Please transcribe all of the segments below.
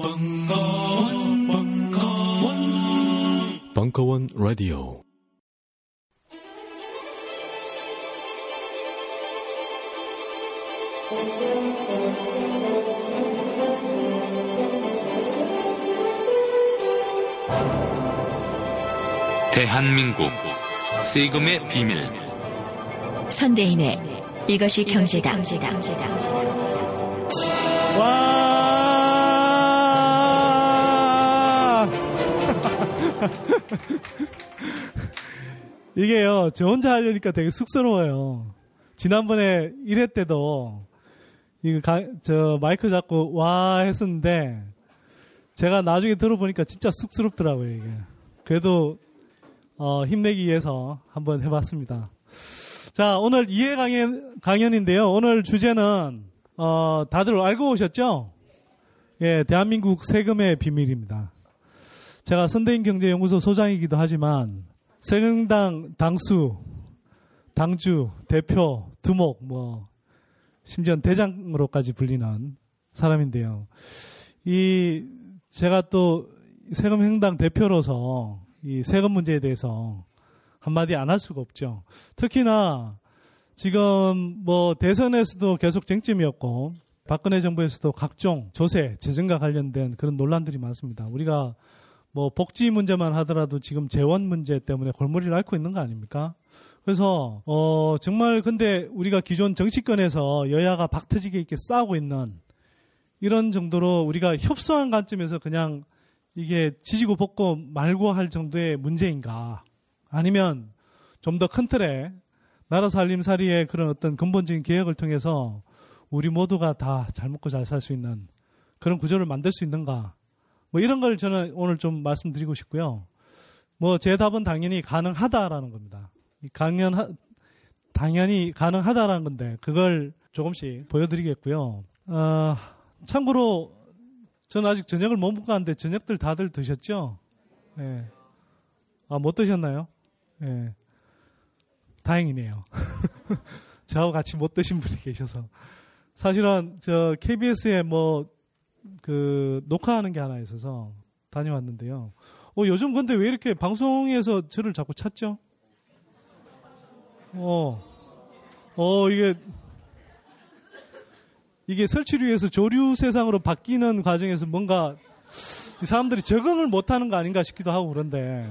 벙커원, 벙커원, 벙커원 라디오. 대한민국 세금의 비밀 선대인의 이것이 경제다. 와! 이게요, 저 혼자 하려니까 되게 쑥스러워요. 지난번에 1회 때도, 이거 가- 저 마이크 잡고 와 했었는데, 제가 나중에 들어보니까 진짜 쑥스럽더라고요, 이게. 그래도, 어, 힘내기 위해서 한번 해봤습니다. 자, 오늘 이해 강연, 강연인데요. 오늘 주제는, 어, 다들 알고 오셨죠? 예, 대한민국 세금의 비밀입니다. 제가 선대인 경제연구소 소장이기도 하지만, 세금당 당수, 당주, 대표, 두목, 뭐, 심지어 대장으로까지 불리는 사람인데요. 이, 제가 또 세금 행당 대표로서 이 세금 문제에 대해서 한마디 안 할 수가 없죠. 특히나 지금 뭐 대선에서도 계속 쟁점이었고 박근혜 정부에서도 각종 조세, 재정과 관련된 그런 논란들이 많습니다. 우리가 뭐 복지 문제만 하더라도 지금 재원 문제 때문에 골머리를 앓고 있는 거 아닙니까? 그래서 어 정말 근데 우리가 기존 정치권에서 여야가 박터지게 이렇게 싸우고 있는 이런 정도로 우리가 협소한 관점에서 그냥 이게 지지고 볶고 말고 할 정도의 문제인가? 아니면 좀 더 큰 틀에 나라 살림살이의 그런 어떤 근본적인 개혁을 통해서 우리 모두가 다 잘 먹고 잘 살 수 있는 그런 구조를 만들 수 있는가? 뭐 이런 걸 저는 오늘 좀 말씀드리고 싶고요. 뭐 제 답은 당연히 가능하다라는 겁니다. 이 강연 당연히 가능하다라는 건데 그걸 조금씩 보여드리겠고요. 어, 참고로 저는 아직 저녁을 못 먹고 왔는데 저녁들 다들 드셨죠? 예. 아, 못 드셨나요? 예. 다행이네요. 저하고 같이 못 드신 분이 계셔서. 사실은 저 KBS에 뭐 그 녹화하는 게 하나 있어서 다녀왔는데요. 어, 요즘 근데 왜 이렇게 방송에서 저를 자꾸 찾죠? 어, 어, 이게, 이게 설치류에서 조류 세상으로 바뀌는 과정에서 뭔가 이 사람들이 적응을 못하는 거 아닌가 싶기도 하고 그런데.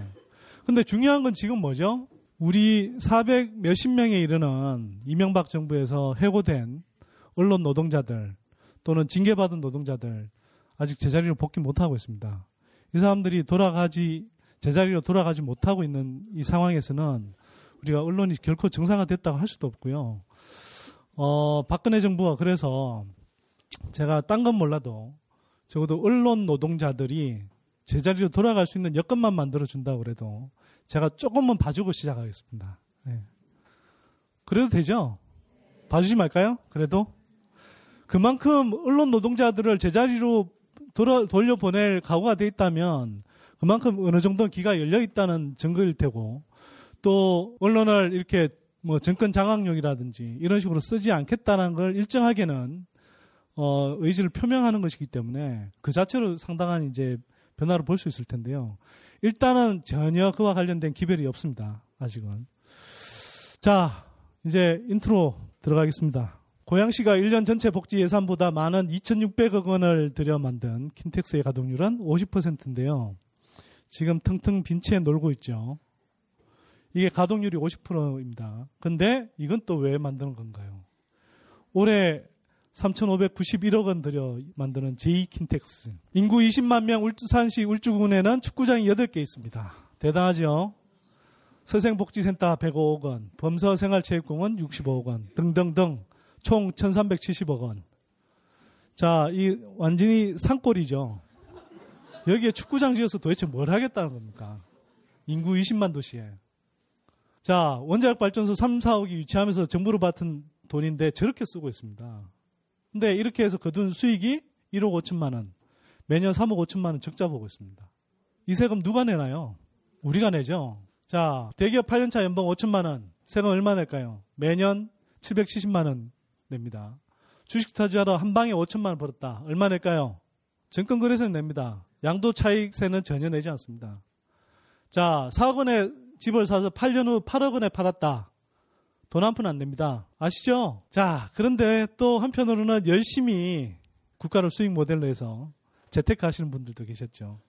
근데 중요한 건 지금 뭐죠? 우리 400 몇십 명에 이르는 이명박 정부에서 해고된 언론 노동자들 또는 징계받은 노동자들 아직 제자리로 복귀 못하고 있습니다. 이 사람들이 돌아가지, 제자리로 돌아가지 못하고 있는 이 상황에서는 우리가 언론이 결코 정상화됐다고 할 수도 없고요. 어, 박근혜 정부가 그래서 제가 딴 건 몰라도 적어도 언론 노동자들이 제자리로 돌아갈 수 있는 여건만 만들어준다고 그래도 제가 조금만 봐주고 시작하겠습니다. 네. 그래도 되죠? 봐주지 말까요? 그래도? 그만큼 언론 노동자들을 제자리로 돌려보낼 각오가 돼 있다면 그만큼 어느 정도 기가 열려 있다는 증거일 테고 또 언론을 이렇게 뭐 정권 장악용이라든지 이런 식으로 쓰지 않겠다는 걸 일정하게는 어, 의지를 표명하는 것이기 때문에 그 자체로 상당한 이제 변화를 볼 수 있을 텐데요. 일단은 전혀 그와 관련된 기별이 없습니다. 아직은. 자, 이제 인트로 들어가겠습니다. 고양시가 1년 전체 복지 예산보다 많은 2,600억 원을 들여 만든 킨텍스의 가동률은 50%인데요. 지금 텅텅 빈 채 놀고 있죠. 이게 가동률이 50%입니다. 근데 이건 또 왜 만드는 건가요? 올해 3,591억 원 들여 만드는 제2킨텍스. 인구 20만 명 울산시 울주군에는 축구장이 8개 있습니다. 대단하죠? 서생복지센터 105억 원, 범서생활체육공원 65억 원 등등등 총 1,370억 원. 자, 이 완전히 산골이죠. 여기에 축구장 지어서 도대체 뭘 하겠다는 겁니까? 인구 20만 도시에. 자, 원자력 발전소 3, 4억이 유치하면서 정부로 받은 돈인데 저렇게 쓰고 있습니다. 근데 이렇게 해서 거둔 수익이 1억 5천만 원. 매년 3억 5천만 원 적자 보고 있습니다. 이 세금 누가 내나요? 우리가 내죠. 자, 대기업 8년차 연봉 5천만 원. 세금 얼마 낼까요? 매년 770만 원 냅니다. 주식 투자하러 한 방에 5천만 원 벌었다. 얼마 낼까요? 정권거래세는 냅니다. 양도 차익세는 전혀 내지 않습니다. 자, 4억 원에 집을 사서 8년 후 8억 원에 팔았다. 돈 한 푼 안 냅니다. 아시죠? 자, 그런데 또 한편으로는 열심히 국가를 수익 모델로 해서 재테크 하시는 분들도 계셨죠.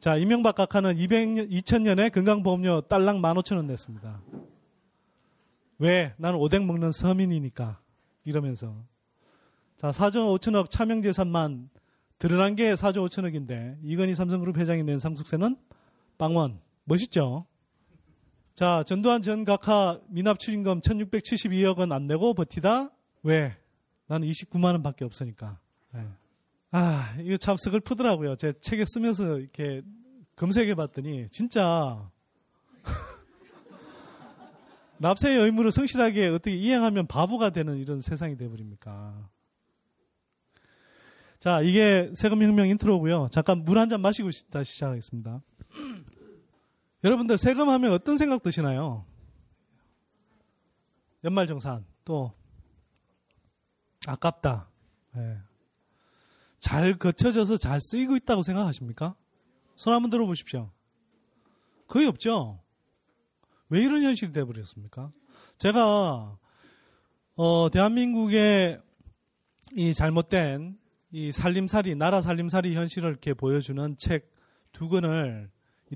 자, 이명박 각하는 200년, 2000년에 건강보험료 딸랑 15,000원 냈습니다. 왜? 나는 오뎅 먹는 서민이니까. 이러면서. 자, 4조 5천억 차명 재산만 드러난 게 4조 5천억인데 이건희 삼성그룹 회장이 낸 상속세는 빵원. 멋있죠? 자, 전두환 전 각하 미납 추징금 1672억 원안 내고 버티다? 왜? 나는 29만 원 밖에 없으니까. 네. 아, 이거 참 슬프더라고요. 제 책에 쓰면서 이렇게 검색해 봤더니 진짜 납세의 의무를 성실하게 어떻게 이행하면 바보가 되는 이런 세상이 돼버립니까? 자, 이게 세금혁명 인트로고요. 잠깐 물 한 잔 마시고 다시 시작하겠습니다. 여러분들 세금하면 어떤 생각 드시나요? 연말정산 또 아깝다. 네. 잘 거쳐져서 잘 쓰이고 있다고 생각하십니까? 손 한번 들어보십시오. 거의 없죠. 왜 이런 현실이 돼버렸습니까? 제가 어, 대한민국의 이 잘못된 이 살림살이 나라 살림살이 현실을 이렇게 보여주는 책 두 권을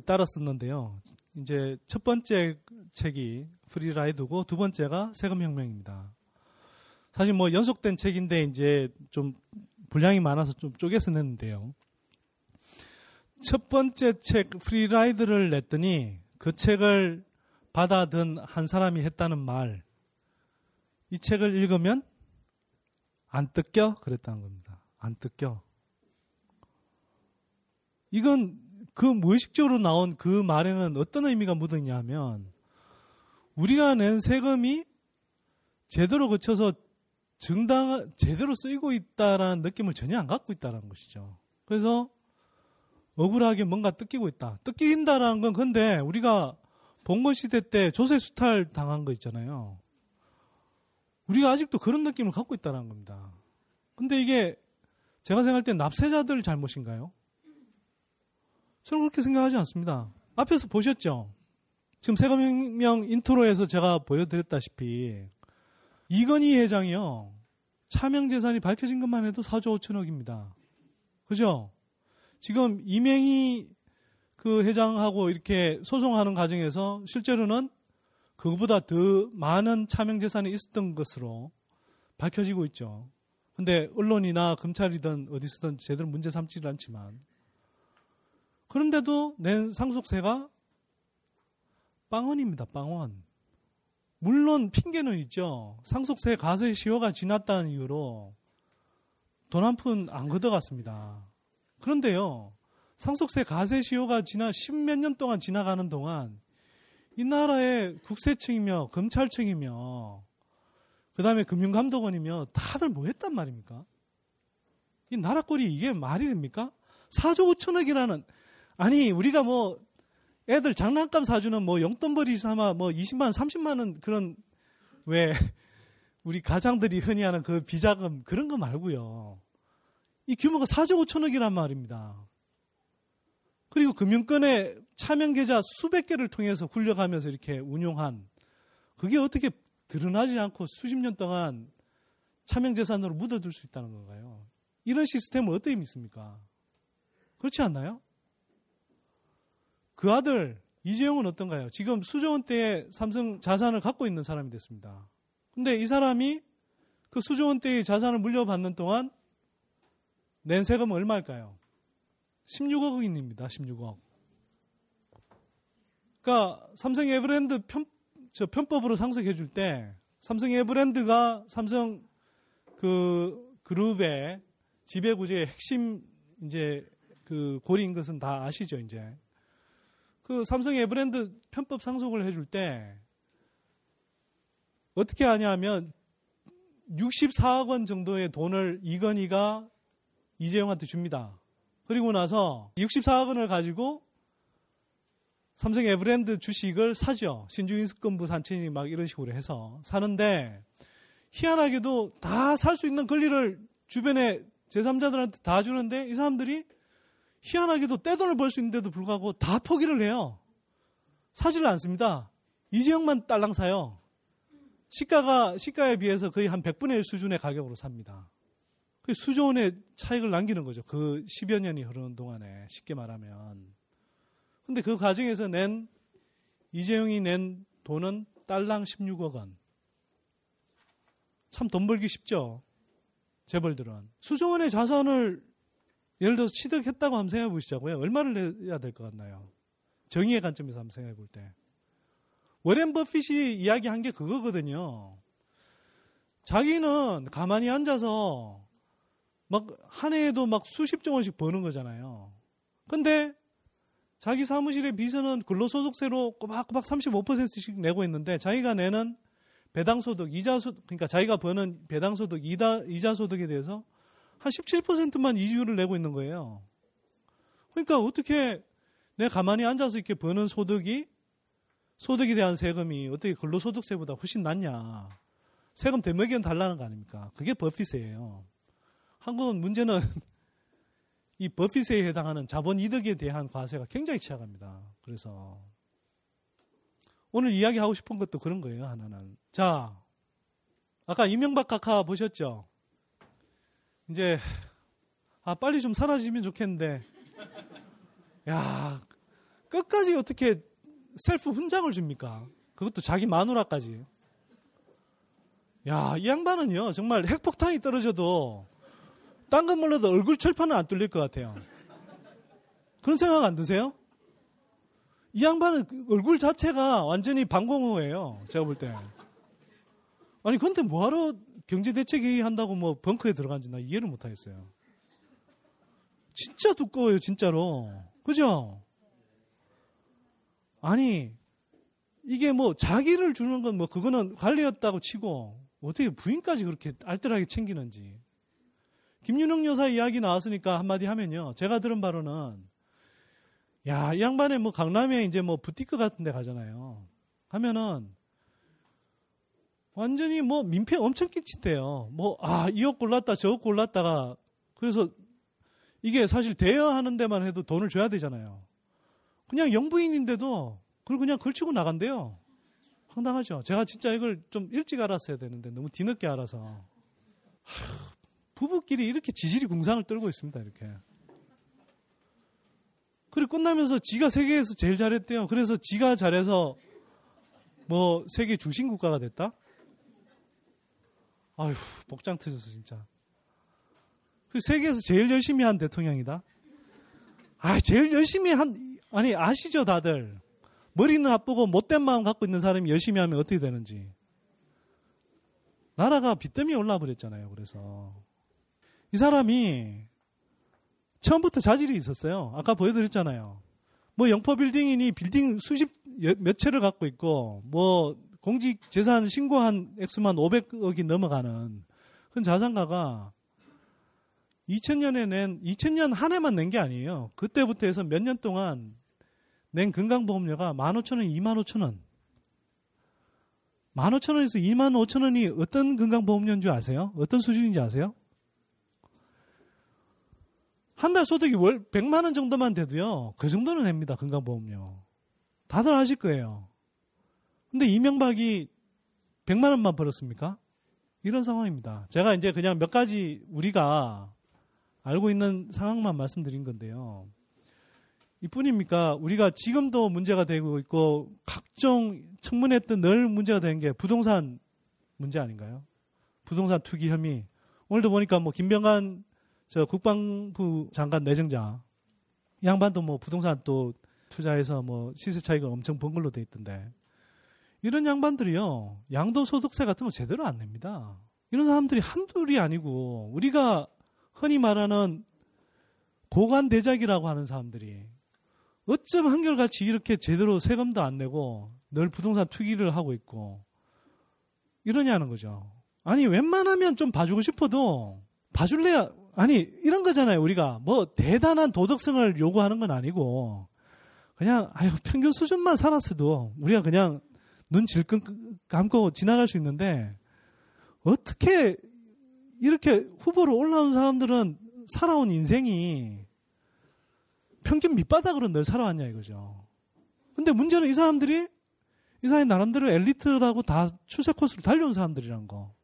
따라 썼는데요. 이제 첫 번째 책이 Free Rider고 두 번째가 세금혁명입니다. 사실 뭐 연속된 책인데 이제 좀 분량이 많아서 좀 쪼개서 냈는데요. 첫 번째 책 Free Rider를 냈더니 그 책을 받아든 한 사람이 했다는 말. 이 책을 읽으면 안 뜯겨? 그랬다는 겁니다. 안 뜯겨. 이건 그 무의식적으로 나온 그 말에는 어떤 의미가 묻어 있냐면 우리가 낸 세금이 제대로 거쳐서 정당 제대로 쓰이고 있다라는 느낌을 전혀 안 갖고 있다라는 것이죠. 그래서 억울하게 뭔가 뜯기고 있다. 뜯긴다라는 건 근데 우리가 봉건 시대 때 조세 수탈 당한 거 있잖아요. 우리가 아직도 그런 느낌을 갖고 있다는 겁니다. 근데 이게 제가 생각할 때 납세자들 잘못인가요? 저는 그렇게 생각하지 않습니다. 앞에서 보셨죠? 지금 세금혁명 intro에서 제가 보여드렸다시피 이건희 회장이요. 차명재산이 밝혀진 것만 해도 4조 5천억입니다. 그죠? 지금 이명희 그 회장하고 이렇게 소송하는 과정에서 실제로는 그거보다 더 많은 차명 재산이 있었던 것으로 밝혀지고 있죠. 근데 언론이나 검찰이든 어디서든 제대로 문제 삼지를 않지만 그런데도 낸 상속세가 빵원입니다. 빵원. 물론 핑계는 있죠. 상속세 가세 시효가 지났다는 이유로 돈 한 푼 안 걷어갔습니다. 그런데요. 상속세 가세 시효가 지나 십몇 년 동안 지나가는 동안 이 나라의 국세청이며 검찰청이며 그 다음에 금융감독원이며 다들 뭐 했단 말입니까? 이 나라 꼴이 이게 말이 됩니까? 4조 5천억이라는 아니 우리가 뭐 애들 장난감 사주는 뭐 용돈벌이 삼아 뭐 20만 30만 원 그런 왜 우리 가장들이 흔히 하는 그 비자금 그런 거 말고요. 이 규모가 4조 5천억이란 말입니다. 그리고 금융권의 차명 계좌 수백 개를 통해서 굴려가면서 이렇게 운용한 그게 어떻게 드러나지 않고 수십 년 동안 차명 재산으로 묻어둘 수 있다는 건가요? 이런 시스템을 어떻게 믿습니까? 그렇지 않나요? 그 아들 이재용은 어떤가요? 지금 수조 원대의 삼성 자산을 갖고 있는 사람이 됐습니다. 근데 이 사람이 그 수조 원대의 자산을 물려받는 동안 낸 세금은 얼마일까요? 16억 원입니다. 16억. 그러니까 삼성 에브랜드 편, 저 편법으로 상속해 줄 때 삼성 에브랜드가 삼성 그 그룹의 지배 구조의 핵심 이제 그 고리인 것은 다 아시죠, 이제. 그 삼성 에브랜드 편법 상속을 해줄 때 어떻게 하냐면 64억 원 정도의 돈을 이건희가 이재용한테 줍니다. 그리고 나서 64억 원을 가지고 삼성 에브랜드 주식을 사죠. 신주인수권부 산천이 막 이런 식으로 해서 사는데 희한하게도 다 살 수 있는 권리를 주변에 제3자들한테 다 주는데 이 사람들이 희한하게도 떼돈을 벌 수 있는데도 불구하고 다 포기를 해요. 사지를 않습니다. 이재용만 딸랑 사요. 시가가, 시가에 비해서 거의 한 100분의 1 수준의 가격으로 삽니다. 그 수조 원의 차익을 남기는 거죠. 그 10여 년이 흐르는 동안에 쉽게 말하면. 근데 그 과정에서 낸 이재용이 낸 돈은 딸랑 16억 원. 참 돈 벌기 쉽죠. 재벌들은. 수조 원의 자산을 예를 들어서 취득했다고 한번 생각해 보시자고요. 얼마를 내야 될 것 같나요? 정의의 관점에서 한번 생각해 볼 때. 워렌 버핏이 이야기한 게 그거거든요. 자기는 가만히 앉아서 막 한 해에도 막 수십조 원씩 버는 거잖아요. 근데 자기 사무실의 비서는 근로소득세로 꼬박꼬박 35%씩 내고 있는데 자기가 내는 배당소득, 이자소득, 그러니까 자기가 버는 배당소득, 이자, 이자소득에 대해서 한 17%만 이주를 내고 있는 거예요. 그러니까 어떻게 내가 가만히 앉아서 이렇게 버는 소득이 소득에 대한 세금이 어떻게 근로소득세보다 훨씬 낮냐. 세금 대먹이는 달라는 거 아닙니까? 그게 버핏세예요. 한국은 문제는 이 버핏세에 해당하는 자본 이득에 대한 과세가 굉장히 취약합니다. 그래서 오늘 이야기하고 싶은 것도 그런 거예요, 하나는. 자, 아까 이명박 각하 보셨죠? 이제, 아, 빨리 좀 사라지면 좋겠는데, 야, 끝까지 어떻게 셀프 훈장을 줍니까? 그것도 자기 마누라까지. 야, 이 양반은요, 정말 핵폭탄이 떨어져도, 딴 건 몰라도 얼굴 철판은 안 뚫릴 것 같아요. 그런 생각 안 드세요? 이 양반은 그 얼굴 자체가 완전히 방공호예요. 제가 볼 때. 아니, 근데 뭐하러 경제대책회의 한다고 뭐 벙커에 들어간지 나 이해를 못하겠어요. 진짜 두꺼워요, 진짜로. 그죠? 아니, 이게 뭐 자기를 주는 건 뭐 그거는 관리였다고 치고 어떻게 부인까지 그렇게 알뜰하게 챙기는지. 김윤영 여사 이야기 나왔으니까 한마디 하면요. 제가 들은 바로는 야, 이 양반에 뭐 강남에 이제 뭐 부티크 같은 데 가잖아요. 하면은 완전히 뭐 민폐 엄청 끼친대요. 뭐, 아, 이 옷 골랐다, 저 옷 골랐다가 그래서 이게 사실 대여하는 데만 해도 돈을 줘야 되잖아요. 그냥 영부인인데도 그걸 그냥 걸치고 나간대요. 황당하죠. 제가 진짜 이걸 좀 일찍 알았어야 되는데 너무 뒤늦게 알아서. 하, 부부끼리 이렇게 지질이 궁상을 떨고 있습니다. 이렇게. 그리고 끝나면서 지가 세계에서 제일 잘했대요. 그래서 지가 잘해서 뭐 세계 중심 국가가 됐다? 아휴, 복장 터졌어, 진짜. 그 세계에서 제일 열심히 한 대통령이다? 아, 제일 열심히 한, 아니, 아시죠, 다들? 머리는 나쁘고 못된 마음 갖고 있는 사람이 열심히 하면 어떻게 되는지. 나라가 빚더미 올라 버렸잖아요, 그래서. 이 사람이 처음부터 자질이 있었어요. 아까 보여드렸잖아요. 뭐 영포 빌딩이니 빌딩 수십 몇 채를 갖고 있고 뭐 공직 재산 신고한 액수만 500억이 넘어가는 그런 자산가가 2000년에 낸 2000년 한 해만 낸 게 아니에요. 그때부터 해서 몇 년 동안 낸 건강보험료가 15,000원, 25,000원. 15,000원에서 25,000원이 어떤 건강보험료인 줄 아세요? 어떤 수준인지 아세요? 한 달 소득이 월 100만 원 정도만 돼도요. 그 정도는 냅니다. 건강보험료. 다들 아실 거예요. 근데 이명박이 100만 원만 벌었습니까? 이런 상황입니다. 제가 이제 그냥 몇 가지 우리가 알고 있는 상황만 말씀드린 건데요. 이뿐입니까? 우리가 지금도 문제가 되고 있고 각종 청문회 때 늘 문제가 되는 게 부동산 문제 아닌가요? 부동산 투기 혐의. 오늘도 보니까 뭐 김병관 저 국방부 장관 내정자 양반도 뭐 부동산 또 투자해서 뭐 시세 차익을 엄청 번 걸로 돼 있던데 이런 양반들이요 양도소득세 같은 거 제대로 안 냅니다. 이런 사람들이 한둘이 아니고 우리가 흔히 말하는 고관대작이라고 하는 사람들이 어쩜 한결같이 이렇게 제대로 세금도 안 내고 늘 부동산 투기를 하고 있고 이러냐는 거죠. 아니 웬만하면 좀 봐주고 싶어도 봐줄래야 아니 이런 거잖아요. 우리가 뭐 대단한 도덕성을 요구하는 건 아니고 그냥 아유 평균 수준만 살았어도 우리가 그냥 눈 질끈 감고 지나갈 수 있는데 어떻게 이렇게 후보로 올라온 사람들은 살아온 인생이 평균 밑바닥으로 늘 살아왔냐 이거죠. 근데 문제는 이 사람들이 이 사람이 나름대로 엘리트라고 다 출세 코스로 달려온 사람들이란 거.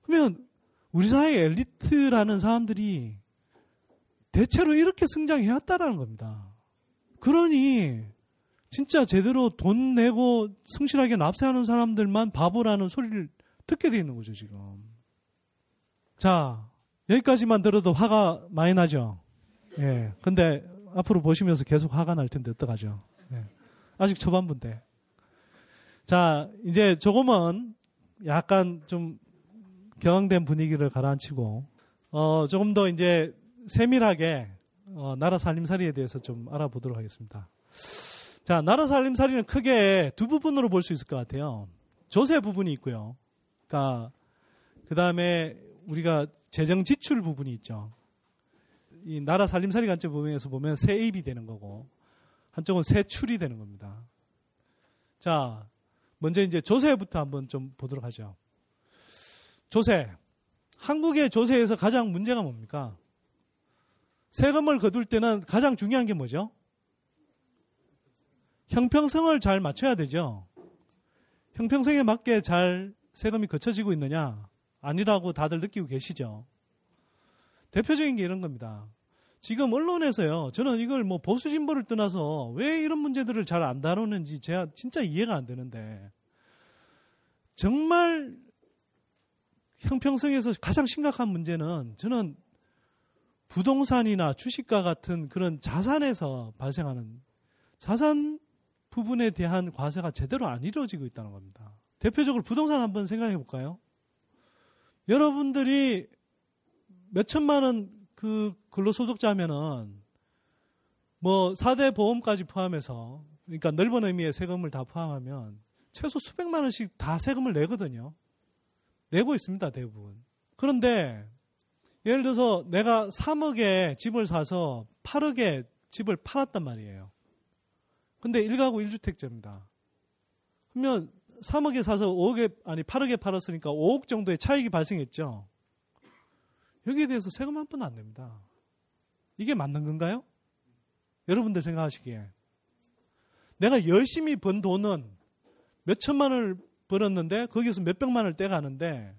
그러면 우리 사회의 엘리트라는 사람들이 대체로 이렇게 성장해왔다라는 겁니다. 그러니 진짜 제대로 돈 내고 성실하게 납세하는 사람들만 바보라는 소리를 듣게 돼 있는 거죠, 지금. 자, 여기까지만 들어도 화가 많이 나죠? 예. 근데 앞으로 보시면서 계속 화가 날 텐데 어떡하죠? 예. 아직 초반부인데. 자, 이제 조금은 약간 좀 경황된 분위기를 가라앉히고, 어, 조금 더 이제 세밀하게, 어, 나라 살림살이에 대해서 좀 알아보도록 하겠습니다. 자, 나라 살림살이는 크게 두 부분으로 볼 수 있을 것 같아요. 조세 부분이 있고요. 그러니까, 그 다음에 우리가 재정 지출 부분이 있죠. 이 나라 살림살이 관점 부분에서 보면 세입이 되는 거고, 한쪽은 세출이 되는 겁니다. 자, 먼저 이제 조세부터 한번 좀 보도록 하죠. 조세. 한국의 조세에서 가장 문제가 뭡니까? 세금을 거둘 때는 가장 중요한 게 뭐죠? 형평성을 잘 맞춰야 되죠. 형평성에 맞게 잘 세금이 거쳐지고 있느냐? 아니라고 다들 느끼고 계시죠. 대표적인 게 이런 겁니다. 지금 언론에서요, 저는 이걸 뭐 보수 진보를 떠나서 왜 이런 문제들을 잘 안 다루는지 제가 진짜 이해가 안 되는데, 정말 형평성에서 가장 심각한 문제는 저는 부동산이나 주식과 같은 그런 자산에서 발생하는 자산 부분에 대한 과세가 제대로 안 이루어지고 있다는 겁니다. 대표적으로 부동산 한번 생각해 볼까요? 여러분들이 몇 천만 원 그 근로소득자면은 뭐 4대 보험까지 포함해서 그러니까 넓은 의미의 세금을 다 포함하면 최소 수백만 원씩 다 세금을 내거든요. 내고 있습니다, 대부분. 그런데 예를 들어서 내가 3억에 집을 사서 8억에 집을 팔았단 말이에요. 근데 1가구 1주택자입니다. 그러면 3억에 사서 5억에, 아니 8억에 팔았으니까 5억 정도의 차익이 발생했죠. 여기에 대해서 세금 한 푼 안 냅니다. 이게 맞는 건가요? 여러분들 생각하시기에. 내가 열심히 번 돈은 몇 천만 원을 벌었는데 거기서 몇 백만 원을 떼가는데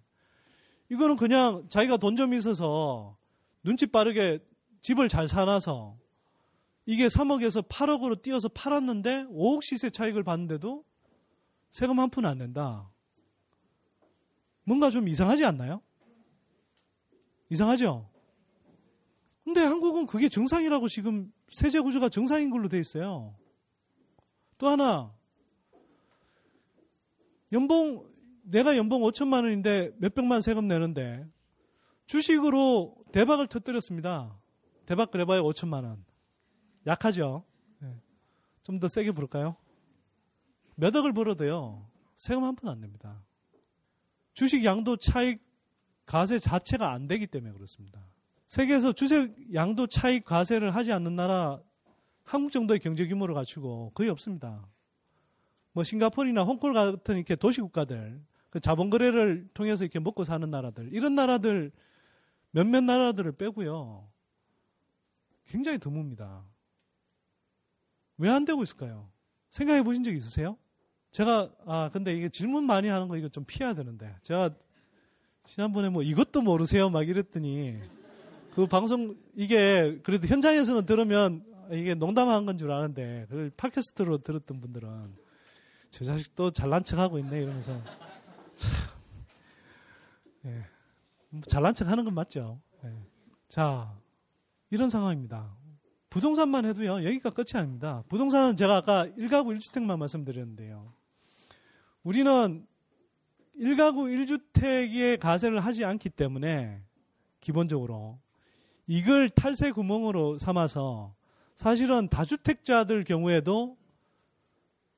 이거는 그냥 자기가 돈 좀 있어서 눈치 빠르게 집을 잘 사놔서 이게 3억에서 8억으로 뛰어서 팔았는데 5억 시세 차익을 받는데도 세금 한 푼 안 낸다. 뭔가 좀 이상하지 않나요? 이상하죠? 근데 한국은 그게 정상이라고 지금 세제 구조가 정상인 걸로 돼 있어요. 또 하나, 연봉, 내가 연봉 5천만 원인데 몇백만 세금 내는데 주식으로 대박을 터뜨렸습니다. 대박 그래봐야 5천만 원. 약하죠? 네. 좀더 세게 부를까요? 몇 억을 벌어도요, 세금 한 푼 안 냅니다. 주식 양도 차익 과세 자체가 안 되기 때문에 그렇습니다. 세계에서 주식 양도 차익 과세를 하지 않는 나라 한국 정도의 경제 규모를 갖추고 거의 없습니다. 뭐 싱가포르나 홍콩 같은 이렇게 도시 국가들 그 자본 거래를 통해서 이렇게 먹고 사는 나라들 이런 나라들 몇몇 나라들을 빼고요. 굉장히 드뭅니다. 왜 안 되고 있을까요? 생각해 보신 적 있으세요? 제가 아 근데 이게 질문 많이 하는 거 이거 좀 피해야 되는데 제가 지난번에 뭐 이것도 모르세요 막 이랬더니 그 방송 이게 그래도 현장에서는 들으면 이게 농담한 건 줄 아는데 그걸 팟캐스트로 들었던 분들은 저 자식 또 잘난 척하고 있네 이러면서 참 예. 잘난 척하는 건 맞죠. 예. 자 이런 상황입니다. 부동산만 해도요 여기가 끝이 아닙니다. 부동산은 제가 아까 1가구 1주택만 말씀드렸는데요. 우리는 1가구 1주택에 가세를 하지 않기 때문에 기본적으로 이걸 탈세 구멍으로 삼아서 사실은 다주택자들 경우에도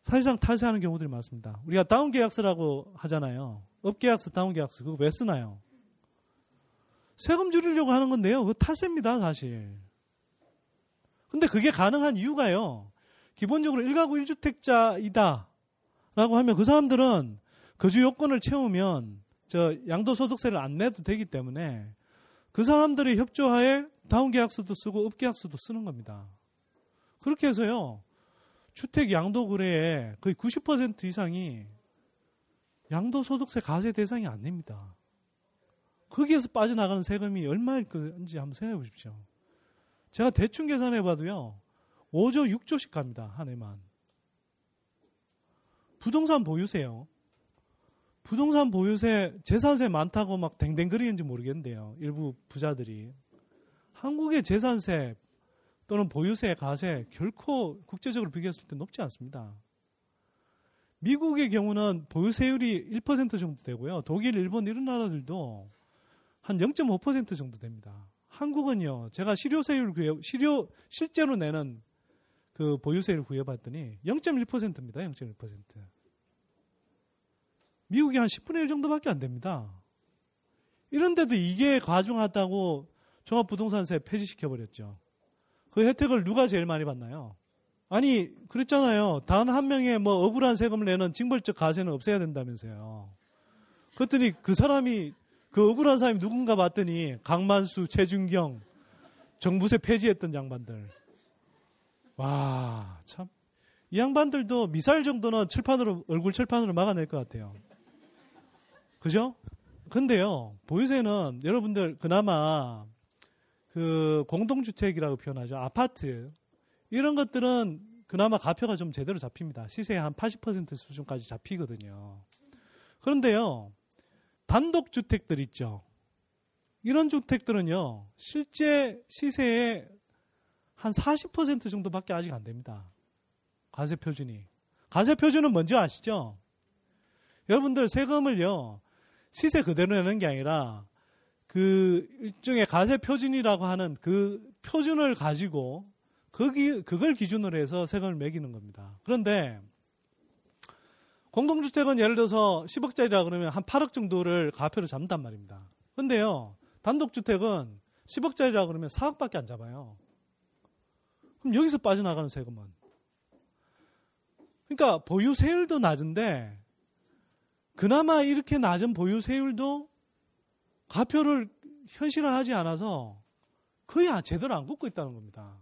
사실상 탈세하는 경우들이 많습니다. 우리가 다운 계약서라고 하잖아요. 업 계약서, 다운 계약서 그거 왜 쓰나요? 세금 줄이려고 하는 건데요. 그거 탈세입니다, 사실. 근데 그게 가능한 이유가요. 기본적으로 1가구 1주택자이다. 라고 하면 그 사람들은 거주 요건을 채우면 저 양도소득세를 안 내도 되기 때문에 그 사람들이 협조하에 다운 계약서도 쓰고 업 계약서도 쓰는 겁니다. 그렇게 해서요. 주택 양도 거래의 거의 90% 이상이 양도 소득세 과세 대상이 안 됩니다. 거기에서 빠져나가는 세금이 얼마일 건지 한번 생각해 보십시오. 제가 대충 계산해 봐도요. 5조, 6조씩 갑니다. 한 해만. 부동산 보유세요. 부동산 보유세, 재산세 많다고 막 댕댕거리는지 모르겠는데요. 일부 부자들이. 한국의 재산세 또는 보유세, 가세 결코 국제적으로 비교했을 때 높지 않습니다. 미국의 경우는 보유세율이 1% 정도 되고요. 독일, 일본 이런 나라들도 한 0.5% 정도 됩니다. 한국은요, 제가 실효세율 구해, 실효, 실제로 내는 그 보유세를 구해봤더니 0.1%입니다. 0.1%. 미국이 한 10분의 1 정도밖에 안 됩니다. 이런데도 이게 과중하다고 종합부동산세 폐지시켜버렸죠. 그 혜택을 누가 제일 많이 받나요? 아니, 그랬잖아요. 단 한 명의 뭐 억울한 세금을 내는 징벌적 가세는 없애야 된다면서요. 그랬더니 그 사람이, 그 억울한 사람이 누군가 봤더니 강만수, 최준경, 정부세 폐지했던 양반들. 와, 참. 이 양반들도 미사일 정도는 칠판으로, 얼굴 칠판으로 막아낼 것 같아요. 그죠? 근데요, 보유세는 여러분들 그나마 그 공동주택이라고 표현하죠. 아파트. 이런 것들은 그나마 가표가 좀 제대로 잡힙니다. 시세의 한 80% 수준까지 잡히거든요. 그런데요, 단독주택들 있죠. 이런 주택들은요, 실제 시세의 한 40% 정도밖에 아직 안 됩니다. 과세 표준이. 과세 표준은 뭔지 아시죠? 여러분들 세금을요, 시세 그대로 내는 게 아니라 그 일종의 가세 표준이라고 하는 그 표준을 가지고 거기 그걸 기준으로 해서 세금을 매기는 겁니다. 그런데 공동주택은 예를 들어서 10억짜리라 그러면 한 8억 정도를 가표로 잡는단 말입니다. 근데요, 단독주택은 10억짜리라 그러면 4억밖에 안 잡아요. 그럼 여기서 빠져나가는 세금은. 그러니까 보유세율도 낮은데 그나마 이렇게 낮은 보유세율도 가표를 현실화하지 않아서 거의 제대로 안 굽고 있다는 겁니다.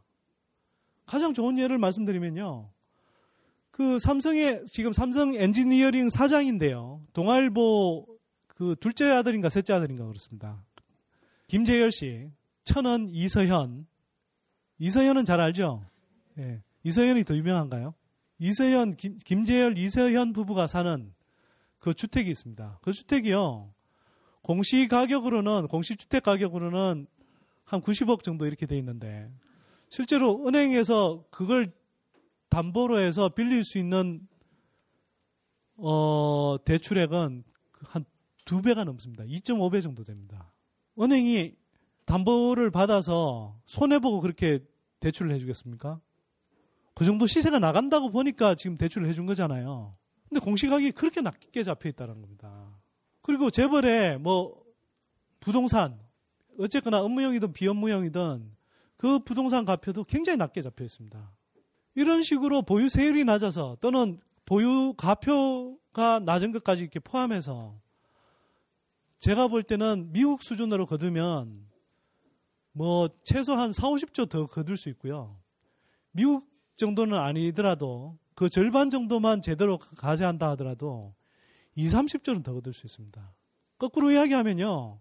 가장 좋은 예를 말씀드리면요. 그 삼성의 지금 삼성 엔지니어링 사장인데요. 동아일보 그 둘째 아들인가 셋째 아들인가 그렇습니다. 김재열 씨, 천원 이서현. 이서현은 잘 알죠? 예. 이서현이 더 유명한가요? 이서현, 김, 김재열, 이서현 부부가 사는 그 주택이 있습니다. 그 주택이요. 공시 가격으로는, 공시주택 가격으로는 한 90억 정도 이렇게 돼 있는데, 실제로 은행에서 그걸 담보로 해서 빌릴 수 있는, 어, 대출액은 한 두 배가 넘습니다. 2.5배 정도 됩니다. 은행이 담보를 받아서 손해보고 그렇게 대출을 해주겠습니까? 그 정도 시세가 나간다고 보니까 지금 대출을 해준 거잖아요. 근데 공시가격이 그렇게 낮게 잡혀 있다는 겁니다. 그리고 재벌에 뭐 부동산 어쨌거나 업무형이든 비업무형이든 그 부동산 가표도 굉장히 낮게 잡혀 있습니다. 이런 식으로 보유 세율이 낮아서 또는 보유 가표가 낮은 것까지 이렇게 포함해서 제가 볼 때는 미국 수준으로 거두면 뭐 최소한 4, 50조 더 거둘 수 있고요. 미국 정도는 아니더라도 그 절반 정도만 제대로 가세한다 하더라도 2, 30조는 더 얻을 수 있습니다. 거꾸로 이야기하면요.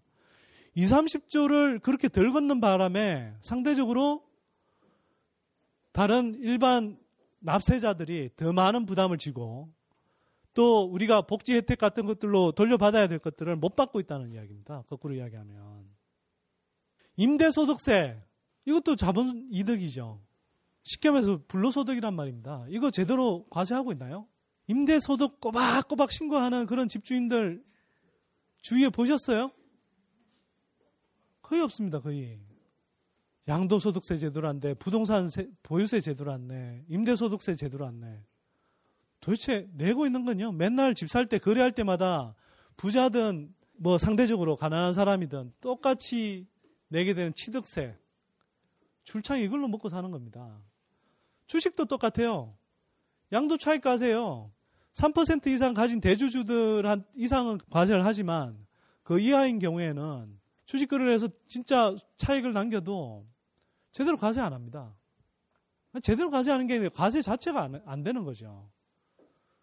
2, 30조를 그렇게 덜 걷는 바람에 상대적으로 다른 일반 납세자들이 더 많은 부담을 지고 또 우리가 복지 혜택 같은 것들로 돌려받아야 될 것들을 못 받고 있다는 이야기입니다. 거꾸로 이야기하면. 임대소득세, 이것도 자본 이득이죠. 쉽게 말해서 불로소득이란 말입니다. 이거 제대로 과세하고 있나요? 임대소득 꼬박꼬박 신고하는 그런 집주인들 주위에 보셨어요? 거의 없습니다, 거의. 양도소득세 제도로 안 돼, 부동산 세, 보유세 제도로 안 내, 임대소득세 제도로 안 내. 도대체 내고 있는 건요, 맨날 집 살 때 거래할 때마다 부자든 뭐 상대적으로 가난한 사람이든 똑같이 내게 되는 취득세. 줄창 이걸로 먹고 사는 겁니다. 주식도 똑같아요. 양도 차익 과세요. 3% 이상 가진 대주주들 한 이상은 과세를 하지만 그 이하인 경우에는 주식 거래를 해서 진짜 차익을 남겨도 제대로 과세 안 합니다. 제대로 과세하는 게 아니라 과세 자체가 안, 안 되는 거죠.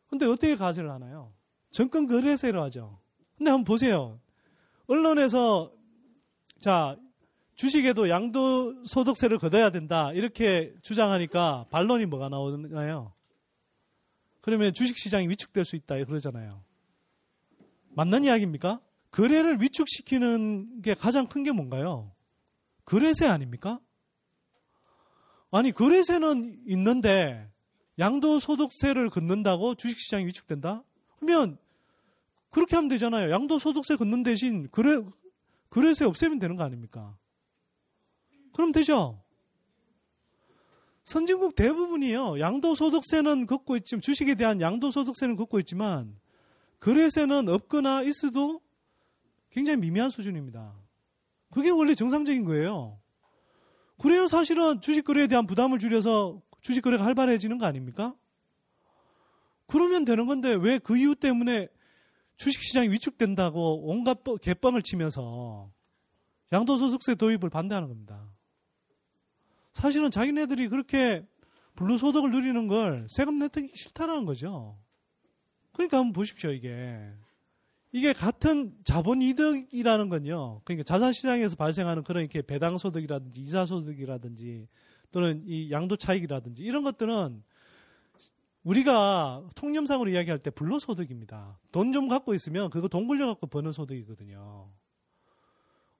근데 어떻게 과세를 하나요? 정권 거래세로 하죠. 근데 한번 보세요. 언론에서 자 주식에도 양도소득세를 걷어야 된다 이렇게 주장하니까 반론이 뭐가 나오나요? 그러면 주식시장이 위축될 수 있다 그러잖아요. 맞는 이야기입니까? 거래를 위축시키는 게 가장 큰 게 뭔가요? 거래세 아닙니까? 아니 거래세는 있는데 양도소득세를 걷는다고 주식시장이 위축된다? 그러면 그렇게 하면 되잖아요. 양도소득세 걷는 대신 거래, 거래세 없애면 되는 거 아닙니까? 그럼 되죠? 선진국 대부분이요. 양도소득세는 걷고 있지만, 주식에 대한 양도소득세는 걷고 있지만, 거래세는 없거나 있어도 굉장히 미미한 수준입니다. 그게 원래 정상적인 거예요. 그래야 사실은 주식 거래에 대한 부담을 줄여서 주식 거래가 활발해지는 거 아닙니까? 그러면 되는 건데 왜 그 이유 때문에 주식 시장이 위축된다고 온갖 개뻥을 치면서 양도소득세 도입을 반대하는 겁니다. 사실은 자기네들이 그렇게 불로소득을 누리는 걸 세금 내기 싫다라는 거죠. 그러니까 한번 보십시오, 이게. 이게 같은 자본 이득이라는 건요. 그러니까 자산 시장에서 발생하는 그런 이렇게 배당 소득이라든지 이사 소득이라든지 또는 이 양도 차익이라든지 이런 것들은 우리가 통념상으로 이야기할 때 불로소득입니다. 돈 좀 갖고 있으면 그거 돈 굴려 갖고 버는 소득이거든요.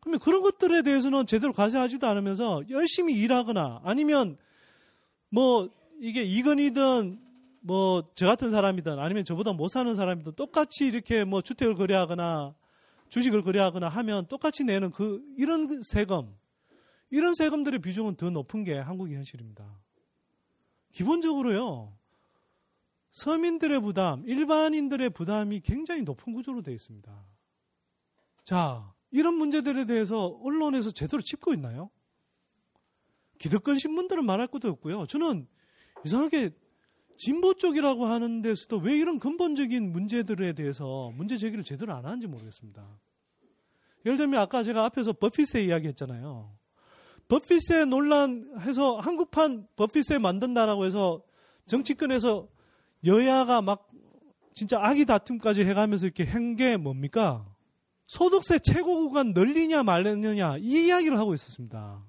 그러면 그런 것들에 대해서는 제대로 과세하지도 않으면서 열심히 일하거나 아니면 뭐 이게 이건이든 뭐 저 같은 사람이든 아니면 저보다 못 사는 사람이든 똑같이 이렇게 뭐 주택을 거래하거나 주식을 거래하거나 하면 똑같이 내는 그 이런 세금 이런 세금들의 비중은 더 높은 게 한국의 현실입니다. 기본적으로요. 서민들의 부담, 일반인들의 부담이 굉장히 높은 구조로 되어 있습니다. 자, 이런 문제들에 대해서 언론에서 제대로 짚고 있나요? 기득권 신문들은 말할 것도 없고요. 저는 이상하게 진보 쪽이라고 하는 데서도 왜 이런 근본적인 문제들에 대해서 문제 제기를 제대로 안 하는지 모르겠습니다. 예를 들면 아까 제가 앞에서 버핏세 이야기 했잖아요. 버핏세 논란해서 한국판 버핏세 만든다라고 해서 정치권에서 여야가 막 진짜 아기 다툼까지 해가면서 이렇게 한 게 뭡니까? 소득세 최고 구간 늘리냐 말느냐 이 이야기를 하고 있었습니다.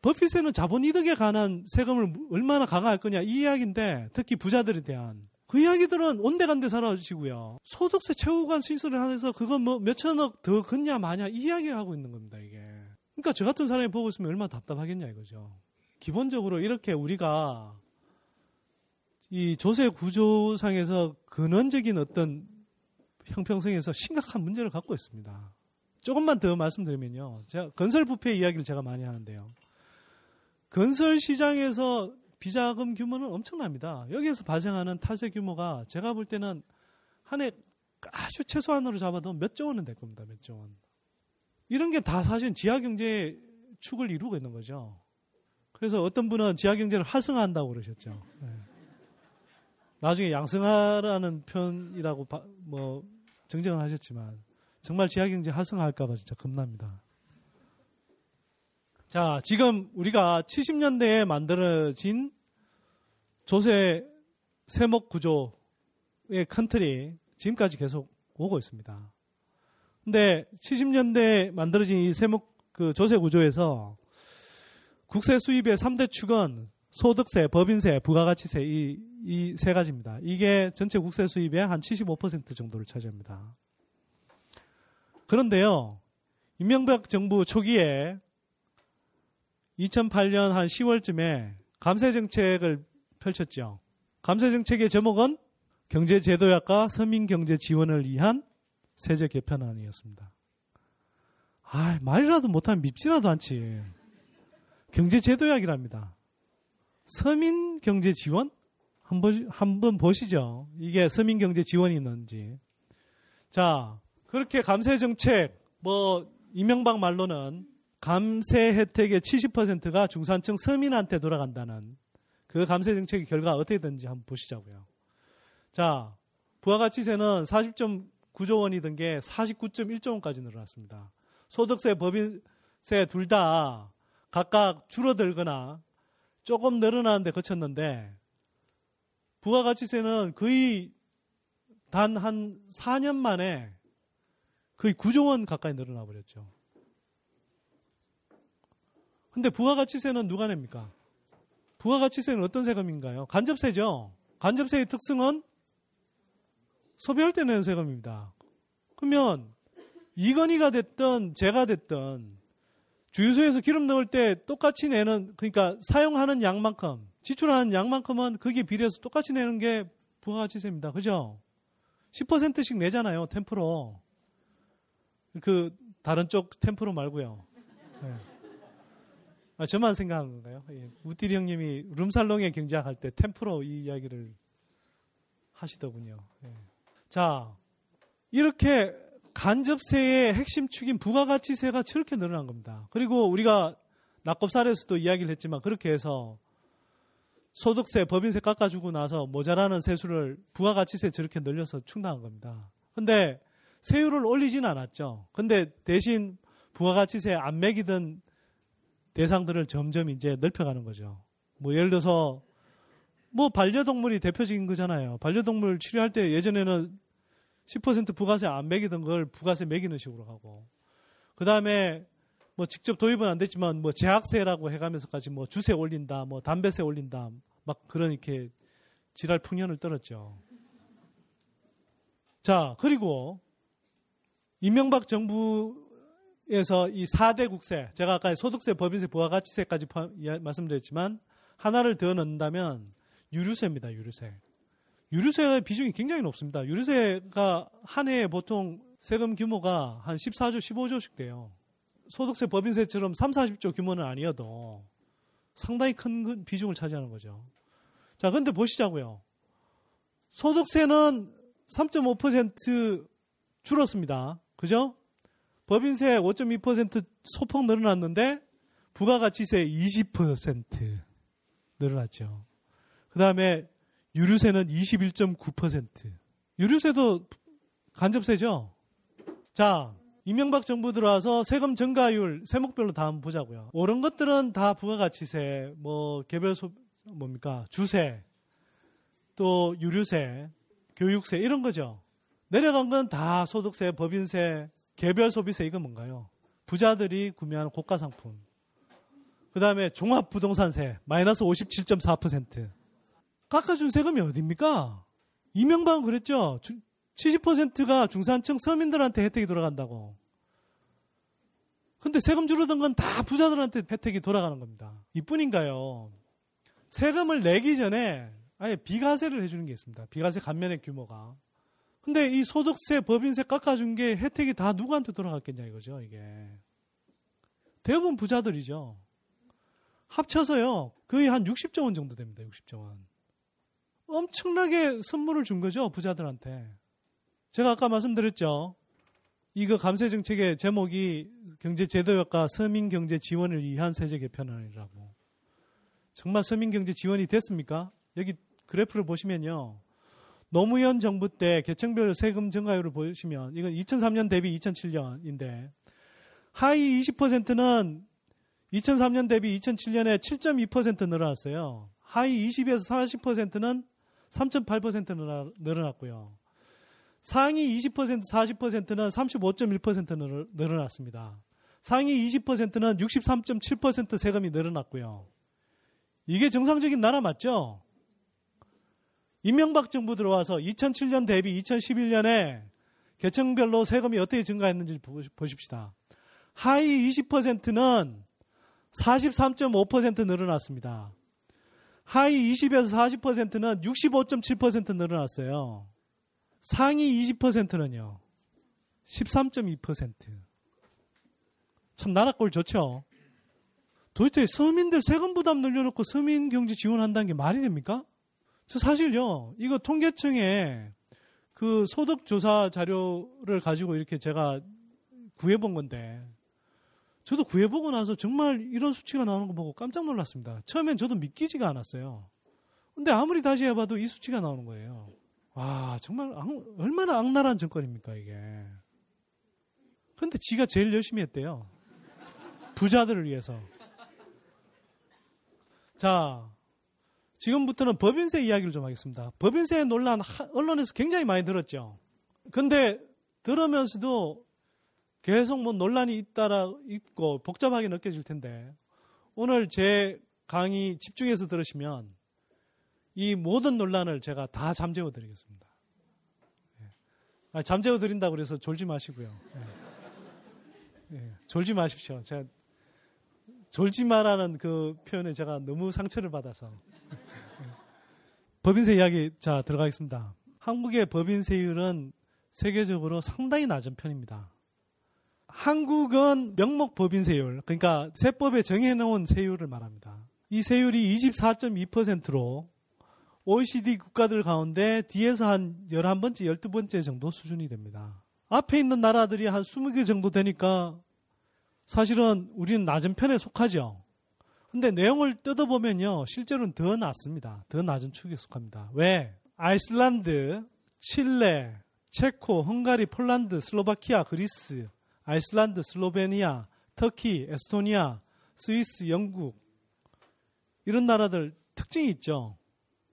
버핏세는 자본 이득에 관한 세금을 얼마나 강화할 거냐 이 이야기인데 특히 부자들에 대한 그 이야기들은 온데간데 사라지고요. 소득세 최고 구간 신설을 하면서 그거 뭐 몇천억 더 걷냐 마냐 이 이야기를 하고 있는 겁니다 이게. 그러니까 저 같은 사람이 보고 있으면 얼마나 답답하겠냐 이거죠. 기본적으로 이렇게 우리가 이 조세 구조상에서 근원적인 어떤 형평성에서 심각한 문제를 갖고 있습니다. 조금만 더 말씀드리면요. 제가 건설 부패 이야기를 제가 많이 하는데요. 건설 시장에서 비자금 규모는 엄청납니다. 여기에서 발생하는 탈세 규모가 제가 볼 때는 한 해 아주 최소한으로 잡아도 몇 조 원은 될 겁니다. 몇 조 원. 이런 게 다 사실 지하 경제의 축을 이루고 있는 거죠. 그래서 어떤 분은 지하 경제를 활성화한다고 그러셨죠. 네. 나중에 양성화라는 편이라고 바, 뭐 정정을 하셨지만 정말 지하경제 활성화할까봐 진짜 겁납니다. 자, 지금 우리가 70년대에 만들어진 조세 세목 구조의 큰 틀이 지금까지 계속 오고 있습니다. 근데 70년대에 만들어진 이 세목 그 조세 구조에서 국세 수입의 3대 축은 소득세, 법인세, 부가가치세 이 이 세 가지입니다. 이게 전체 국세 수입의 한 75% 정도를 차지합니다. 그런데요. 임명박 정부 초기에 2008년 한 10월쯤에 감세 정책을 펼쳤죠. 감세 정책의 제목은 경제 제도약과 서민 경제 지원을 위한 세제 개편안이었습니다. 아, 말이라도 못하면 밉지라도 않지. 경제 제도약이랍니다. 서민 경제 지원? 한번, 한번 보시죠. 이게 서민 경제 지원이 있는지. 자, 그렇게 감세 정책, 뭐, 이명박 말로는 감세 혜택의 70%가 중산층 서민한테 돌아간다는 그 감세 정책의 결과 어떻게 되는지 한번 보시자고요. 자, 부가가치세는 40점 49조 원이던 게 49.1조 원까지 늘어났습니다. 소득세, 법인세 둘 다 각각 줄어들거나 조금 늘어나는데 그쳤는데 부가가치세는 거의 단 한 4년 만에 거의 9조 원 가까이 늘어나 버렸죠. 근데 부가가치세는 누가 냅니까? 부가가치세는 어떤 세금인가요? 간접세죠. 간접세의 특성은 소비할 때 내는 세금입니다. 그러면 이건희가 됐든 제가 됐든 주유소에서 기름 넣을 때 똑같이 내는 그러니까 사용하는 양만큼 지출하는 양만큼은 거기에 비례해서 똑같이 내는 게 부가가치세입니다. 그죠? 10%씩 내잖아요. 템프로. 그 다른 쪽 템프로 말고요. 네. 아, 저만 생각한 건가요? 예. 우띠리 형님이 룸살롱에 경제학할 때 템프로 이 이야기를 하시더군요. 예. 자, 이렇게 간접세의 핵심 축인 부가가치세가 저렇게 늘어난 겁니다. 그리고 우리가 낙곱살에서도 이야기를 했지만 그렇게 해서 소득세, 법인세 깎아주고 나서 모자라는 세수를 부가가치세 저렇게 늘려서 충당한 겁니다. 근데 세율을 올리진 않았죠. 근데 대신 부가가치세 안 매기던 대상들을 점점 이제 넓혀가는 거죠. 뭐 예를 들어서 뭐 반려동물이 대표적인 거잖아요. 반려동물 치료할 때 예전에는 10% 부가세 안 매기던 걸 부가세 매기는 식으로 하고 그 다음에 뭐 직접 도입은 안 됐지만 뭐 제약세라고 해가면서까지 뭐 주세 올린다, 뭐 담배세 올린다, 막 그런 이렇게 지랄 풍년을 떨었죠. 자 그리고 이명박 정부에서 이 4대 국세, 제가 아까 소득세, 법인세, 부가가치세까지 말씀드렸지만 하나를 더 넣는다면 유류세입니다. 유류세. 유류세의 비중이 굉장히 높습니다. 유류세가 한 해에 보통 세금 규모가 한 14조, 15조씩 돼요. 소득세, 법인세처럼 3, 40조 규모는 아니어도 상당히 큰 비중을 차지하는 거죠. 자, 근데 보시자고요. 소득세는 3.5% 줄었습니다. 그죠? 법인세 5.2% 소폭 늘어났는데 부가가치세 20% 늘어났죠. 그 다음에 유류세는 21.9%. 유류세도 간접세죠? 자, 이명박 정부 들어와서 세금 증가율 세목별로 다 한번 보자고요. 오른 것들은 다 부가가치세, 뭐 개별 소 뭡니까 주세, 또 유류세, 교육세 이런 거죠. 내려간 건 다 소득세, 법인세, 개별 소비세 이건 뭔가요? 부자들이 구매하는 고가 상품. 그 다음에 종합부동산세 마이너스 57.4%. 깎아준 세금이 어딥니까? 이명박은 그랬죠. 70%가 중산층 서민들한테 혜택이 돌아간다고. 근데 세금 줄어든 건 다 부자들한테 혜택이 돌아가는 겁니다. 이뿐인가요? 세금을 내기 전에 아예 비과세를 해주는 게 있습니다. 비과세 감면의 규모가. 근데 이 소득세, 법인세 깎아준 게 혜택이 다 누구한테 돌아갔겠냐 이거죠, 이게. 대부분 부자들이죠. 합쳐서요, 거의 한 60조 원 정도 됩니다, 60조 원. 엄청나게 선물을 준 거죠, 부자들한테. 제가 아까 말씀드렸죠. 이거 감세 정책의 제목이 경제 제도역과 서민 경제 지원을 위한 세제 개편안이라고. 정말 서민 경제 지원이 됐습니까? 여기 그래프를 보시면요. 노무현 정부 때 개청별 세금 증가율을 보시면 이건 2003년 대비 2007년인데 하위 20%는 2003년 대비 2007년에 7.2% 늘어났어요. 하위 20에서 40%는 3.8% 늘어났고요. 상위 20% 40%는 35.1% 늘어났습니다. 상위 20%는 63.7% 세금이 늘어났고요. 이게 정상적인 나라 맞죠? 이명박 정부 들어와서 2007년 대비 2011년에 계층별로 세금이 어떻게 증가했는지 보십시다. 하위 20%는 43.5% 늘어났습니다. 하위 20에서 40%는 65.7% 늘어났어요. 상위 20%는요. 13.2%. 참 나라 꼴 좋죠. 도대체 서민들 세금 부담 늘려놓고 서민 경제 지원한다는 게 말이 됩니까? 저 사실요, 이거 통계청에 그 소득 조사 자료를 가지고 이렇게 제가 구해 본 건데, 저도 구해 보고 나서 정말 이런 수치가 나오는 거 보고 깜짝 놀랐습니다. 처음엔 저도 믿기지가 않았어요. 근데 아무리 다시 해봐도 이 수치가 나오는 거예요. 와, 정말 악- 얼마나 악랄한 정권입니까, 이게. 근데 지가 제일 열심히 했대요. 부자들을 위해서. 자, 지금부터는 법인세 이야기를 좀 하겠습니다. 법인세 논란 하- 언론에서 굉장히 많이 들었죠. 근데 들으면서도 계속 뭐 논란이 있다라 있고 복잡하게 느껴질 텐데 오늘 제 강의 집중해서 들으시면 이 모든 논란을 제가 다 잠재워 드리겠습니다. 예. 아, 잠재워 드린다고 그래서 졸지 마시고요. 예. 예, 졸지 마십시오. 제가 졸지 마라는 그 표현에 제가 너무 상처를 받아서. 예. 법인세 이야기 자 들어가겠습니다. 한국의 법인세율은 세계적으로 상당히 낮은 편입니다. 한국은 명목 법인세율, 그러니까 세법에 정해놓은 세율을 말합니다. 이 세율이 24.2%로 OECD 국가들 가운데 뒤에서 한 11번째, 12번째 정도 수준이 됩니다. 앞에 있는 나라들이 한 20개 정도 되니까 사실은 우리는 낮은 편에 속하죠. 근데 내용을 뜯어보면요, 실제로는 더 낮습니다. 더 낮은 축에 속합니다. 왜? 아이슬란드, 칠레, 체코, 헝가리, 폴란드, 슬로바키아, 그리스, 아이슬란드, 슬로베니아, 터키, 에스토니아, 스위스, 영국 이런 나라들 특징이 있죠.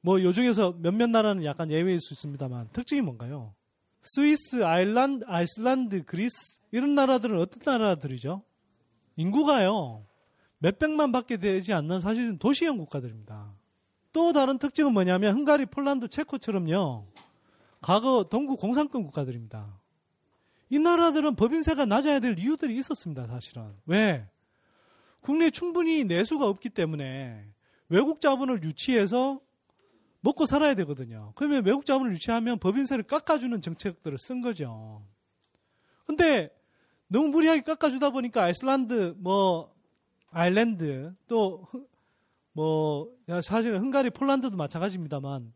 뭐 요중에서 몇몇 나라는 약간 예외일 수 있습니다만 특징이 뭔가요? 스위스, 아일란드, 아이슬란드, 그리스 이런 나라들은 어떤 나라들이죠? 인구가요 몇백만 밖에 되지 않는 사실은 도시형 국가들입니다. 또 다른 특징은 뭐냐면 헝가리, 폴란드, 체코처럼요 과거 동구 공산권 국가들입니다. 이 나라들은 법인세가 낮아야 될 이유들이 있었습니다, 사실은. 왜? 국내에 충분히 내수가 없기 때문에 외국 자본을 유치해서 먹고 살아야 되거든요. 그러면 외국 자본을 유치하면 법인세를 깎아주는 정책들을 쓴 거죠. 근데 너무 무리하게 깎아주다 보니까 아이슬란드, 뭐, 아일랜드, 또, 뭐, 사실은 헝가리, 폴란드도 마찬가지입니다만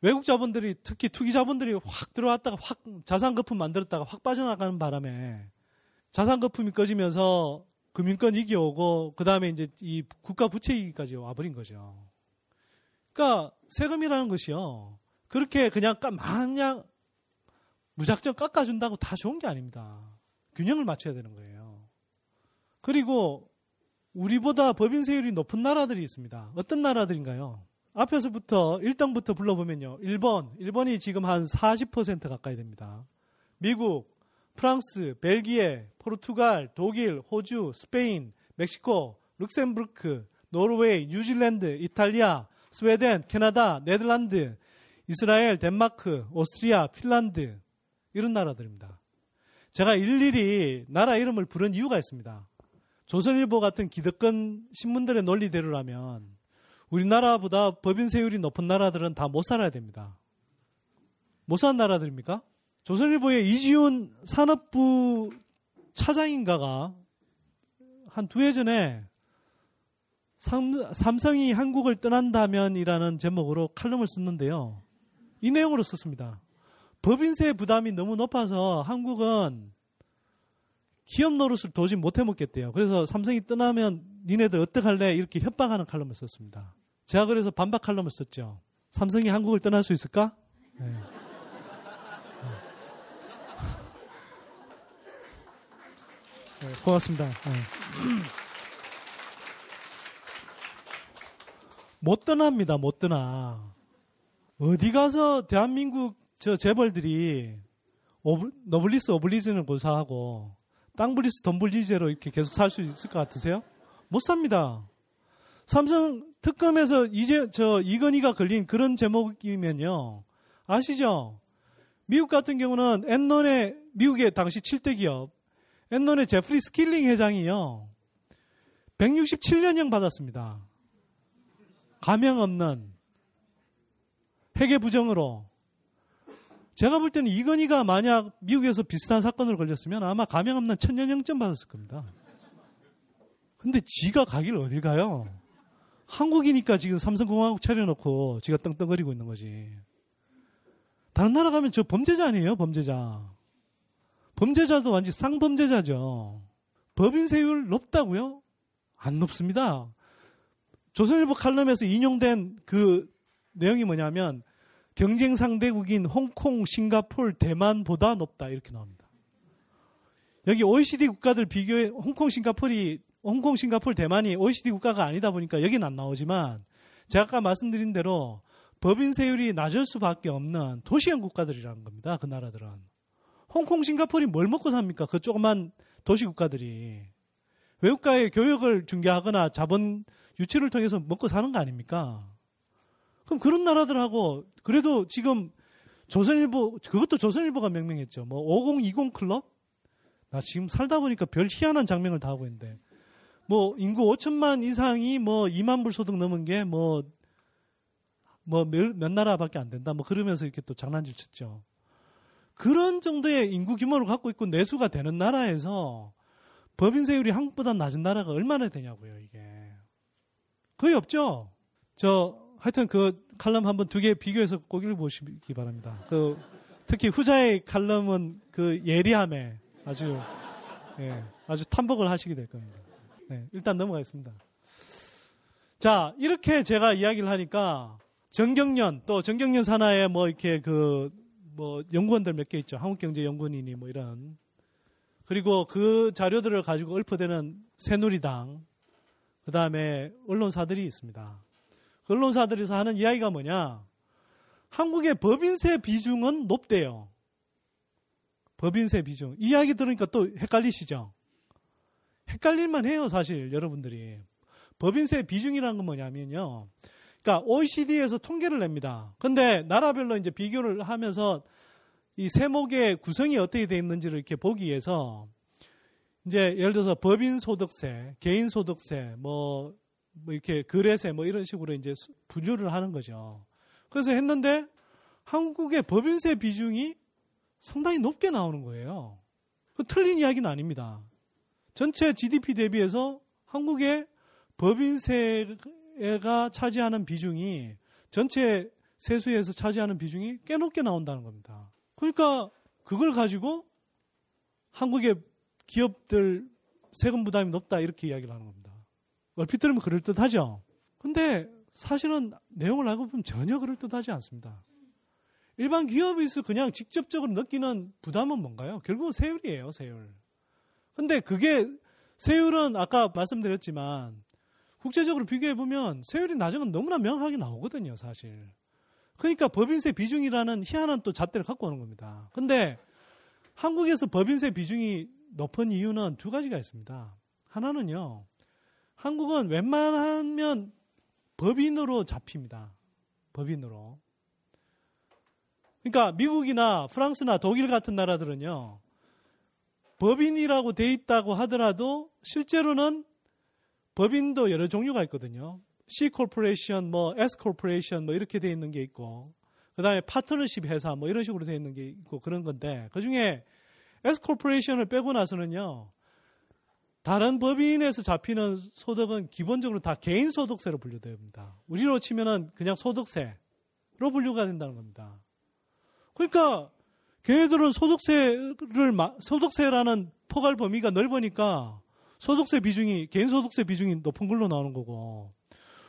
외국 자본들이 특히 투기 자본들이 확 들어왔다가 확 자산 거품 만들었다가 확 빠져나가는 바람에 자산 거품이 꺼지면서 금융권 위기 오고 그 다음에 이제 이 국가 부채 위기까지 와버린 거죠. 그러니까 세금이라는 것이요. 그렇게 그냥 까 마냥 무작정 깎아준다고 다 좋은 게 아닙니다. 균형을 맞춰야 되는 거예요. 그리고 우리보다 법인세율이 높은 나라들이 있습니다. 어떤 나라들인가요? 앞에서부터 1등부터 불러보면요. 일본, 일본이 지금 한 40% 가까이 됩니다. 미국, 프랑스, 벨기에, 포르투갈, 독일, 호주, 스페인, 멕시코, 룩셈부르크, 노르웨이, 뉴질랜드, 이탈리아, 스웨덴, 캐나다, 네덜란드, 이스라엘, 덴마크, 오스트리아, 핀란드 이런 나라들입니다. 제가 일일이 나라 이름을 부른 이유가 있습니다. 조선일보 같은 기득권 신문들의 논리대로라면 우리나라보다 법인세율이 높은 나라들은 다 못 살아야 됩니다. 못 사는 나라들입니까? 조선일보의 이지훈 산업부 차장인가가 한 두 해 전에 삼, 삼성이 한국을 떠난다면이라는 제목으로 칼럼을 썼는데요. 이 내용으로 썼습니다. 법인세 부담이 너무 높아서 한국은 기업 노릇을 도저히 못 해먹겠대요. 그래서 삼성이 떠나면 니네들 어떡할래? 이렇게 협박하는 칼럼을 썼습니다. 제가 그래서 반박 칼럼을 썼죠. 삼성이 한국을 떠날 수 있을까? 네. 네, 고맙습니다. 네. 못 떠납니다. 못 떠나. 어디 가서 대한민국 저 재벌들이 오브, 노블레스 오블리주는 고사하고 땅블리스 돈블리제로 이렇게 계속 살 수 있을 것 같으세요? 못 삽니다. 삼성 특검에서 이제 저 이건희가 걸린 그런 죄목이면요. 아시죠? 미국 같은 경우는 엔론의 미국의 당시 7대 기업 엔론의 제프리 스킬링 회장이요. 167년형 받았습니다. 감형 없는 회계 부정으로 제가 볼 때는 이건희가 만약 미국에서 비슷한 사건을 걸렸으면 아마 가명 없는 천년형점 받았을 겁니다. 근데 지가 가길 어딜 가요? 한국이니까 지금 삼성공화국 차려놓고 지가 떵떵거리고 있는 거지. 다른 나라 가면 저 범죄자 아니에요, 범죄자. 범죄자도 완전 쌍범죄자죠. 법인 세율 높다고요? 안 높습니다. 조선일보 칼럼에서 인용된 그 내용이 뭐냐면 경쟁 상대국인 홍콩, 싱가폴, 대만보다 높다 이렇게 나옵니다. 여기 OECD 국가들 비교해 홍콩, 싱가폴이 홍콩, 싱가폴, 대만이 OECD 국가가 아니다 보니까 여기는 안 나오지만 제가 아까 말씀드린 대로 법인 세율이 낮을 수밖에 없는 도시형 국가들이라는 겁니다. 그 나라들은. 홍콩, 싱가폴이 뭘 먹고 삽니까? 그 조그만 도시 국가들이. 외국가에 교육을 중개하거나 자본 유치를 통해서 먹고 사는 거 아닙니까? 그럼 그런 나라들하고 그래도 지금 조선일보 그것도 조선일보가 명명했죠. 뭐 5020 클럽? 나 지금 살다 보니까 별 희한한 장면을 다 하고 있는데 뭐 인구 5천만 이상이 뭐 2만 불 소득 넘은 게 뭐 뭐몇 나라밖에 안 된다. 뭐 그러면서 이렇게 또 장난질 쳤죠. 그런 정도의 인구 규모를 갖고 있고 내수가 되는 나라에서 법인 세율이 한국보다 낮은 나라가 얼마나 되냐고요, 이게. 거의 없죠? 저, 하여튼 그 칼럼 한번 두 개 비교해서 꼭 읽어보시기 바랍니다. 그, 특히 후자의 칼럼은 그 예리함에 아주, 예, 아주 탐복을 하시게 될 겁니다. 네, 일단 넘어가겠습니다. 자, 이렇게 제가 이야기를 하니까 정경련, 또 정경련 산하에 뭐 이렇게 그, 뭐 연구원들 몇 개 있죠. 한국경제연구원이니 뭐 이런 그리고 그 자료들을 가지고 읊어대는 새누리당, 그 다음에 언론사들이 있습니다. 그 언론사들에서 하는 이야기가 뭐냐? 한국의 법인세 비중은 높대요. 법인세 비중. 이 이야기 들으니까 또 헷갈리시죠? 헷갈릴만 해요, 사실, 여러분들이. 법인세 비중이라는 건 뭐냐면요. 그러니까 OECD에서 통계를 냅니다. 근데 나라별로 이제 비교를 하면서 이 세목의 구성이 어떻게 되어 있는지를 이렇게 보기 위해서 이제 예를 들어서 법인 소득세, 개인 소득세, 뭐, 뭐 이렇게 거래세 뭐 이런 식으로 이제 분류를 하는 거죠. 그래서 했는데 한국의 법인세 비중이 상당히 높게 나오는 거예요. 그 틀린 이야기는 아닙니다. 전체 GDP 대비해서 한국의 법인세가 차지하는 비중이 전체 세수에서 차지하는 비중이 꽤 높게 나온다는 겁니다. 그러니까 그걸 가지고 한국의 기업들 세금 부담이 높다 이렇게 이야기를 하는 겁니다. 얼핏 들으면 그럴듯하죠. 근데 사실은 내용을 알고 보면 전혀 그럴듯하지 않습니다. 일반 기업에서 그냥 직접적으로 느끼는 부담은 뭔가요? 결국은 세율이에요, 세율. 근데 그게 세율은 아까 말씀드렸지만 국제적으로 비교해 보면 세율이 낮은 건 너무나 명확하게 나오거든요, 사실. 그러니까 법인세 비중이라는 희한한 또 잣대를 갖고 오는 겁니다. 근데 한국에서 법인세 비중이 높은 이유는 두 가지가 있습니다. 하나는요, 한국은 웬만하면 법인으로 잡힙니다. 법인으로. 그러니까 미국이나 프랑스나 독일 같은 나라들은요, 법인이라고 돼 있다고 하더라도 실제로는 법인도 여러 종류가 있거든요. C corporation, 뭐 S corporation 뭐 이렇게 돼 있는 게 있고 그다음에 파트너십 회사 뭐 이런 식으로 돼 있는 게 있고 그런 건데 그중에 S 코퍼레이션을 빼고 나서는요. 다른 법인에서 잡히는 소득은 기본적으로 다 개인 소득세로 분류됩니다. 우리로 치면은 그냥 소득세로 분류가 된다는 겁니다. 그러니까 걔네들은 소득세를 소득세라는 포괄 범위가 넓으니까 소득세 비중이 개인 소득세 비중이 높은 걸로 나오는 거고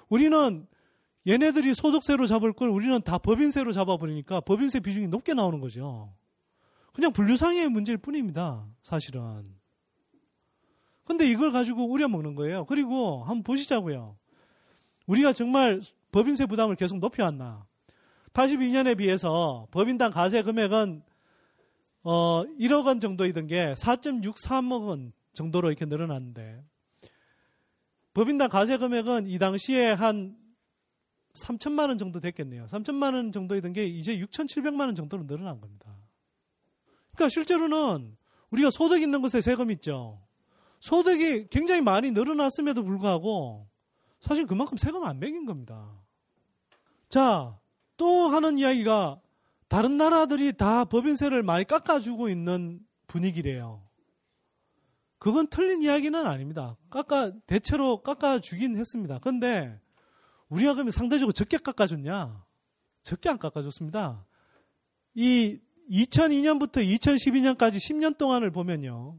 우리는 얘네들이 소득세로 잡을 걸 우리는 다 법인세로 잡아버리니까 법인세 비중이 높게 나오는 거죠. 그냥 분류상의 문제일 뿐입니다. 사실은. 근데 이걸 가지고 우려먹는 거예요. 그리고 한번 보시자고요. 우리가 정말 법인세 부담을 계속 높여왔나. 82년에 비해서 법인당 가세 금액은 어 1억 원 정도이던 게 4.63억 원 정도로 이렇게 늘어났는데 법인당 가세 금액은 이 당시에 한 3천만 원 정도 됐겠네요. 3천만 원 정도이던 게 이제 6,700만 원 정도로 늘어난 겁니다. 그러니까 실제로는 우리가 소득 있는 곳에 세금 있죠. 소득이 굉장히 많이 늘어났음에도 불구하고 사실 그만큼 세금 안 매긴 겁니다. 자, 또 하는 이야기가 다른 나라들이 다 법인세를 많이 깎아주고 있는 분위기래요. 그건 틀린 이야기는 아닙니다. 깎아, 대체로 깎아 주긴 했습니다. 근데 우리가 그러면 상대적으로 적게 깎아줬냐? 적게 안 깎아줬습니다. 이 2002년부터 2012년까지 10년 동안을 보면요.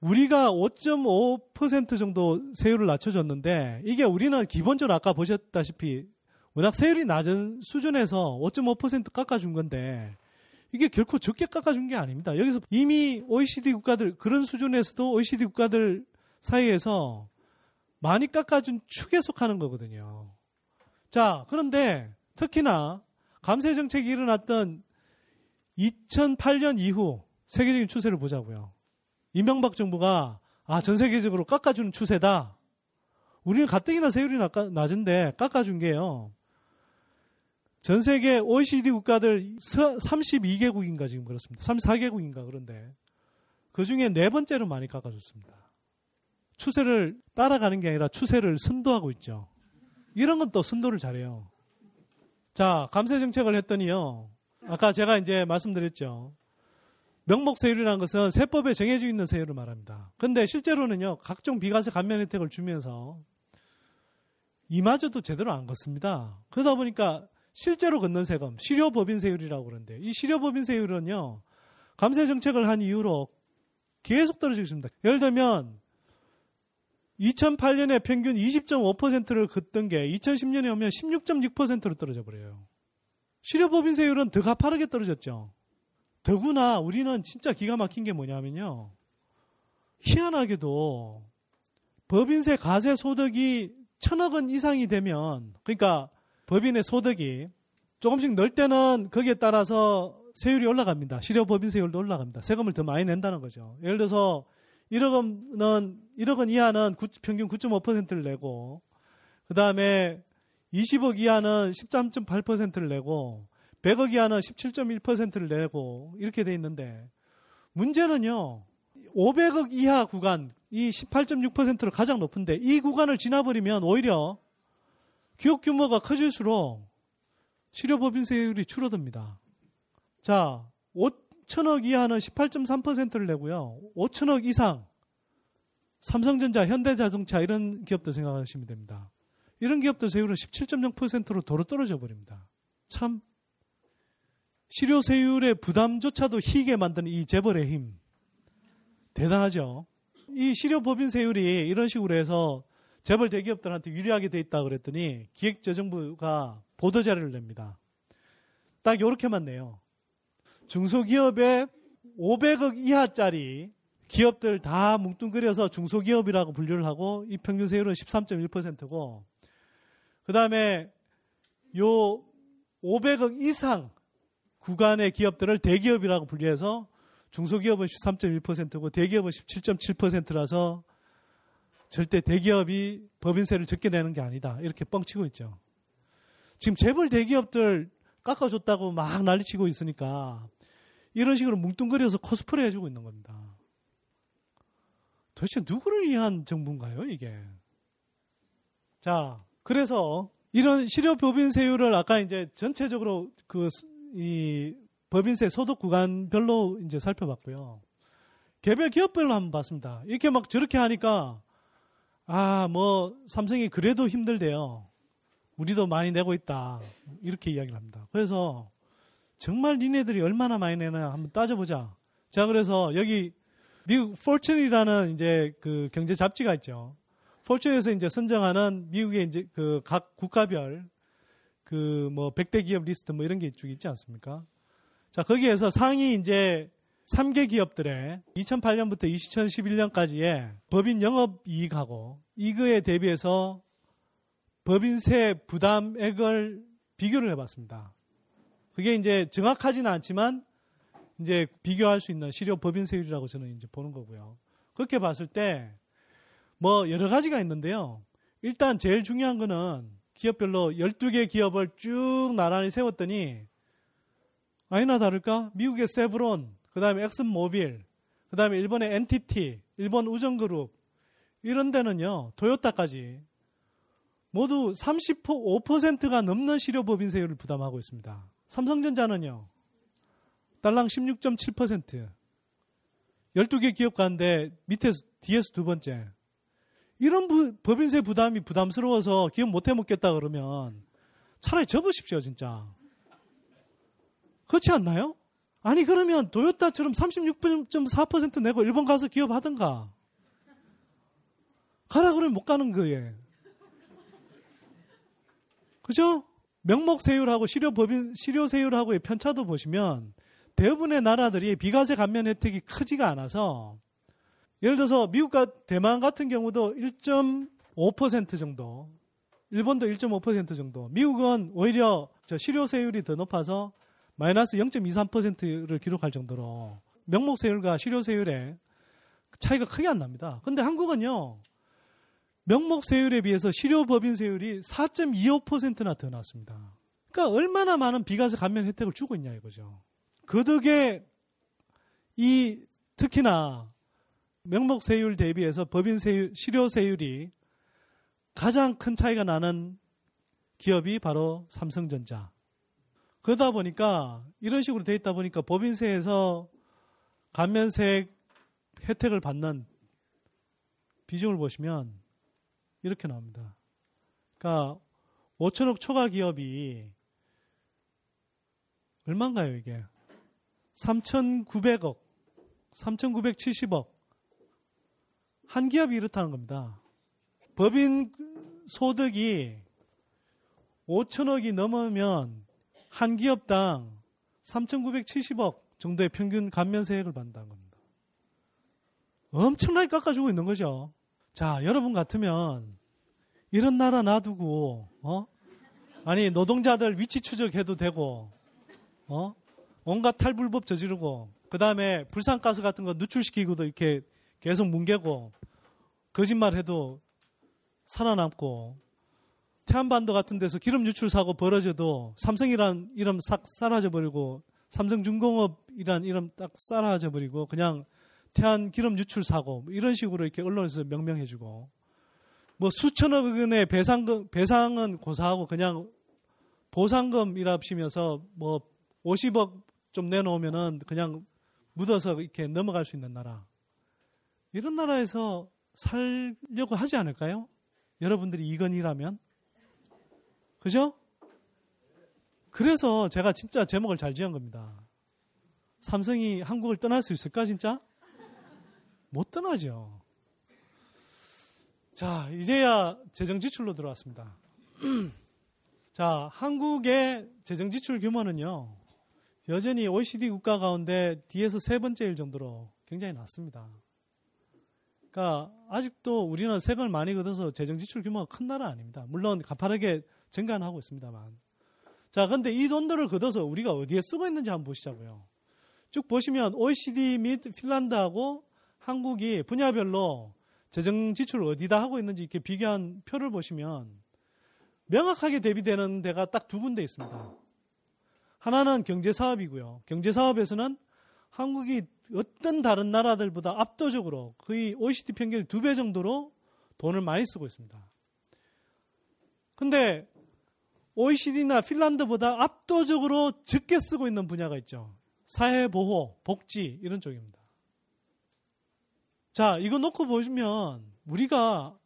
우리가 5.5% 정도 세율을 낮춰줬는데 이게 우리는 기본적으로 아까 보셨다시피 워낙 세율이 낮은 수준에서 5.5% 깎아준 건데 이게 결코 적게 깎아준 게 아닙니다. 여기서 이미 OECD 국가들 그런 수준에서도 OECD 국가들 사이에서 많이 깎아준 축에 속하는 거거든요. 자, 그런데 특히나 감세 정책이 일어났던 2008년 이후 세계적인 추세를 보자고요. 이명박 정부가 아, 전 세계적으로 깎아주는 추세다. 우리는 가뜩이나 세율이 낮은데 깎아준 게요. 전 세계 OECD 국가들 32개국인가 지금 그렇습니다. 34개국인가 그런데 그 중에 네 번째로 많이 깎아줬습니다. 추세를 따라가는 게 아니라 추세를 선도하고 있죠. 이런 건 또 선도를 잘해요. 자, 감세 정책을 했더니요. 아까 제가 이제 말씀드렸죠. 명목 세율이라는 것은 세법에 정해져 있는 세율을 말합니다. 근데 실제로는요, 각종 비과세 감면 혜택을 주면서 이마저도 제대로 안 걷습니다. 그러다 보니까 실제로 걷는 세금, 실효법인 세율이라고 그러는데 이 실효법인 세율은요. 감세 정책을 한 이후로 계속 떨어지고 있습니다. 예를 들면 2008년에 평균 20.5%를 걷던 게 2010년에 오면 16.6%로 떨어져 버려요. 실효법인 세율은 더 가파르게 떨어졌죠. 더구나 우리는 진짜 기가 막힌 게 뭐냐면요. 희한하게도 법인세 가세 소득이 천억 원 이상이 되면 그러니까 법인의 소득이 조금씩 늘 때는 거기에 따라서 세율이 올라갑니다. 실효 법인 세율도 올라갑니다. 세금을 더 많이 낸다는 거죠. 예를 들어서 1억 원은 1억 원 이하는 9, 평균 9.5%를 내고 그 다음에 20억 이하는 13.8%를 내고 100억 이하는 17.1%를 내고 이렇게 돼 있는데 문제는요. 500억 이하 구간 이 18.6%로 가장 높은데 이 구간을 지나버리면 오히려 기업 규모가 커질수록 실효법인세율이 줄어듭니다. 자, 5천억 이하는 18.3%를 내고요. 5천억 이상 삼성전자, 현대자동차 이런 기업들 생각하시면 됩니다. 이런 기업들 세율은 17.0%로 도로 떨어져 버립니다. 참 실효세율의 부담조차도 희게 만드는 이 재벌의 힘 대단하죠. 이 실효법인세율이 이런 식으로 해서 재벌 대기업들한테 유리하게 돼 있다 그랬더니 기획재정부가 보도 자료를 냅니다. 딱 요렇게만 내요. 중소기업의 500억 이하짜리 기업들 다 뭉뚱그려서 중소기업이라고 분류를 하고 이 평균 세율은 13.1%고 그 다음에 요 500억 이상 구간의 기업들을 대기업이라고 분류해서 중소기업은 13.1%고 대기업은 17.7%라서 절대 대기업이 법인세를 적게 내는 게 아니다. 이렇게 뻥치고 있죠. 지금 재벌 대기업들 깎아줬다고 막 난리치고 있으니까 이런 식으로 뭉뚱그려서 코스프레 해주고 있는 겁니다. 도대체 누구를 위한 정부인가요, 이게? 자, 그래서 이런 실효 법인세율을 아까 이제 전체적으로 그, 이 법인세 소득 구간별로 이제 살펴봤고요. 개별 기업별로 한번 봤습니다. 이렇게 막 저렇게 하니까 아, 뭐, 삼성이 그래도 힘들대요. 우리도 많이 내고 있다. 이렇게 이야기를 합니다. 그래서 정말 니네들이 얼마나 많이 내나 한번 따져보자. 자, 그래서 여기 미국 포춘이라는 이제 그 경제 잡지가 있죠. 포춘에서 이제 선정하는 미국의 이제 그 각 국가별 그 뭐 100대 기업 리스트 뭐 이런 게 쭉 있지 않습니까? 자, 거기에서 상위 이제 3개 기업들의 2008년부터 2011년까지의 법인 영업 이익하고 이거에 대비해서 법인세 부담액을 비교를 해봤습니다. 그게 이제 정확하지는 않지만 이제 비교할 수 있는 실효 법인세율이라고 저는 이제 보는 거고요. 그렇게 봤을 때 뭐 여러 가지가 있는데요. 일단 제일 중요한 거는 기업별로 12개 기업을 쭉 나란히 세웠더니 아니나 다를까? 미국의 세브론, 그 다음에 엑슨모빌, 그 다음에 일본의 NTT, 일본 우정그룹, 이런 데는요, 토요타까지 모두 35%가 넘는 실효법인세율을 부담하고 있습니다. 삼성전자는요, 달랑 16.7%. 12개 기업 가운데 밑에서, 뒤에서 두 번째. 이런 부, 법인세 부담이 부담스러워서 기업 못 해먹겠다 그러면 차라리 접으십시오, 진짜. 그렇지 않나요? 아니 그러면 도요타처럼 36.4% 내고 일본 가서 기업 하든가. 가라 그러면 못 가는 거예요. 그죠? 명목 세율하고 실효 법인, 실효 세율하고의 편차도 보시면 대부분의 나라들이 비과세 감면 혜택이 크지가 않아서 예를 들어서 미국과 대만 같은 경우도 1.5% 정도, 일본도 1.5% 정도, 미국은 오히려 저 실효 세율이 더 높아서 마이너스 0.23%를 기록할 정도로 명목 세율과 실효 세율의 차이가 크게 안 납니다. 근데 한국은요, 명목 세율에 비해서 실효 법인 세율이 4.25%나 더 났습니다. 그러니까 얼마나 많은 비과세 감면 혜택을 주고 있냐 이거죠. 그 덕에 이 특히나 명목 세율 대비해서 법인 세율, 실효 세율이 가장 큰 차이가 나는 기업이 바로 삼성전자. 그러다 보니까 이런 식으로 돼 있다 보니까 법인세에서 감면세 혜택을 받는 비중을 보시면 이렇게 나옵니다. 그러니까 5천억 초과 기업이 얼마인가요, 이게? 3,900억, 3,970억. 한 기업이 이렇다는 겁니다. 법인 소득이 5천억이 넘으면 한 기업당 3,970억 정도의 평균 감면세액을 받는다는 겁니다. 엄청나게 깎아주고 있는 거죠. 자, 여러분 같으면 이런 나라 놔두고, 어? 아니, 노동자들 위치 추적해도 되고, 어? 온갖 탈불법 저지르고, 그 다음에 불산가스 같은 거 누출시키고도 이렇게 계속 뭉개고, 거짓말 해도 살아남고, 태안반도 같은 데서 기름 유출 사고 벌어져도 삼성이란 이름 싹 사라져 버리고 삼성중공업이란 이름 딱 사라져 버리고 그냥 태안 기름 유출 사고 뭐 이런 식으로 이렇게 언론에서 명명해 주고 뭐 수천억 원의 배상금 배상은 고사하고 그냥 보상금이라 하시면서 뭐 50억 좀 내놓으면은 그냥 묻어서 이렇게 넘어갈 수 있는 나라 이런 나라에서 살려고 하지 않을까요? 여러분들이 이건이라면 그죠? 그래서 제가 진짜 제목을 잘 지은 겁니다. 삼성이 한국을 떠날 수 있을까, 진짜? 못 떠나죠. 자, 이제야 재정 지출로 들어왔습니다. 자, 한국의 재정 지출 규모는요, 여전히 OECD 국가 가운데 뒤에서 세 번째일 정도로 굉장히 낮습니다. 그러니까 아직도 우리는 세금을 많이 걷어서 재정 지출 규모가 큰 나라 아닙니다. 물론 가파르게 증가는 하고 있습니다만. 자, 근데 이 돈들을 걷어서 우리가 어디에 쓰고 있는지 한번 보시자고요. 쭉 보시면 OECD 및 핀란드하고 한국이 분야별로 재정 지출을 어디다 하고 있는지 이렇게 비교한 표를 보시면 명확하게 대비되는 데가 딱 두 군데 있습니다. 하나는 경제 사업이고요. 경제 사업에서는 한국이 어떤 다른 나라들보다 압도적으로 거의 OECD 평균의 두 배 정도로 돈을 많이 쓰고 있습니다. 근데 OECD나 핀란드보다 압도적으로 적게 쓰고 있는 분야가 있죠. 사회보호, 복지 이런 쪽입니다. 자, 이거 놓고 보시면 우리가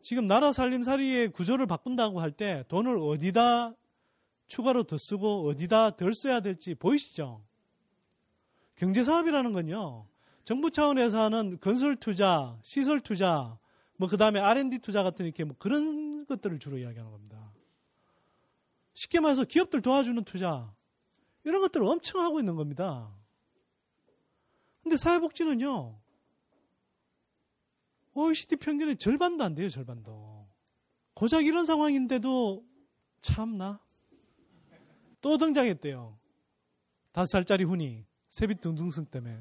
지금 나라 살림살이의 구조를 바꾼다고 할 때 돈을 어디다 추가로 더 쓰고 어디다 덜 써야 될지 보이시죠? 경제사업이라는 건요. 정부 차원에서 하는 건설 투자, 시설 투자, 뭐 그 다음에 R&D 투자 같은 이렇게 뭐 그런 것들을 주로 이야기하는 겁니다. 쉽게 말해서 기업들 도와주는 투자 이런 것들을 엄청 하고 있는 겁니다. 근데 사회복지는요. OECD 평균의 절반도 안 돼요, 절반도. 고작 이런 상황인데도 참나. 또 등장했대요. 다섯 살짜리 훈이 세빛 등등승 때문에.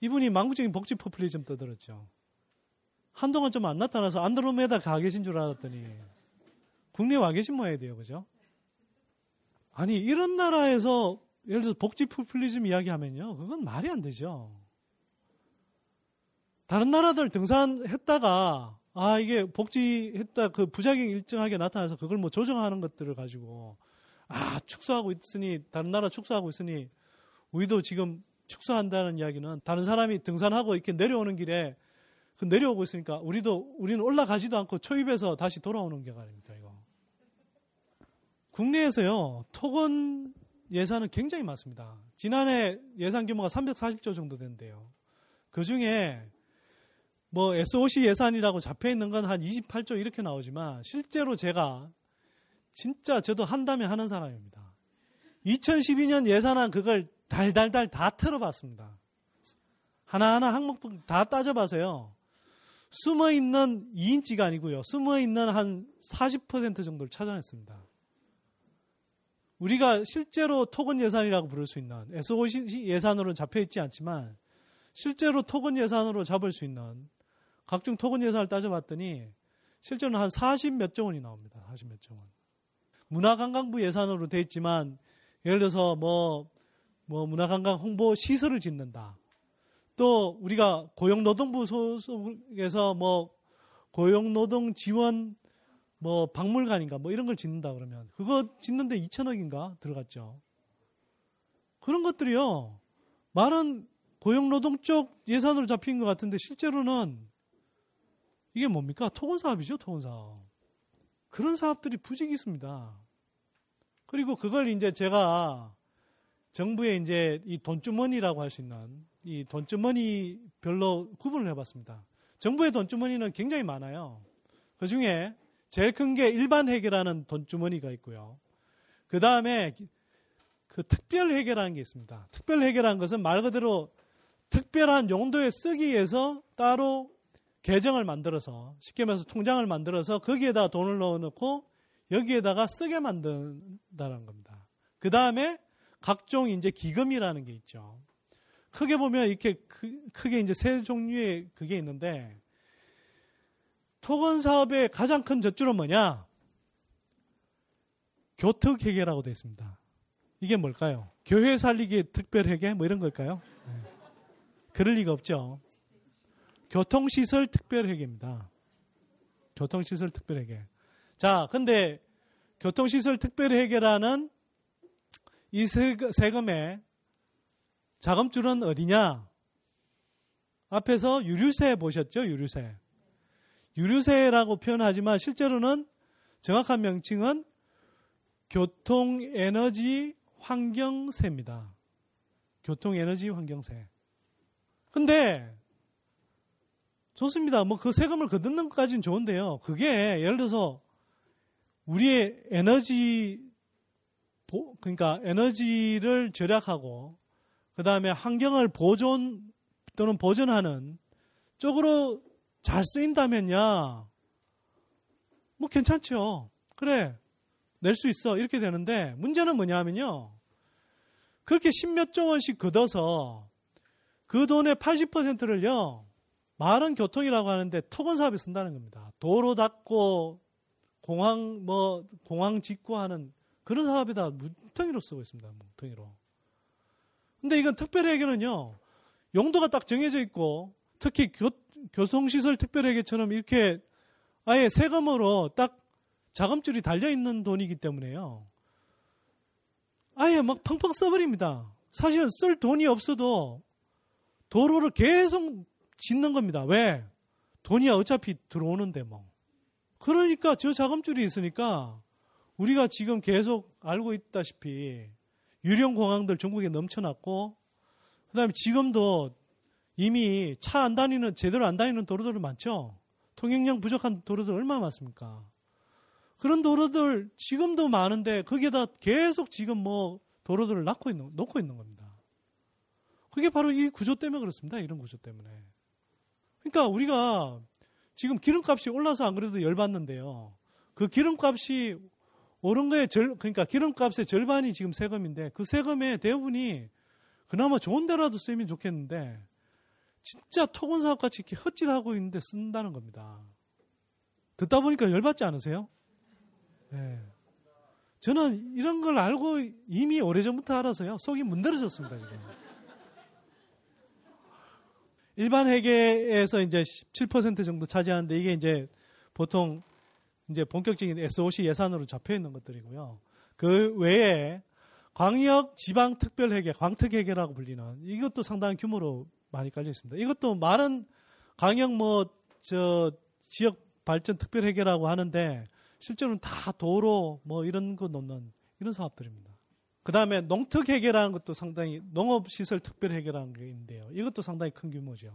이분이 망국적인 복지 포퓰리즘 떠들었죠. 한동안 좀 안 나타나서 안드로메다 가 계신 줄 알았더니 국내에 와 계신 모양이 돼요. 그죠? 아니, 이런 나라에서 예를 들어서 복지 포퓰리즘 이야기하면요. 그건 말이 안 되죠. 다른 나라들 등산했다가 아, 이게 복지했다 그 부작용 일정하게 나타나서 그걸 뭐 조정하는 것들을 가지고 아, 축소하고 있으니 다른 나라 축소하고 있으니 우리도 지금 축소한다는 이야기는 다른 사람이 등산하고 이렇게 내려오는 길에 그 내려오고 있으니까 우리도 우리는 올라가지도 않고 초입해서 다시 돌아오는 게 아닙니까 이거. 국내에서요 토건 예산은 굉장히 많습니다. 지난해 예산 규모가 340조 정도 된대요. 그 중에 뭐 SOC 예산이라고 잡혀 있는 건 한 28조 이렇게 나오지만 실제로 제가 진짜 저도 한다면 하는 사람입니다. 2012년 예산안 그걸 달달달 다 틀어봤습니다. 하나하나 항목들 다 따져봐서요. 숨어 있는 2인치가 아니고요. 숨어 있는 한 40% 정도를 찾아냈습니다. 우리가 실제로 토건 예산이라고 부를 수 있는 SOC 예산으로는 잡혀 있지 않지만 실제로 토건 예산으로 잡을 수 있는 각종 토건 예산을 따져봤더니 실제로는 한 40 몇 조 원이 나옵니다. 40 몇 조 원. 문화관광부 예산으로 돼 있지만 예를 들어서 뭐, 뭐 문화관광 홍보 시설을 짓는다. 또 우리가 고용노동부 소속에서 뭐 고용노동 지원 뭐 박물관인가 뭐 이런 걸 짓는다 그러면 그거 짓는데 2천억인가 들어갔죠. 그런 것들이요. 말은 고용노동 쪽 예산으로 잡힌 것 같은데 실제로는 이게 뭡니까? 토건 사업이죠, 토건 사업. 그런 사업들이 부직이 있습니다. 그리고 그걸 이제 제가 정부의 이제 이 돈주머니라고 할 수 있는 이 돈주머니 별로 구분을 해봤습니다. 정부의 돈주머니는 굉장히 많아요. 그 중에 제일 큰 게 일반 회계라는 돈주머니가 있고요. 그 다음에 그 특별 회계라는 게 있습니다. 특별 회계라는 것은 말 그대로 특별한 용도에 쓰기 위해서 따로 계정을 만들어서 쉽게 말해서 통장을 만들어서 거기에다 돈을 넣어놓고 여기에다가 쓰게 만든다는 겁니다. 그 다음에 각종 이제 기금이라는 게 있죠. 크게 보면 이렇게 크게 이제 세 종류의 그게 있는데 토건 사업의 가장 큰 젖줄은 뭐냐? 교특 회계라고 되어 있습니다. 이게 뭘까요? 교회 살리기 특별 회계 뭐 이런 걸까요? 네. 그럴 리가 없죠. 교통시설 특별 회계입니다. 교통시설 특별 회계. 자, 근데 교통시설 특별 회계라는 이 세금의 자금줄은 어디냐? 앞에서 유류세 보셨죠? 유류세. 유류세라고 표현하지만 실제로는 정확한 명칭은 교통 에너지 환경세입니다. 교통 에너지 환경세. 근데 좋습니다. 뭐 그 세금을 거두는 것까지는 좋은데요. 그게 예를 들어서 우리의 에너지 그러니까 에너지를 절약하고 그 다음에 환경을 보존 또는 보존하는 쪽으로 잘 쓰인다면야 뭐 괜찮죠. 그래 낼 수 있어 이렇게 되는데 문제는 뭐냐면요. 그렇게 십몇 조 원씩 걷어서 그 돈의 80%를요 말은 교통이라고 하는데 토건 사업에 쓴다는 겁니다. 도로 닦고 공항 뭐 공항 짓고 하는 그런 사업에다 뭉텅이로 쓰고 있습니다. 뭉텅이로. 근데 이건 특별 회계는요 용도가 딱 정해져 있고 특히 교, 교통시설 특별회계처럼 이렇게 아예 세금으로 딱 자금줄이 달려 있는 돈이기 때문에요. 아예 막 팡팡 써버립니다. 사실은 쓸 돈이 없어도 도로를 계속 짓는 겁니다. 왜? 돈이 어차피 들어오는데 뭐. 그러니까 저 자금줄이 있으니까 우리가 지금 계속 알고 있다시피 유령 공항들 전국에 넘쳐났고 그다음에 지금도 이미 차 안 다니는 제대로 안 다니는 도로들 많죠. 통행량 부족한 도로들 얼마나 많습니까? 그런 도로들 지금도 많은데 거기에다 계속 지금 뭐 도로들을 놓고 있는 놓고 있는 겁니다. 그게 바로 이 구조 때문에 그렇습니다. 이런 구조 때문에. 그러니까 우리가 지금 기름값이 올라서 안 그래도 열받는데요. 그 기름값이 오른 거에 절, 그러니까 기름값의 절반이 지금 세금인데 그 세금의 대부분이 그나마 좋은 데라도 쓰면 좋겠는데 진짜 토건 사업 같이 이렇게 헛짓하고 있는데 쓴다는 겁니다. 듣다 보니까 열받지 않으세요? 네. 저는 이런 걸 알고 이미 오래전부터 알아서요. 속이 문드러졌습니다, 지금. 일반 회계에서 이제 17% 정도 차지하는데 이게 이제 보통 이제 본격적인 SOC 예산으로 잡혀 있는 것들이고요. 그 외에 광역 지방 특별 회계, 광특 회계라고 불리는 이것도 상당한 규모로 많이 깔려 있습니다. 이것도 말은 광역 뭐 저 지역 발전 특별 회계라고 하는데 실제로는 다 도로 뭐 이런 거 놓는 이런 사업들입니다. 그 다음에 농특회계라는 것도 상당히 농업시설 특별회계라는 게 있는데요. 이것도 상당히 큰 규모죠.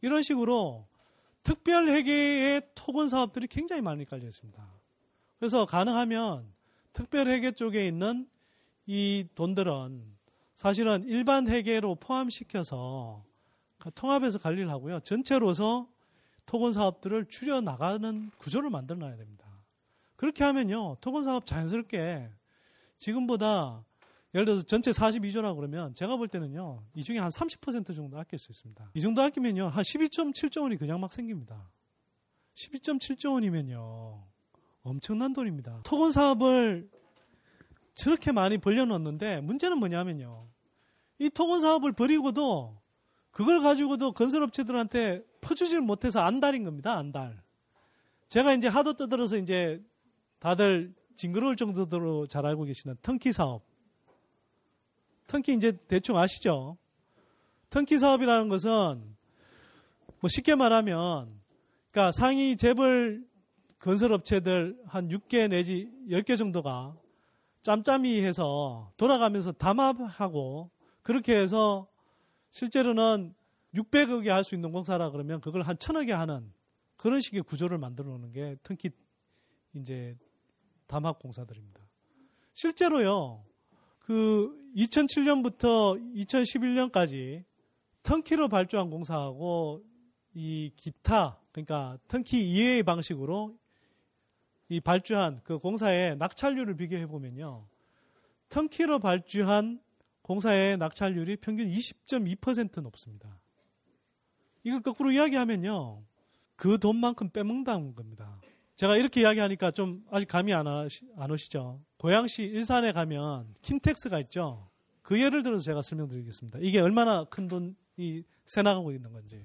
이런 식으로 특별 회계의 토건 사업들이 굉장히 많이 깔려 있습니다. 그래서 가능하면 특별 회계 쪽에 있는 이 돈들은 사실은 일반 회계로 포함시켜서 통합해서 관리를 하고요. 전체로서 토건 사업들을 줄여 나가는 구조를 만들어 놔야 됩니다. 그렇게 하면요. 토건 사업 자연스럽게 지금보다 예를 들어서 전체 42조라 그러면 제가 볼 때는요. 이 중에 한 30% 정도 아낄 수 있습니다. 이 정도 아끼면요. 한 12.7조 원이 그냥 막 생깁니다. 12.7조 원이면요. 엄청난 돈입니다. 토건 사업을 저렇게 많이 벌려놓는데 문제는 뭐냐면요. 이 토건 사업을 벌이고도 그걸 가지고도 건설업체들한테 퍼주질 못해서 안달인 겁니다. 안달. 제가 이제 하도 떠들어서 이제 다들 징그러울 정도로 잘 알고 계시는 턴키 사업. 턴키 이제 대충 아시죠? 턴키 사업이라는 것은 뭐 쉽게 말하면 그러니까 상위 재벌 건설업체들 한 6개 내지 10개 정도가 짬짬이 해서 돌아가면서 담합하고 그렇게 해서 실제로는 600억에 할 수 있는 공사라 그러면 그걸 한 천억에 하는 그런 식의 구조를 만들어 놓는 게 턴키 이제 담합 공사들입니다. 실제로요. 그 2007년부터 2011년까지 턴키로 발주한 공사하고 이 기타 그러니까 턴키 이외의 방식으로 이 발주한 그 공사의 낙찰률을 비교해 보면요. 턴키로 발주한 공사의 낙찰률이 평균 20.2% 높습니다. 이거 거꾸로 이야기하면요. 그 돈만큼 빼먹는다는 겁니다. 제가 이렇게 이야기하니까 좀 아직 감이 안, 하시, 안 오시죠? 고양시 일산에 가면 킨텍스가 있죠? 그 예를 들어서 제가 설명드리겠습니다. 이게 얼마나 큰 돈이 새 나가고 있는 건지.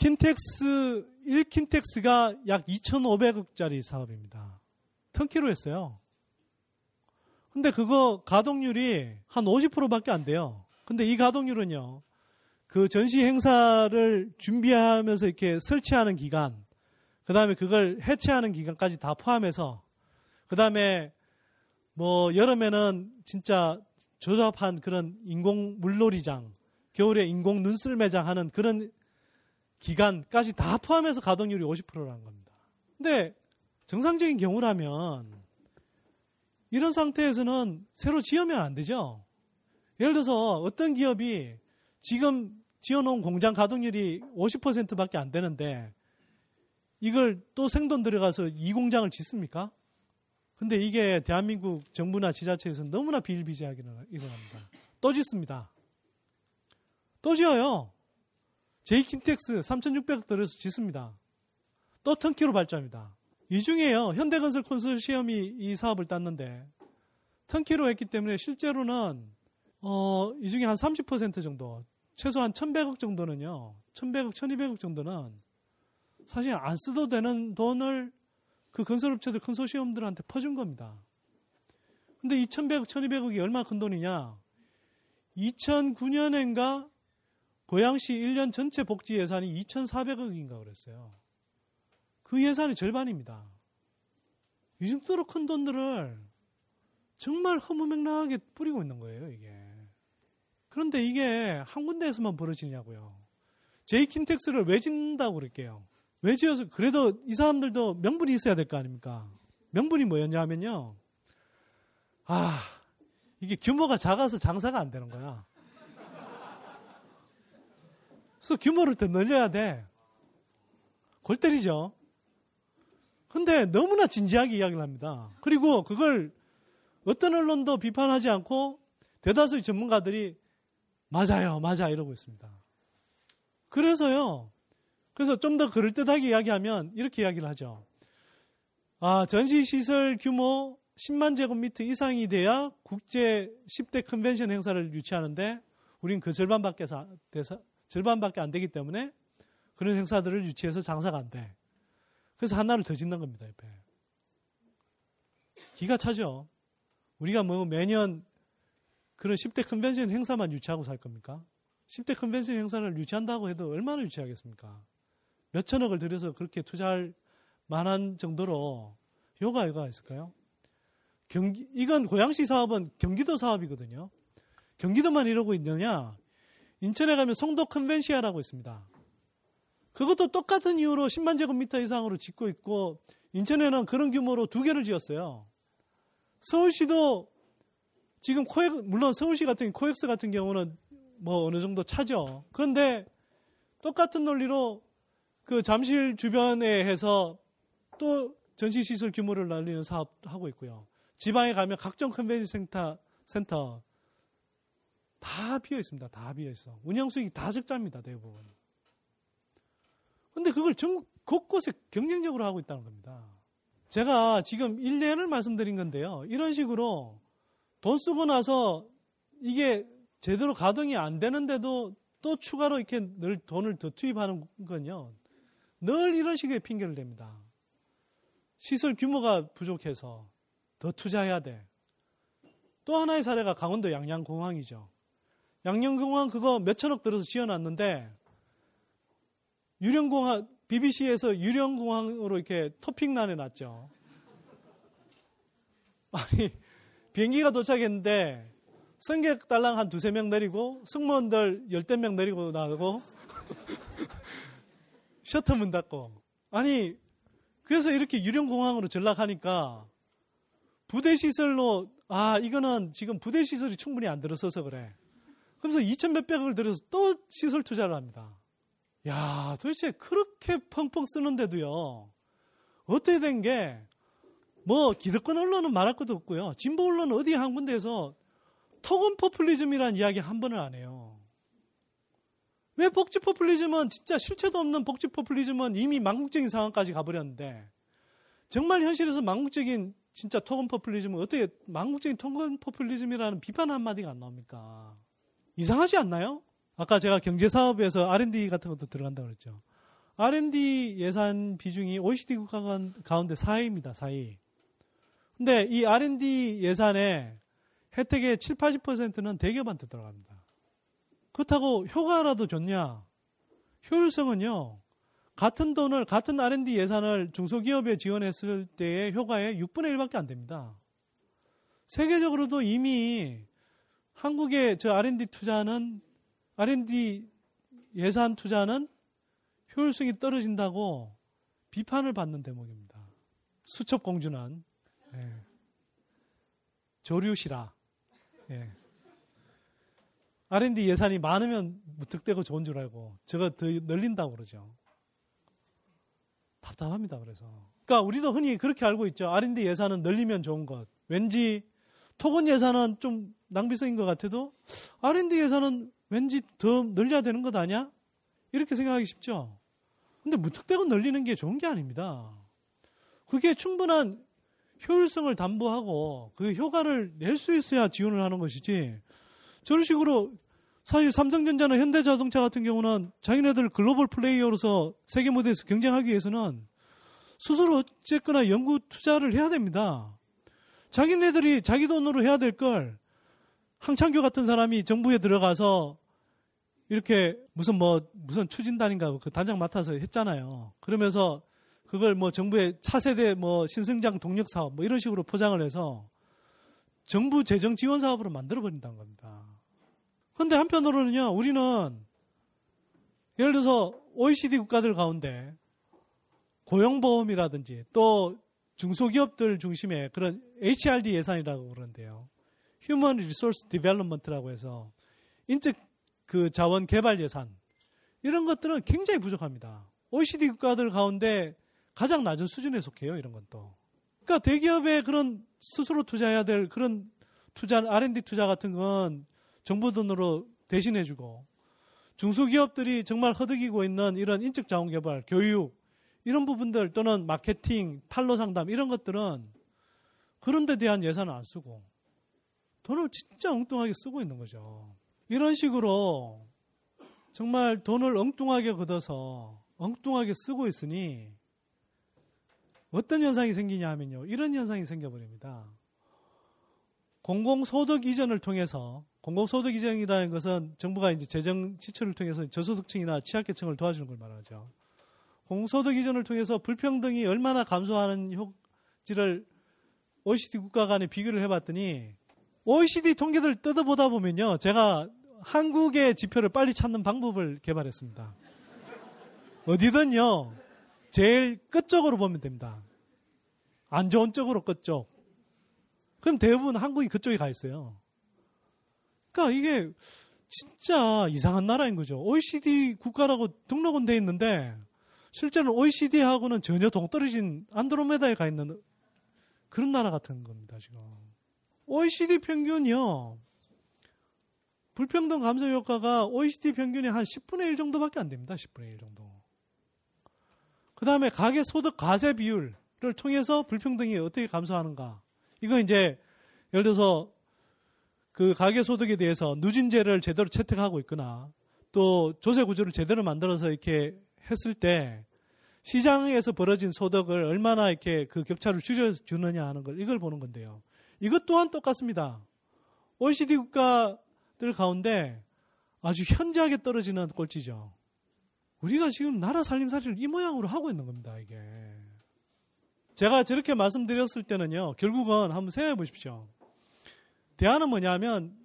킨텍스, 1킨텍스가 약 2,500억짜리 사업입니다. 턴키로 했어요. 근데 그거 가동률이 한 50%밖에 안 돼요. 근데 이 가동률은요, 그 전시 행사를 준비하면서 이렇게 설치하는 기간, 그 다음에 그걸 해체하는 기간까지 다 포함해서, 그 다음에 뭐 여름에는 진짜 조잡한 그런 인공 물놀이장, 겨울에 인공 눈썰매장 하는 그런 기간까지 다 포함해서 가동률이 50%라는 겁니다. 근데 정상적인 경우라면 이런 상태에서는 새로 지으면 안 되죠. 예를 들어서 어떤 기업이 지금 지어놓은 공장 가동률이 50%밖에 안 되는데 이걸 또 생돈 들어가서 이 공장을 짓습니까? 근데 이게 대한민국 정부나 지자체에서 너무나 비일비재하게 일어납니다. 또 짓습니다. 또 지어요. 제이킨텍스 3,600억 들여서 짓습니다. 또 턴키로 발주합니다. 이 중에요. 현대건설 콘솔시엄이 이 사업을 땄는데 턴키로 했기 때문에 실제로는 어, 이 중에 한 30% 정도, 최소한 1,100억 정도는요. 1,100억, 1,200억 정도는 사실 안 써도 되는 돈을 그 건설업체들 컨소시엄들한테 퍼준 겁니다. 근데 2,100억, 1,200억이 얼마나 큰 돈이냐? 2009년엔가 고양시 1년 전체 복지 예산이 2,400억인가 그랬어요. 그 예산의 절반입니다. 이 정도로 큰 돈들을 정말 허무맹랑하게 뿌리고 있는 거예요, 이게. 그런데 이게 한 군데에서만 벌어지냐고요. 제이킨텍스를 왜 짓는다고 그럴게요. 왜 지어서, 그래도 이 사람들도 명분이 있어야 될 거 아닙니까? 명분이 뭐였냐 하면요. 아, 이게 규모가 작아서 장사가 안 되는 거야. 그래서 규모를 더 늘려야 돼. 골 때리죠. 근데 너무나 진지하게 이야기를 합니다. 그리고 그걸 어떤 언론도 비판하지 않고 대다수의 전문가들이 맞아요, 맞아 이러고 있습니다. 그래서요. 그래서 좀 더 그럴듯하게 이야기하면 이렇게 이야기를 하죠. 아, 전시시설 규모 10만 제곱미터 이상이 돼야 국제 10대 컨벤션 행사를 유치하는데 우린 그 절반밖에, 절반밖에 안 되기 때문에 그런 행사들을 유치해서 장사가 안 돼. 그래서 하나를 더 짓는 겁니다, 옆에. 기가 차죠. 우리가 뭐 매년 그런 10대 컨벤션 행사만 유치하고 살 겁니까? 10대 컨벤션 행사를 유치한다고 해도 얼마나 유치하겠습니까? 몇 천억을 들여서 그렇게 투자할 만한 정도로 효과가 있을까요? 경기, 이건 고양시 사업은 경기도 사업이거든요. 경기도만 이러고 있느냐? 인천에 가면 송도 컨벤시아라고 있습니다. 그것도 똑같은 이유로 10만 제곱미터 이상으로 짓고 있고 인천에는 그런 규모로 두 개를 지었어요. 서울시도 지금 코엑 물론 서울시 같은 코엑스 같은 경우는 뭐 어느 정도 차죠. 그런데 똑같은 논리로 그 잠실 주변에 해서 또 전시 시설 규모를 늘리는 사업 하고 있고요. 지방에 가면 각종 컨벤션 센터 센터 다 비어 있습니다. 다 비어 있어. 운영 수익이 다 적자입니다. 대부분. 근데 그걸 전 곳곳에 경쟁적으로 하고 있다는 겁니다. 제가 지금 1년을 말씀드린 건데요. 이런 식으로 돈 쓰고 나서 이게 제대로 가동이 안 되는데도 또 추가로 이렇게 늘 돈을 더 투입하는 건요. 늘 이런 식의 핑계를 댑니다. 시설 규모가 부족해서 더 투자해야 돼. 또 하나의 사례가 강원도 양양공항이죠. 양양공항 그거 몇천억 들어서 지어놨는데 유령공항 BBC에서 유령공항으로 이렇게 토픽란에 놨죠. 아니 비행기가 도착했는데 승객 달랑 한 두세 명 내리고 승무원들 열댓 명 내리고 나가고 셔터 문 닫고 아니 그래서 이렇게 유령공항으로 전락하니까 부대 시설로 아 이거는 지금 부대 시설이 충분히 안 들어서서 그래. 그래서 2천 몇백억을 들여서 또 시설 투자를 합니다. 야 도대체 그렇게 펑펑 쓰는데도요 어떻게 된 게 뭐 기득권 언론은 말할 것도 없고요 진보 언론은 어디 한 군데에서 토건 포퓰리즘이라는 이야기 한 번을 안 해요. 왜 복지 포퓰리즘은 진짜 실체도 없는 복지 포퓰리즘은 이미 망국적인 상황까지 가버렸는데 정말 현실에서 망국적인 진짜 토건 포퓰리즘은 어떻게 망국적인 토건 포퓰리즘이라는 비판 한마디가 안 나옵니까? 이상하지 않나요? 아까 제가 경제사업에서 R&D 같은 것도 들어간다고 그랬죠. R&D 예산 비중이 OECD 국가 가운데 4위입니다. 4위. 근데 이 R&D 예산의 혜택의 7, 80%는 대기업한테 들어갑니다. 그렇다고 효과라도 좋냐? 효율성은요. 같은 돈을 같은 R&D 예산을 중소기업에 지원했을 때의 효과의 6분의 1밖에 안 됩니다. 세계적으로도 이미 한국의 저 R&D 투자는 R&D 예산 투자는 효율성이 떨어진다고 비판을 받는 대목입니다. 수첩 공주는 예. 조류시라. 예. R&D 예산이 많으면 무턱대고 좋은 줄 알고 저거 더 늘린다고 그러죠. 답답합니다. 그래서. 그러니까 우리도 흔히 그렇게 알고 있죠. R&D 예산은 늘리면 좋은 것. 왠지 토건 예산은 좀 낭비성인 것 같아도 R&D 예산은 왠지 더 늘려야 되는 것 아니야? 이렇게 생각하기 쉽죠. 근데 무턱대고 늘리는 게 좋은 게 아닙니다. 그게 충분한 효율성을 담보하고 그 효과를 낼 수 있어야 지원을 하는 것이지. 저런 식으로 사실 삼성전자나 현대자동차 같은 경우는 자기네들 글로벌 플레이어로서 세계 무대에서 경쟁하기 위해서는 스스로 어쨌거나 연구 투자를 해야 됩니다. 자기네들이 자기 돈으로 해야 될 걸 항창규 같은 사람이 정부에 들어가서 이렇게 무슨 뭐 무슨 추진단인가 그 단장 맡아서 했잖아요. 그러면서 그걸 뭐 정부의 차세대 뭐 신성장 동력 사업 뭐 이런 식으로 포장을 해서 정부 재정 지원 사업으로 만들어 버린다는 겁니다. 그런데 한편으로는요, 우리는 예를 들어서 OECD 국가들 가운데 고용보험이라든지 또 중소기업들 중심의 그런 HRD 예산이라고 그러는데요. Human Resource Development라고 해서 인적 그 자원 개발 예산 이런 것들은 굉장히 부족합니다. OECD 국가들 가운데 가장 낮은 수준에 속해요. 이런 것도. 그러니까 대기업의 그런 스스로 투자해야 될 그런 투자 R&D 투자 같은 건 정부 돈으로 대신해주고 중소기업들이 정말 허덕이고 있는 이런 인적 자원 개발, 교육 이런 부분들 또는 마케팅, 판로 상담 이런 것들은 그런 데 대한 예산을 안 쓰고 돈을 진짜 엉뚱하게 쓰고 있는 거죠. 이런 식으로 정말 돈을 엉뚱하게 걷어서 엉뚱하게 쓰고 있으니 어떤 현상이 생기냐 하면요. 이런 현상이 생겨버립니다. 공공소득 이전을 통해서 공공소득 이전이라는 것은 정부가 이제 재정 지출을 통해서 저소득층이나 취약계층을 도와주는 걸 말하죠. 공소득 이전을 통해서 불평등이 얼마나 감소하는 효지를 OECD 국가 간에 비교를 해봤더니 OECD 통계들 뜯어보다 보면요. 제가 한국의 지표를 빨리 찾는 방법을 개발했습니다. 어디든요, 제일 끝쪽으로 보면 됩니다. 안 좋은 쪽으로 끝쪽. 그럼 대부분 한국이 그쪽에 가 있어요. 그러니까 이게 진짜 이상한 나라인 거죠. OECD 국가라고 등록은 돼 있는데 실제는 OECD하고는 전혀 동떨어진 안드로메다에 가 있는 그런 나라 같은 겁니다, 지금. OECD 평균이요. 불평등 감소 효과가 OECD 평균이 한 10분의 1 정도밖에 안 됩니다. 10분의 1 정도. 그 다음에 가계 소득 과세 비율을 통해서 불평등이 어떻게 감소하는가. 이거 이제 예를 들어서 그 가계 소득에 대해서 누진제를 제대로 채택하고 있거나 또 조세 구조를 제대로 만들어서 이렇게 했을 때 시장에서 벌어진 소득을 얼마나 이렇게 그 격차를 줄여주느냐 하는 걸 이걸 보는 건데요. 이것 또한 똑같습니다. OECD 국가들 가운데 아주 현저하게 떨어지는 꼴찌죠. 우리가 지금 나라 살림살이를 이 모양으로 하고 있는 겁니다, 이게. 제가 저렇게 말씀드렸을 때는요, 결국은 한번 생각해 보십시오. 대안은 뭐냐면,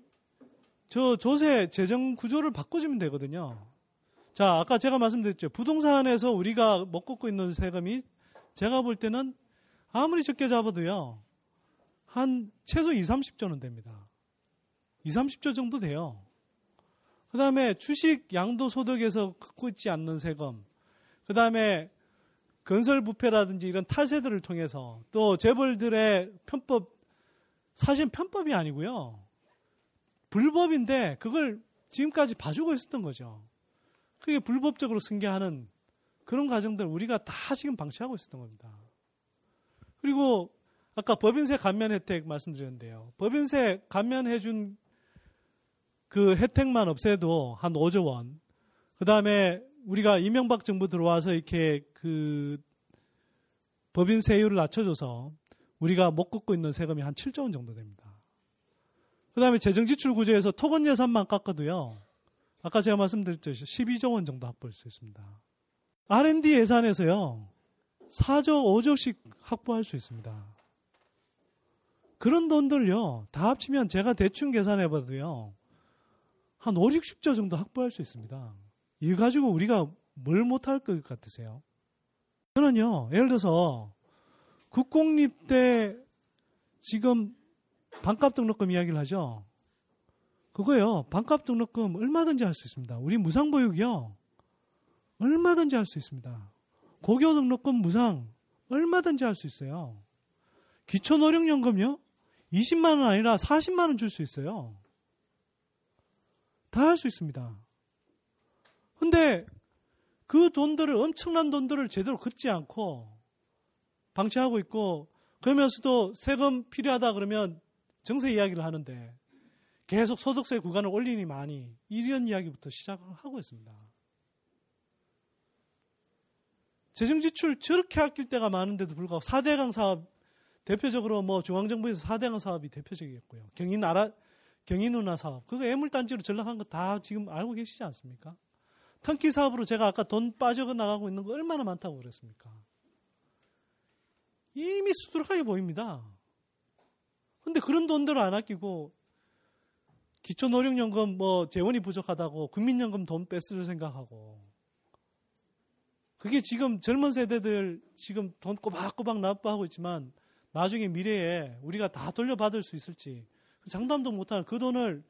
저 조세 재정 구조를 바꿔주면 되거든요. 자, 아까 제가 말씀드렸죠. 부동산에서 우리가 먹고 있는 세금이 제가 볼 때는 아무리 적게 잡아도요, 한 최소 2, 30조는 됩니다. 2, 30조 정도 돼요. 그 다음에 주식 양도 소득에서 걷고 있지 않는 세금, 그 다음에 건설 부패라든지 이런 탈세들을 통해서 또 재벌들의 편법, 사실 편법이 아니고요. 불법인데 그걸 지금까지 봐주고 있었던 거죠. 그게 불법적으로 승계하는 그런 과정들 우리가 다 지금 방치하고 있었던 겁니다. 그리고 아까 법인세 감면 혜택 말씀드렸는데요. 법인세 감면해준 그 혜택만 없애도 한 5조 원. 그 다음에 우리가 이명박 정부 들어와서 이렇게 그 법인세율을 낮춰줘서 우리가 못 걷고 있는 세금이 한 7조 원 정도 됩니다. 그 다음에 재정지출 구조에서 토건 예산만 깎아도요. 아까 제가 말씀드렸죠. 12조 원 정도 확보할 수 있습니다. R&D 예산에서요. 4조, 5조씩 확보할 수 있습니다. 그런 돈들요. 다 합치면 제가 대충 계산해 봐도요. 한 5, 60조 정도 확보할 수 있습니다. 이거 가지고 우리가 뭘 못할 것 같으세요? 저는요, 예를 들어서 국공립 때 지금 반값 등록금 이야기를 하죠. 그거요, 반값 등록금 얼마든지 할 수 있습니다. 우리 무상 보육이요, 얼마든지 할 수 있습니다. 고교 등록금 무상, 얼마든지 할 수 있어요. 기초 노령연금요, 20만 원 아니라 40만 원 줄 수 있어요. 다 할 수 있습니다. 근데 그 돈들을, 엄청난 돈들을 제대로 걷지 않고 방치하고 있고, 그러면서도 세금 필요하다 그러면 정세 이야기를 하는데 계속 소득세 구간을 올리니 많이 이런 이야기부터 시작을 하고 있습니다. 재정 지출 저렇게 아낄 때가 많은데도 불구하고 4대강 사업 대표적으로 뭐 중앙정부에서 4대강 사업이 대표적이었고요. 경인 나라 경인 운하 사업 그거 애물단지로 전락한 거 다 지금 알고 계시지 않습니까? 터키 사업으로 제가 아까 돈 빠져 나가고 있는 거 얼마나 많다고 그랬습니까? 이미 수두룩하게 보입니다. 근데 그런 돈들을 안 아끼고 기초노령연금 뭐 재원이 부족하다고 국민연금 돈 뺐을 생각하고 그게 지금 젊은 세대들 지금 돈 꼬박꼬박 납부하고 있지만 나중에 미래에 우리가 다 돌려받을 수 있을지 장담도 못하는 그 돈을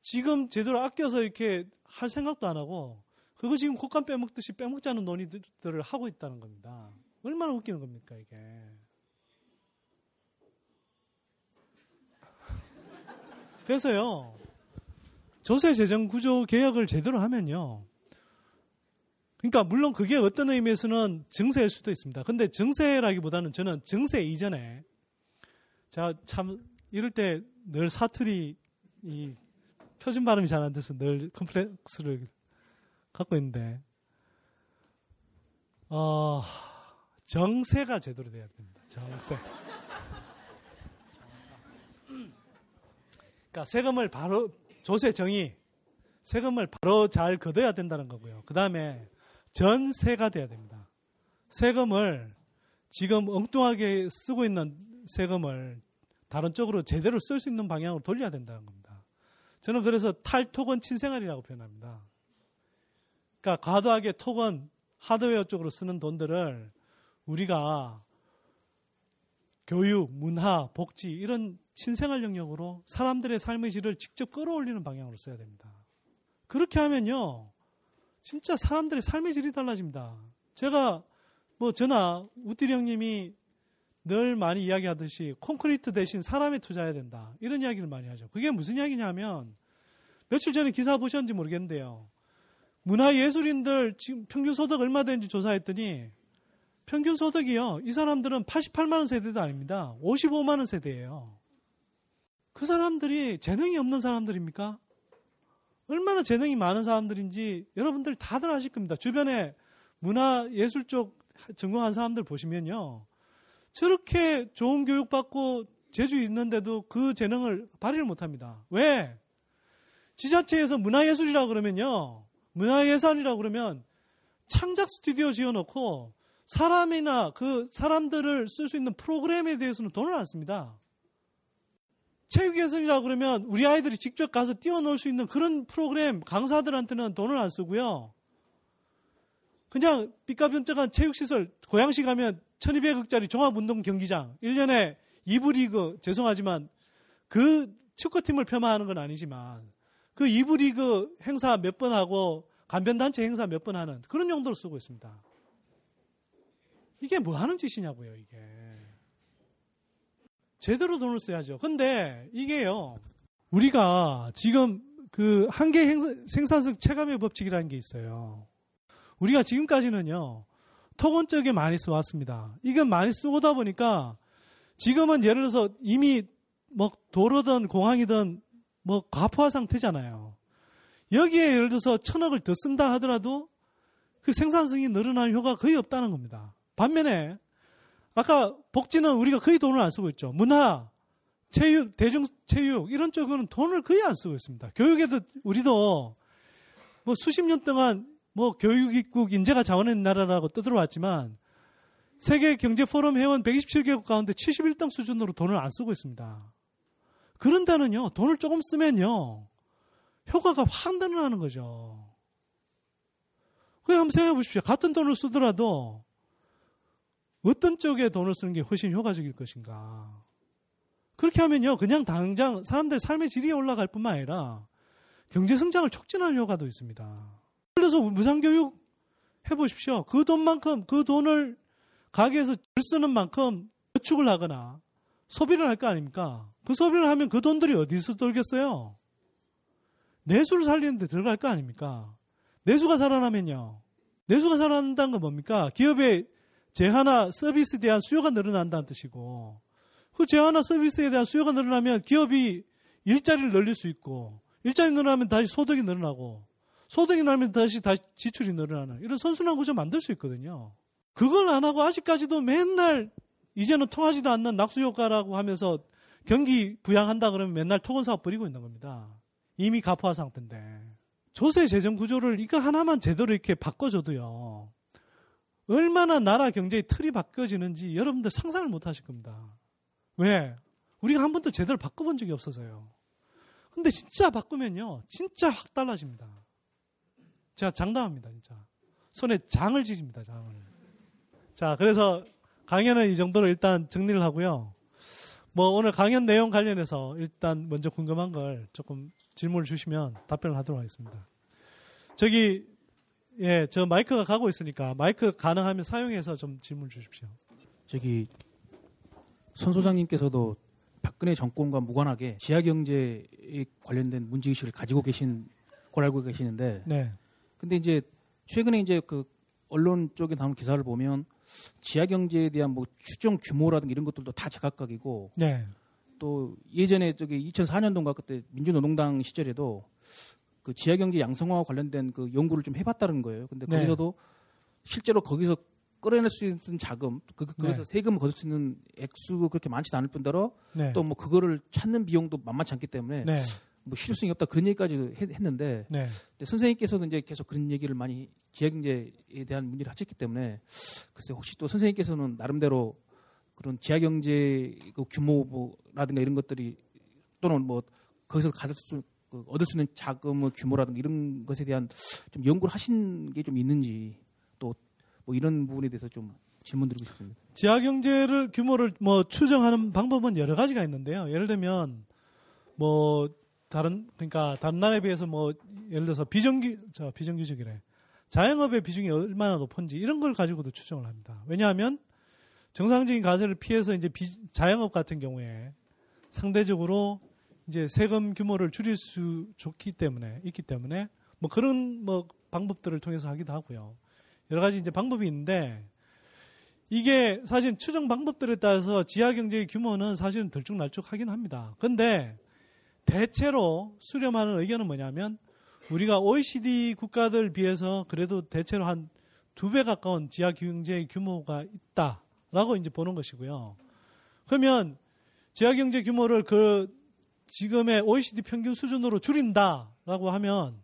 지금 제대로 아껴서 이렇게 할 생각도 안 하고 그거 지금 콧감 빼먹듯이 빼먹자는 논의들을 하고 있다는 겁니다. 얼마나 웃기는 겁니까 이게. 그래서요 조세 재정 구조 개혁을 제대로 하면요. 그러니까 물론 그게 어떤 의미에서는 증세일 수도 있습니다. 근데 증세라기보다는 저는 증세 이전에 제가 참 이럴 때 늘 사투리 이 표준 발음이 잘 안 돼서 늘 컴플렉스를 갖고 있는데 어 정세가 제대로 돼야 됩니다. 정세. 그러니까 세금을 바로 조세 정의 세금을 바로 잘 걷어야 된다는 거고요. 그 다음에 전세가 돼야 됩니다. 세금을 지금 엉뚱하게 쓰고 있는 세금을 다른 쪽으로 제대로 쓸 수 있는 방향으로 돌려야 된다는 겁니다. 저는 그래서 탈토건 친생활이라고 표현합니다. 그러니까 과도하게 토건 하드웨어 쪽으로 쓰는 돈들을 우리가 교육, 문화, 복지 이런 신생활 영역으로 사람들의 삶의 질을 직접 끌어올리는 방향으로 써야 됩니다. 그렇게 하면요. 진짜 사람들의 삶의 질이 달라집니다. 제가 뭐 저나 우띠리 형님이 늘 많이 이야기하듯이 콘크리트 대신 사람에 투자해야 된다. 이런 이야기를 많이 하죠. 그게 무슨 이야기냐면 며칠 전에 기사 보셨는지 모르겠는데요. 문화예술인들 지금 평균 소득 얼마 되는지 조사했더니 평균 소득이요. 이 사람들은 88만 원 세대도 아닙니다. 55만 원 세대예요. 그 사람들이 재능이 없는 사람들입니까? 얼마나 재능이 많은 사람들인지 여러분들 다들 아실 겁니다. 주변에 문화 예술 쪽 전공한 사람들 보시면요. 저렇게 좋은 교육 받고 재주 있는데도 그 재능을 발휘를 못 합니다. 왜? 지자체에서 문화예술이라 그러면요. 문화예산이라 그러면 창작 스튜디오 지어놓고 사람이나 그 사람들을 쓸 수 있는 프로그램에 대해서는 돈을 안 씁니다. 체육예술이라 그러면 우리 아이들이 직접 가서 뛰어놀 수 있는 그런 프로그램 강사들한테는 돈을 안 쓰고요. 그냥 삐까변쩍한 체육시설 고양시 가면 1200억짜리 종합운동 경기장 1년에 2부 리그 죄송하지만 그 축구팀을 폄하하는 건 아니지만 그 2부 리그 행사 몇 번 하고 간변단체 행사 몇 번 하는 그런 용도로 쓰고 있습니다. 이게 뭐 하는 짓이냐고요, 이게. 제대로 돈을 써야죠. 근데 이게요, 우리가 지금 그 한계 생산성 체감의 법칙이라는 게 있어요. 우리가 지금까지는요, 토건 쪽에 많이 써왔습니다. 이건 많이 쓰고다 보니까 지금은 예를 들어서 이미 뭐 도로든 공항이든 뭐 과포화 상태잖아요. 여기에 예를 들어서 천억을 더 쓴다 하더라도 그 생산성이 늘어날 효과가 거의 없다는 겁니다. 반면에 아까 복지는 우리가 거의 돈을 안 쓰고 있죠. 문화, 체육, 대중체육 이런 쪽은 돈을 거의 안 쓰고 있습니다. 교육에도 우리도 뭐 수십 년 동안 뭐 교육입국 인재가 자원인 나라라고 떠들어왔지만 세계 경제 포럼 회원 127개국 가운데 71등 수준으로 돈을 안 쓰고 있습니다. 그런데는요, 돈을 조금 쓰면요, 효과가 확 늘어나는 거죠. 그게 한번 생각해 보십시오. 같은 돈을 쓰더라도 어떤 쪽에 돈을 쓰는 게 훨씬 효과적일 것인가. 그렇게 하면요, 그냥 당장 사람들 삶의 질이 올라갈 뿐만 아니라 경제 성장을 촉진하는 효과도 있습니다. 그래서 무상교육 해보십시오. 그 돈만큼, 그 돈을 가게에서 쓰는 만큼 저축을 하거나 소비를 할 거 아닙니까? 그 소비를 하면 그 돈들이 어디서 돌겠어요? 내수를 살리는데 들어갈 거 아닙니까? 내수가 살아나면요. 내수가 살아난다는 건 뭡니까? 기업의 제하나 서비스에 대한 수요가 늘어난다는 뜻이고, 그 제하나 서비스에 대한 수요가 늘어나면 기업이 일자리를 늘릴 수 있고, 일자리 늘어나면 다시 소득이 늘어나고, 소득이 늘면 다시 다시 지출이 늘어나는 이런 선순환 구조 만들 수 있거든요. 그걸 안 하고 아직까지도 맨날 이제는 통하지도 않는 낙수 효과라고 하면서 경기 부양한다 그러면 맨날 토건 사업 벌이고 있는 겁니다. 이미 가포화 상태인데. 조세 재정 구조를 이거 하나만 제대로 이렇게 바꿔줘도요. 얼마나 나라 경제의 틀이 바뀌어지는지 여러분들 상상을 못 하실 겁니다. 왜? 우리가 한 번도 제대로 바꿔본 적이 없어서요. 근데 진짜 바꾸면요. 진짜 확 달라집니다. 제가 장담합니다, 진짜. 손에 장을 지집니다, 장을. 자, 그래서 강연은 이 정도로 일단 정리를 하고요. 뭐 오늘 강연 내용 관련해서 일단 먼저 궁금한 걸 조금 질문을 주시면 답변을 하도록 하겠습니다. 저기 예, 저 마이크가 가고 있으니까 마이크 가능하면 사용해서 좀 질문 주십시오. 저기 손 소장님께서도 박근혜 정권과 무관하게 지하 경제에 관련된 문제 의식을 가지고 계신 걸 알고 계시는데 네. 근데 이제 최근에 이제 그 언론 쪽에 나온 기사를 보면 지하 경제에 대한 뭐 추정 규모라든가 이런 것들도 다 제각각이고 네. 또 예전에 저기 2004년도인가 그때 민주노동당 시절에도 그 지하 경제 양성화와 관련된 그 연구를 좀 해봤다는 거예요. 근데 네. 거기서도 실제로 거기서 끌어낼 수 있는 자금, 그, 거기서 네. 세금을 거둘 수 있는 액수도 그렇게 많지도 않을 뿐더러 네. 또뭐 그거를 찾는 비용도 만만치 않기 때문에 네. 뭐 실효성이 없다 그런 얘기까지 했, 했는데 네. 근데 선생님께서도 이제 계속 그런 얘기를 많이 지하경제에 대한 문제를 하셨기 때문에 글쎄 혹시 또 선생님께서는 나름대로 그런 지하경제 그 규모라든가 이런 것들이 또는 뭐 거기서 가질 수 그 얻을 수 있는 자금의 규모라든가 이런 것에 대한 좀 연구를 하신 게 좀 있는지 또 뭐 이런 부분에 대해서 좀 질문드리고 싶습니다. 지하 경제를 규모를 뭐 추정하는 방법은 여러 가지가 있는데요. 예를 들면 뭐 다른 그러니까 다른 나라에 비해서 뭐 예를 들어서 비정규 저 비정규직이래 자영업의 비중이 얼마나 높은지 이런 걸 가지고도 추정을 합니다. 왜냐하면 정상적인 가세를 피해서 이제 비, 자영업 같은 경우에 상대적으로 이제 세금 규모를 줄일 수 좋기 때문에 있기 때문에 뭐 그런 뭐 방법들을 통해서 하기도 하고요. 여러 가지 이제 방법이 있는데 이게 사실 추정 방법들에 따라서 지하 경제의 규모는 사실은 들쭉날쭉하긴 합니다. 근데 대체로 수렴하는 의견은 뭐냐면 우리가 OECD 국가들 비해서 그래도 대체로 한 두 배 가까운 지하 경제의 규모가 있다라고 이제 보는 것이고요. 그러면 지하 경제 규모를 그 지금의 OECD 평균 수준으로 줄인다라고 하면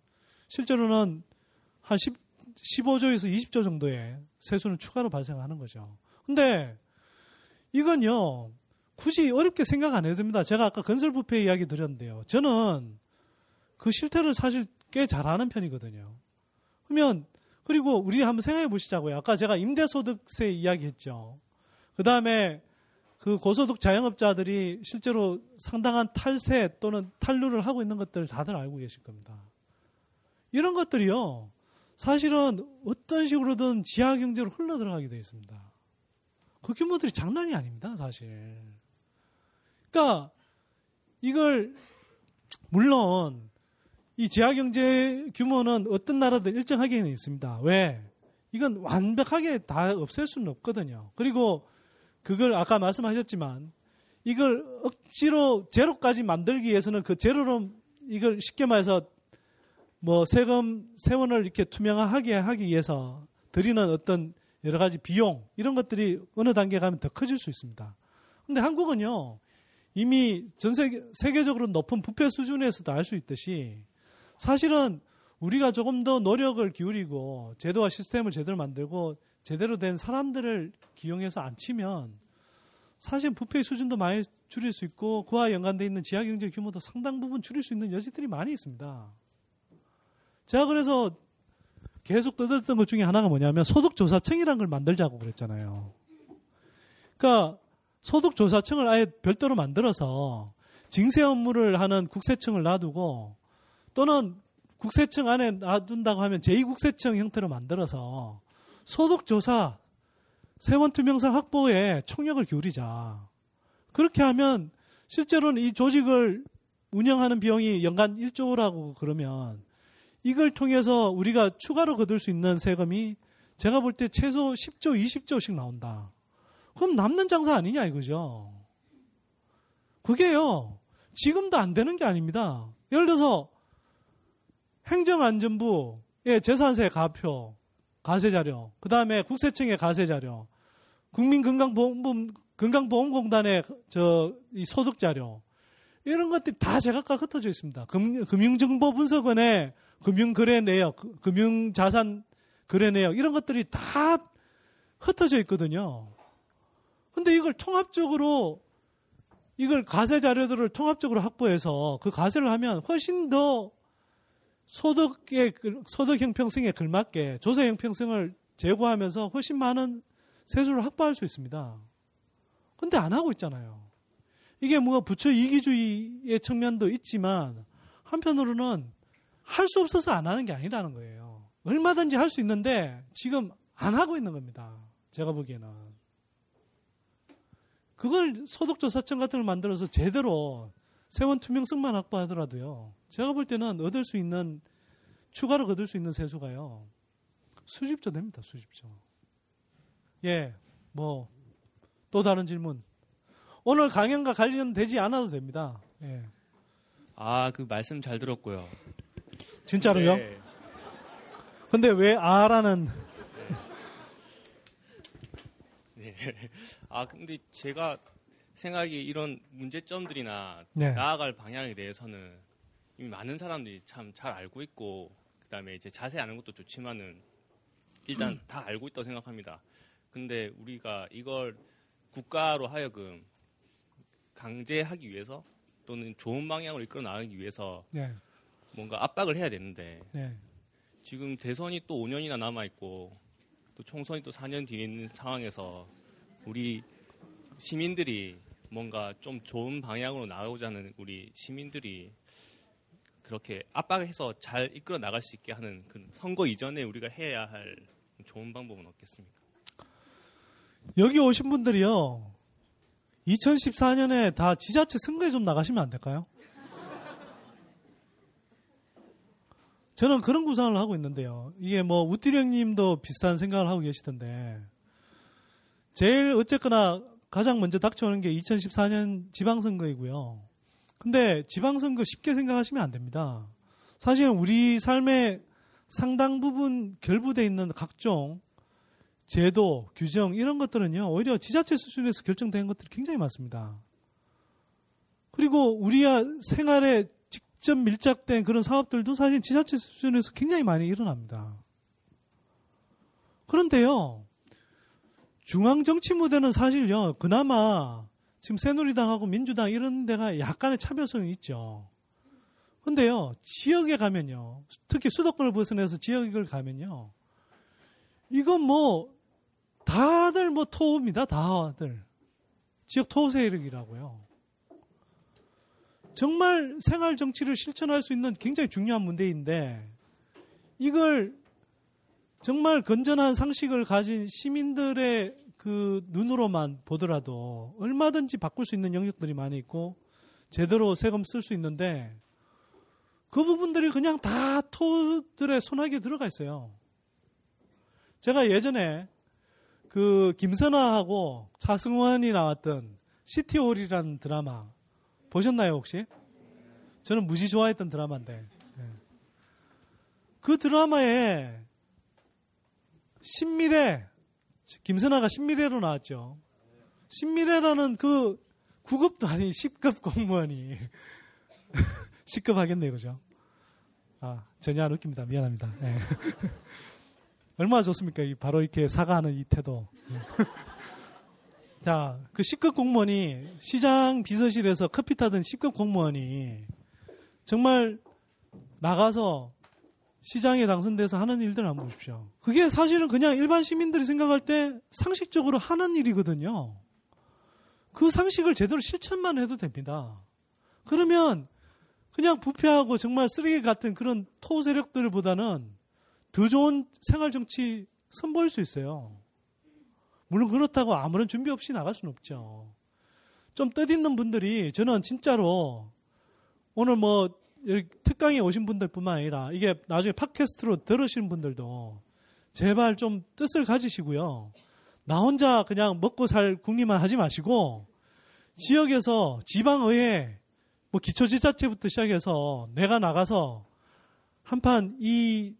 실제로는 한 10, 15조에서 20조 정도의 세수는 추가로 발생하는 거죠. 근데 이건요, 굳이 어렵게 생각 안 해도 됩니다. 제가 아까 건설부패 이야기 드렸는데요. 저는 그 실태를 사실 꽤 잘하는 편이거든요. 그러면, 그리고 우리 한번 생각해 보시자고요. 아까 제가 임대소득세 이야기 했죠. 그 다음에 그 고소득 자영업자들이 실제로 상당한 탈세 또는 탈루를 하고 있는 것들을 다들 알고 계실 겁니다. 이런 것들이요. 사실은 어떤 식으로든 지하 경제로 흘러 들어가게 되어 있습니다. 그 규모들이 장난이 아닙니다, 사실. 그러니까 이걸 물론 이 지하 경제 규모는 어떤 나라든 일정하게는 있습니다. 왜? 이건 완벽하게 다 없앨 수는 없거든요. 그리고 그걸 아까 말씀하셨지만 이걸 억지로 제로까지 만들기 위해서는 그 제로로 이걸 쉽게 말해서 뭐 세금 세원을 이렇게 투명하게 하기 위해서 드리는 어떤 여러 가지 비용 이런 것들이 어느 단계 가면 더 커질 수 있습니다. 근데 한국은요 이미 전 세계 세계적으로 높은 부패 수준에서도 알 수 있듯이 사실은 우리가 조금 더 노력을 기울이고 제도와 시스템을 제대로 만들고 제대로 된 사람들을 기용해서 안 치면 사실 부패의 수준도 많이 줄일 수 있고 그와 연관되어 있는 지하 경제 규모도 상당 부분 줄일 수 있는 여지들이 많이 있습니다. 제가 그래서 계속 떠들었던 것 중에 하나가 뭐냐면 소득조사청이라는 걸 만들자고 그랬잖아요. 그러니까 소득조사청을 아예 별도로 만들어서 징세 업무를 하는 국세청을 놔두고 또는 국세청 안에 놔둔다고 하면 제2국세청 형태로 만들어서 소득조사 세원투명성 확보에 총력을 기울이자. 그렇게 하면 실제로는 이 조직을 운영하는 비용이 연간 1조라고 그러면 이걸 통해서 우리가 추가로 거둘 수 있는 세금이 제가 볼 때 최소 10조, 20조씩 나온다. 그럼 남는 장사 아니냐 이거죠. 그게요. 지금도 안 되는 게 아닙니다. 예를 들어서 행정안전부의 재산세 가표, 가세 자료, 그 다음에 국세청의 가세 자료, 국민건강보험금, 건강보험공단의 저, 이 소득 자료, 이런 것들이 다 제각각 흩어져 있습니다. 금, 금융정보분석원의 금융거래 내역, 그, 금융자산 거래 내역, 이런 것들이 다 흩어져 있거든요. 근데 이걸 통합적으로, 이걸 가세 자료들을 통합적으로 확보해서 그 가세를 하면 훨씬 더 소득의, 소득 형평성에 걸맞게 조세 형평성을 제고하면서 훨씬 많은 세수를 확보할 수 있습니다. 근데 안 하고 있잖아요. 이게 뭐 부처 이기주의의 측면도 있지만 한편으로는 할 수 없어서 안 하는 게 아니라는 거예요. 얼마든지 할 수 있는데 지금 안 하고 있는 겁니다. 제가 보기에는. 그걸 소득조사청 같은 걸 만들어서 제대로 세원 투명성만 확보하더라도요. 제가 볼 때는 얻을 수 있는 추가로 거둘 수 있는 세수가요. 수십조 됩니다. 수십조. 예, 뭐, 또 다른 질문. 오늘 강연과 관련되지 않아도 됩니다. 예. 아, 그 말씀 잘 들었고요. 진짜로요? 네. 근데 왜 아라는 네. 아, 근데 제가 생각이 이런 문제점들이나 네. 나아갈 방향에 대해서는 이미 많은 사람들이 참 잘 알고 있고 그다음에 이제 자세히 아는 것도 좋지만은 일단 다 알고 있다고 생각합니다. 근데 우리가 이걸 국가로 하여금 강제하기 위해서 또는 좋은 방향으로 이끌어 나가기 위해서 네, 뭔가 압박을 해야 되는데 네, 지금 대선이 또 5년이나 남아 있고 또 총선이 또 4년 뒤에 있는 상황에서 우리 시민들이 뭔가 좀 좋은 방향으로 나가고자는 우리 시민들이 그렇게 압박해서 잘 이끌어 나갈 수 있게 하는 그 선거 이전에 우리가 해야 할 좋은 방법은 없겠습니까? 여기 오신 분들이요. 2014년에 다 지자체 선거에 좀 나가시면 안 될까요? 저는 그런 구상을 하고 있는데요. 이게 뭐 우띠령 님도 비슷한 생각을 하고 계시던데 제일 어쨌거나 가장 먼저 닥쳐오는 게 2014년 지방선거이고요. 근데 지방선거 쉽게 생각하시면 안 됩니다. 사실은 우리 삶의 상당 부분 결부돼 있는 각종 제도, 규정 이런 것들은요. 오히려 지자체 수준에서 결정된 것들이 굉장히 많습니다. 그리고 우리야 생활에 직접 밀착된 그런 사업들도 사실 지자체 수준에서 굉장히 많이 일어납니다. 그런데요. 중앙 정치 무대는 사실요. 그나마 지금 새누리당하고 민주당 이런 데가 약간의 차별성이 있죠. 근데요. 지역에 가면요. 특히 수도권을 벗어나서 지역을 가면요. 이건 뭐 다들 뭐 토호입니다. 다들. 지역 토호 세력이라고요. 정말 생활 정치를 실천할 수 있는 굉장히 중요한 문제인데 이걸 정말 건전한 상식을 가진 시민들의 그 눈으로만 보더라도 얼마든지 바꿀 수 있는 영역들이 많이 있고 제대로 세금 쓸 수 있는데 그 부분들이 그냥 다 토들의 손아귀에 들어가 있어요. 제가 예전에 그 김선아하고 차승원이 나왔던 시티홀이라는 드라마 보셨나요 혹시? 저는 무지 좋아했던 드라마인데 네. 그 드라마에 신미래 김선아가 신미래로 나왔죠. 신미래라는 그 9급도 아닌 10급 공무원이 10급 하겠네요, 그죠? 아, 전혀 안 웃깁니다. 미안합니다. 네. 얼마나 좋습니까? 바로 이렇게 사과하는 이 태도. 자, 그 10급 공무원이 시장 비서실에서 커피 타던 10급 공무원이 정말 나가서 시장에 당선돼서 하는 일들 한번 보십시오. 그게 사실은 그냥 일반 시민들이 생각할 때 상식적으로 하는 일이거든요. 그 상식을 제대로 실천만 해도 됩니다. 그러면 그냥 부패하고 정말 쓰레기 같은 그런 토 세력들보다는 더 좋은 생활 정치 선보일 수 있어요. 물론 그렇다고 아무런 준비 없이 나갈 수는 없죠. 좀 뜻있는 분들이 저는 진짜로 오늘 뭐 특강에 오신 분들뿐만 아니라 이게 나중에 팟캐스트로 들으시는 분들도 제발 좀 뜻을 가지시고요. 나 혼자 그냥 먹고 살 국리만 하지 마시고 지역에서 지방의회 뭐 기초지자체부터 시작해서 내가 나가서 한판 이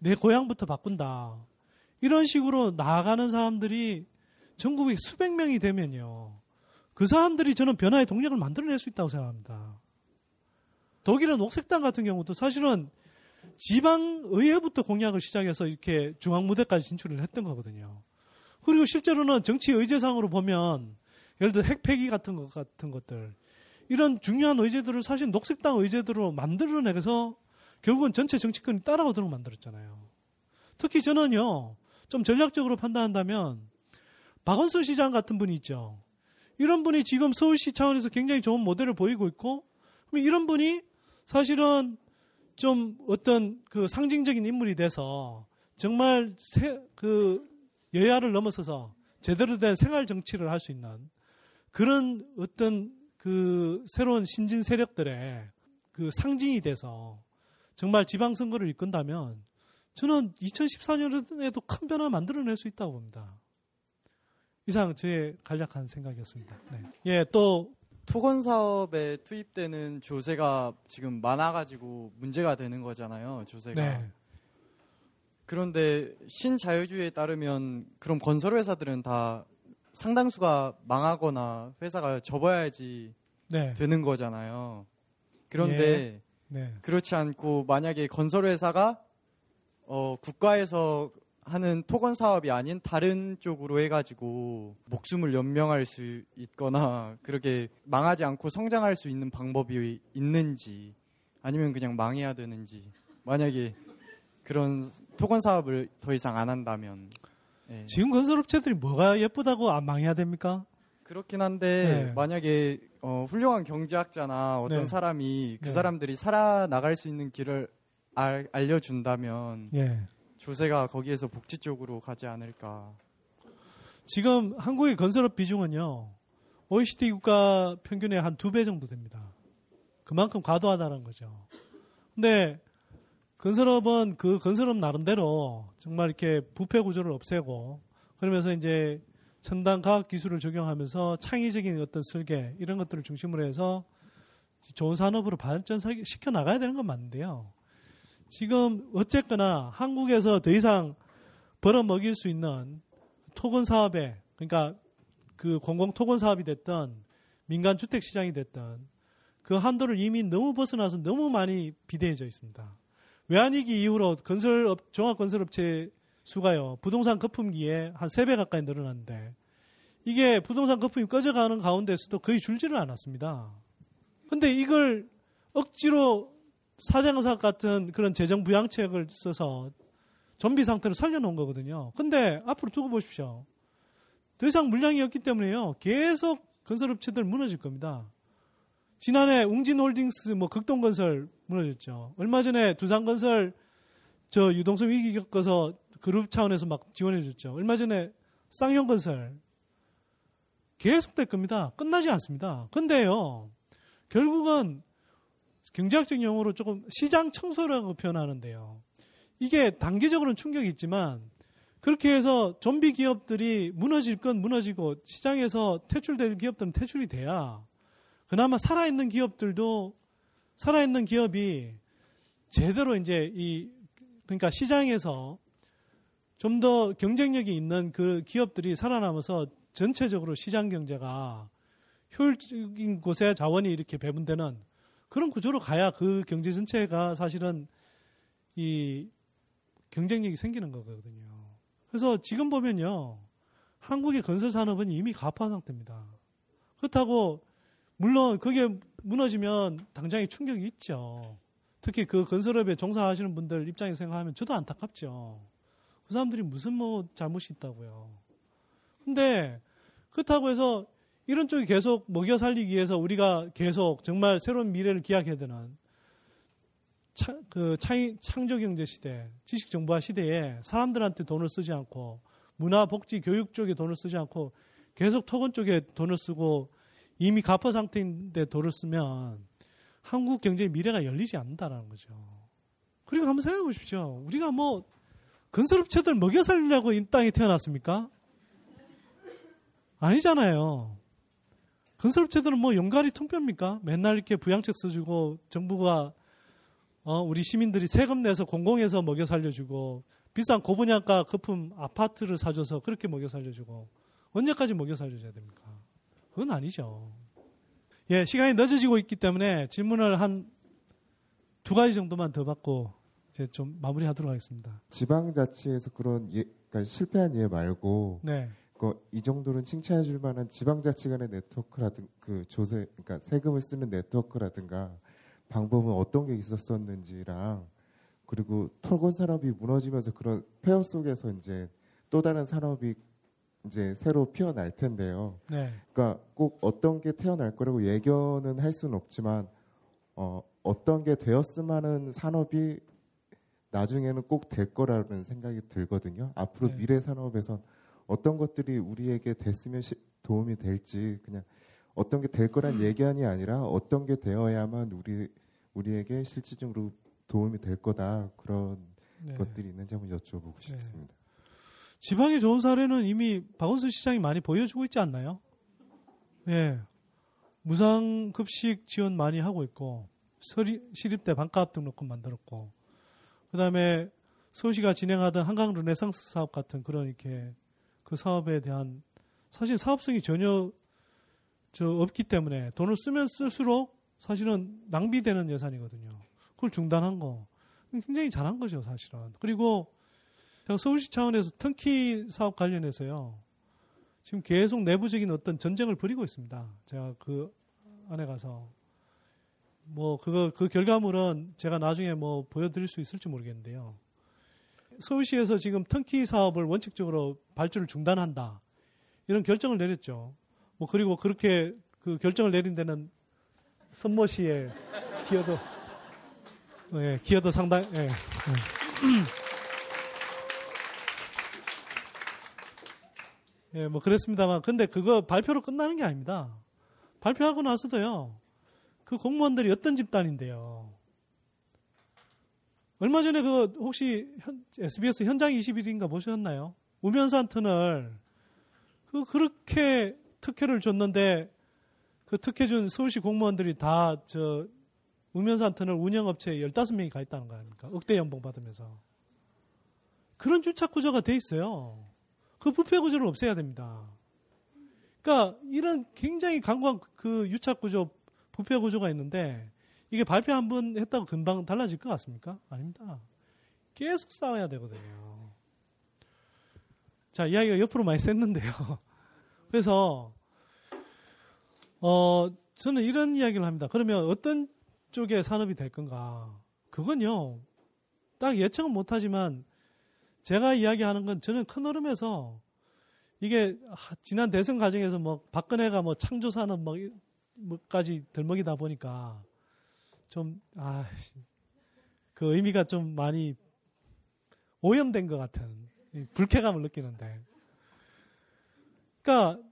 내 고향부터 바꾼다. 이런 식으로 나아가는 사람들이 전국에 수백 명이 되면요. 그 사람들이 저는 변화의 동력을 만들어낼 수 있다고 생각합니다. 독일은 녹색당 같은 경우도 사실은 지방의회부터 공약을 시작해서 이렇게 중앙무대까지 진출을 했던 거거든요. 그리고 실제로는 정치 의제상으로 보면 예를 들어 핵폐기 같은 것 같은 것들 이런 중요한 의제들을 사실 녹색당 의제들로 만들어내서 결국은 전체 정치권이 따라오도록 만들었잖아요. 특히 저는요, 좀 전략적으로 판단한다면, 박원순 시장 같은 분이 있죠. 이런 분이 지금 서울시 차원에서 굉장히 좋은 모델을 보이고 있고, 이런 분이 사실은 좀 어떤 그 상징적인 인물이 돼서 정말 세, 그 여야를 넘어서서 제대로 된 생활 정치를 할 수 있는 그런 어떤 그 새로운 신진 세력들의 그 상징이 돼서 정말 지방선거를 이끈다면 저는 2014년에도 큰 변화 만들어낼 수 있다고 봅니다. 이상 저의 간략한 생각이었습니다. 네. 예, 또 토건 사업에 투입되는 조세가 지금 많아가지고 문제가 되는 거잖아요. 조세가. 네. 그런데 신자유주의에 따르면 그럼 건설 회사들은 다 상당수가 망하거나 회사가 접어야지 네. 되는 거잖아요. 그런데 네. 그렇지 않고 만약에 건설 회사가 어, 국가에서 하는 토건 사업이 아닌 다른 쪽으로 해가지고 목숨을 연명할 수 있거나 그렇게 망하지 않고 성장할 수 있는 방법이 있는지 아니면 그냥 망해야 되는지 만약에 그런 토건 사업을 더 이상 안 한다면 예. 지금 건설업체들이 뭐가 예쁘다고 안 망해야 됩니까? 그렇긴 한데 네. 만약에 어, 훌륭한 경제학자나 어떤 네. 사람이 그 네. 사람들이 살아나갈 수 있는 길을 알, 알려준다면 예. 조세가 거기에서 복지 쪽으로 가지 않을까. 지금 한국의 건설업 비중은요, OECD 국가 평균의 한 두 배 정도 됩니다. 그만큼 과도하다는 거죠. 근데 건설업은 그 건설업 나름대로 정말 이렇게 부패 구조를 없애고 그러면서 이제 첨단 과학 기술을 적용하면서 창의적인 어떤 설계 이런 것들을 중심으로 해서 좋은 산업으로 발전시켜 나가야 되는 건 맞는데요. 지금 어쨌거나 한국에서 더 이상 벌어먹일 수 있는 토건 사업에 그러니까 그 공공 토건 사업이 됐던 민간 주택 시장이 됐던 그 한도를 이미 너무 벗어나서 너무 많이 비대해져 있습니다. 외환위기 이후로 건설업 종합 건설업체 수가요 부동산 거품기에 한 세 배 가까이 늘어났는데 이게 부동산 거품이 꺼져가는 가운데서도 거의 줄지를 않았습니다. 근데 이걸 억지로 사장사업 같은 그런 재정 부양책을 써서 좀비 상태로 살려놓은 거거든요. 근데 앞으로 두고 보십시오. 더 이상 물량이 없기 때문에요. 계속 건설업체들 무너질 겁니다. 지난해 웅진홀딩스 뭐 극동건설 무너졌죠. 얼마 전에 두산건설 저 유동성 위기 겪어서 그룹 차원에서 막 지원해줬죠. 얼마 전에 쌍용건설 계속될 겁니다. 끝나지 않습니다. 근데요, 결국은 경제학적 용어로 조금 시장 청소라고 표현하는데요. 이게 단기적으로는 충격이 있지만 그렇게 해서 좀비 기업들이 무너질 건 무너지고 시장에서 퇴출될 기업들은 퇴출이 돼야 그나마 살아있는 기업들도 살아있는 기업이 제대로 이제 이 그러니까 시장에서 좀 더 경쟁력이 있는 그 기업들이 살아남아서 전체적으로 시장 경제가 효율적인 곳에 자원이 이렇게 배분되는 그런 구조로 가야 그 경제 전체가 사실은 이 경쟁력이 생기는 거거든요. 그래서 지금 보면요. 한국의 건설 산업은 이미 가파 상태입니다. 그렇다고 물론 그게 무너지면 당장에 충격이 있죠. 특히 그 건설업에 종사하시는 분들 입장에서 생각하면 저도 안타깝죠. 그 사람들이 무슨 뭐 잘못이 있다고요. 근데 그렇다고 해서 이런 쪽이 계속 먹여 살리기 위해서 우리가 계속 정말 새로운 미래를 기약해야 되는 차, 그 창, 창조 경제 시대, 지식 정보화 시대에 사람들한테 돈을 쓰지 않고 문화, 복지, 교육 쪽에 돈을 쓰지 않고 계속 토건 쪽에 돈을 쓰고 이미 가파 상태인데 돈을 쓰면 한국 경제의 미래가 열리지 않는다라는 거죠. 그리고 한번 생각해 보십시오. 우리가 뭐 건설업체들 먹여 살리려고 이 땅에 태어났습니까? 아니잖아요. 건설업체들은 뭐 용가리 통뼈입니까? 맨날 이렇게 부양책 써주고 정부가 어, 우리 시민들이 세금 내서 공공에서 먹여 살려주고 비싼 고분양가 거품 아파트를 사줘서 그렇게 먹여 살려주고 언제까지 먹여 살려줘야 됩니까? 그건 아니죠. 예, 시간이 늦어지고 있기 때문에 질문을 한 두 가지 정도만 더 받고 이제 좀 마무리하도록 하겠습니다. 지방자치에서 그런 예, 그러니까 실패한 예 말고 네, 그 이 정도는 칭찬해 줄 만한 지방자치 간의 네트워크라든 그 조세 그러니까 세금을 쓰는 네트워크라든가 방법은 어떤 게 있었었는지랑 그리고 토건 산업이 무너지면서 그런 폐허 속에서 이제 또 다른 산업이 이제 새로 피어날 텐데요. 네, 그러니까 꼭 어떤 게 태어날 거라고 예견은 할 수는 없지만 어, 어떤 게 되었음 하는 산업이 나중에는 꼭 될 거라는 생각이 들거든요. 앞으로 네. 미래 산업에선 어떤 것들이 우리에게 됐으면 시- 도움이 될지 그냥 어떤 게 될 거란 음. 예견이 아니라 어떤 게 되어야만 우리 우리에게 실질적으로 도움이 될 거다 그런 네. 것들이 있는지 한번 여쭤보고 싶습니다. 지방에 좋은 사례는 이미 박원순 시장이 많이 보여주고 있지 않나요? 예. 무상급식 지원 많이 하고 있고, 서리, 시립대 반값 등록금 만들었고, 그 다음에 서울시가 진행하던 한강 르네상스 사업 같은 그런 이렇게 그 사업에 대한 사실 사업성이 전혀 저 없기 때문에 돈을 쓰면 쓸수록 사실은 낭비되는 예산이거든요. 그걸 중단한 거. 굉장히 잘한 거죠, 사실은. 그리고 제가 서울시 차원에서 터키 사업 관련해서요. 지금 계속 내부적인 어떤 전쟁을 벌이고 있습니다. 제가 그 안에 가서 뭐 그거 그 결과물은 제가 나중에 뭐 보여드릴 수 있을지 모르겠는데요. 서울시에서 지금 터키 사업을 원칙적으로 발주를 중단한다. 이런 결정을 내렸죠. 뭐 그리고 그렇게 그 결정을 내린 데는 선모 씨의 기여도 예, 기여도 상당 예. 예. 예, 뭐 그랬습니다만 근데 그거 발표로 끝나는 게 아닙니다. 발표하고 나서도요. 그 공무원들이 어떤 집단인데요. 얼마 전에 그 혹시 현, SBS 현장 21인가 보셨나요? 우면산 터널 그 그렇게 특혜를 줬는데 그 특혜 준 서울시 공무원들이 다 저 우면산 터널 운영업체에 15명이 가 있다는 거 아닙니까? 억대 연봉 받으면서. 그런 주착 구조가 돼 있어요. 그 부패 구조를 없애야 됩니다. 그러니까 이런 굉장히 강고한 그 유착 구조, 부패 구조가 있는데 이게 발표 한 번 했다고 금방 달라질 것 같습니까? 아닙니다. 계속 싸워야 되거든요. 자, 이야기가 옆으로 많이 셌는데요. 그래서, 어, 저는 이런 이야기를 합니다. 그러면 어떤 쪽의 산업이 될 건가? 그건요, 딱 예측은 못하지만, 제가 이야기하는 건 저는 큰 흐름에서 이게 지난 대선 과정에서 뭐 박근혜가 뭐 창조산업 뭐, 뭐까지 들먹이다 보니까 좀, 아, 그 의미가 좀 많이 오염된 것 같은 불쾌감을 느끼는데. 그러니까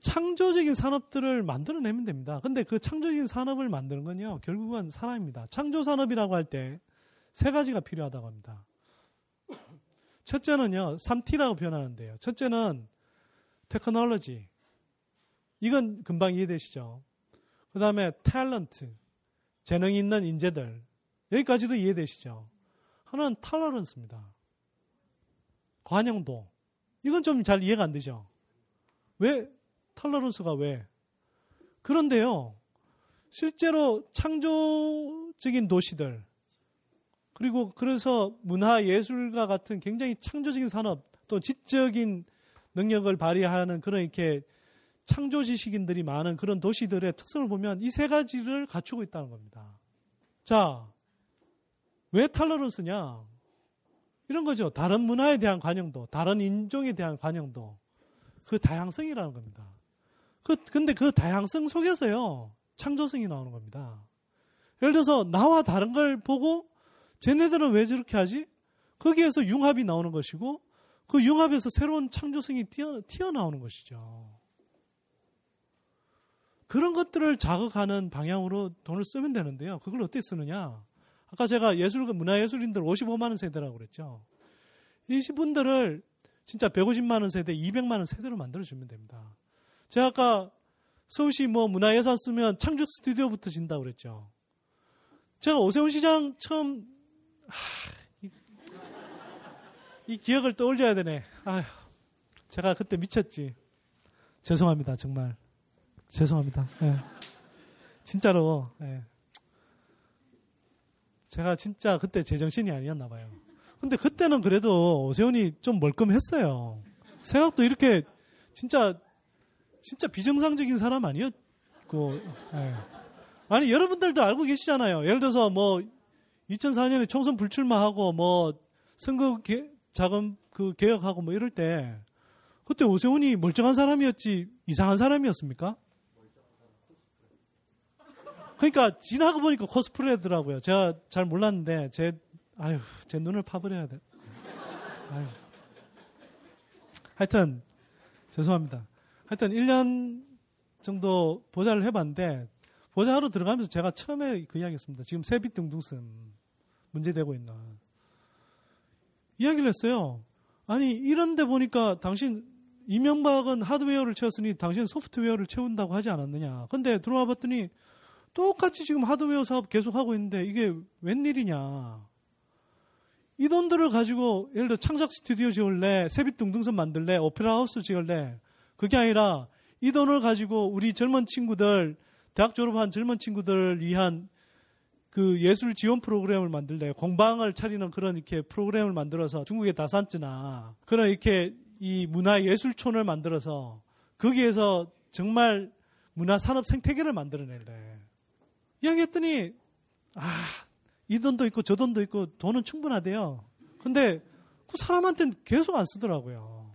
창조적인 산업들을 만들어내면 됩니다. 근데 그 창조적인 산업을 만드는 건요, 결국은 사람입니다. 창조 산업이라고 할 때 세 가지가 필요하다고 합니다. 첫째는요, 3T라고 표현하는데요. 첫째는 테크놀로지. 이건 금방 이해되시죠? 그 다음에 탤런트. 재능 있는 인재들. 여기까지도 이해되시죠? 하나는 탈러런스입니다. 관용도. 이건 좀 잘 이해가 안 되죠? 왜 탈러런스가 왜? 그런데요. 실제로 창조적인 도시들 그리고 그래서 문화 예술과 같은 굉장히 창조적인 산업 또 지적인 능력을 발휘하는 그런 이렇게 창조 지식인들이 많은 그런 도시들의 특성을 보면 이 세 가지를 갖추고 있다는 겁니다. 자, 왜 탈러런스냐? 이런 거죠. 다른 문화에 대한 관용도, 다른 인종에 대한 관용도, 그 다양성이라는 겁니다. 그, 근데 그 다양성 속에서요, 창조성이 나오는 겁니다. 예를 들어서, 나와 다른 걸 보고, 쟤네들은 왜 저렇게 하지? 거기에서 융합이 나오는 것이고, 그 융합에서 새로운 창조성이 튀어, 튀어나오는 것이죠. 그런 것들을 자극하는 방향으로 돈을 쓰면 되는데요. 그걸 어떻게 쓰느냐? 아까 제가 예술, 문화예술인들 55만 원 세대라고 그랬죠. 이 분들을 진짜 150만 원 세대, 200만 원 세대로 만들어 주면 됩니다. 제가 아까 서울시 뭐 문화예산 쓰면 창조 스튜디오부터 진다고 그랬죠. 제가 오세훈 시장 처음, 하, 이, 이, 기억을 떠올려야 되네. 아휴, 제가 그때 미쳤지. 죄송합니다, 정말. 죄송합니다. 네. 진짜로. 네. 제가 진짜 그때 제정신이 아니었나 봐요. 근데 그때는 그래도 오세훈이 좀 멀끔했어요. 생각도 이렇게 진짜 진짜 비정상적인 사람 아니었고. 네. 아니 여러분들도 알고 계시잖아요. 예를 들어서 뭐 2004년에 총선 불출마하고 뭐 선거 개, 자금 그 개혁하고 뭐 이럴 때 그때 오세훈이 멀쩡한 사람이었지 이상한 사람이었습니까? 그러니까 지나고 보니까 코스프레더라고요. 제가 잘 몰랐는데 제 아유 제 눈을 파버려야 돼. 아유. 하여튼 죄송합니다. 하여튼 1년 정도 보좌를 해봤는데 보좌하러 들어가면서 제가 처음에 그 이야기했습니다. 지금 세빛 등등씀 문제되고 있는 이야기를 했어요. 아니 이런데 보니까 당신 이명박은 하드웨어를 채웠으니 당신 소프트웨어를 채운다고 하지 않았느냐. 근데 들어와 봤더니 똑같이 지금 하드웨어 사업 계속 하고 있는데 이게 웬일이냐. 이 돈들을 가지고 예를 들어 창작 스튜디오 지을래, 세빛 둥둥선 만들래, 오페라 하우스 지을래. 그게 아니라 이 돈을 가지고 우리 젊은 친구들, 대학 졸업한 젊은 친구들을 위한 그 예술 지원 프로그램을 만들래. 공방을 차리는 그런 이렇게 프로그램을 만들어서 중국의 다산츠나 그런 이렇게 이 문화 예술촌을 만들어서 거기에서 정말 문화 산업 생태계를 만들어낼래. 이야기했더니 아, 이 돈도 있고 저 돈도 있고 돈은 충분하대요. 근데 그 사람한테는 계속 안 쓰더라고요.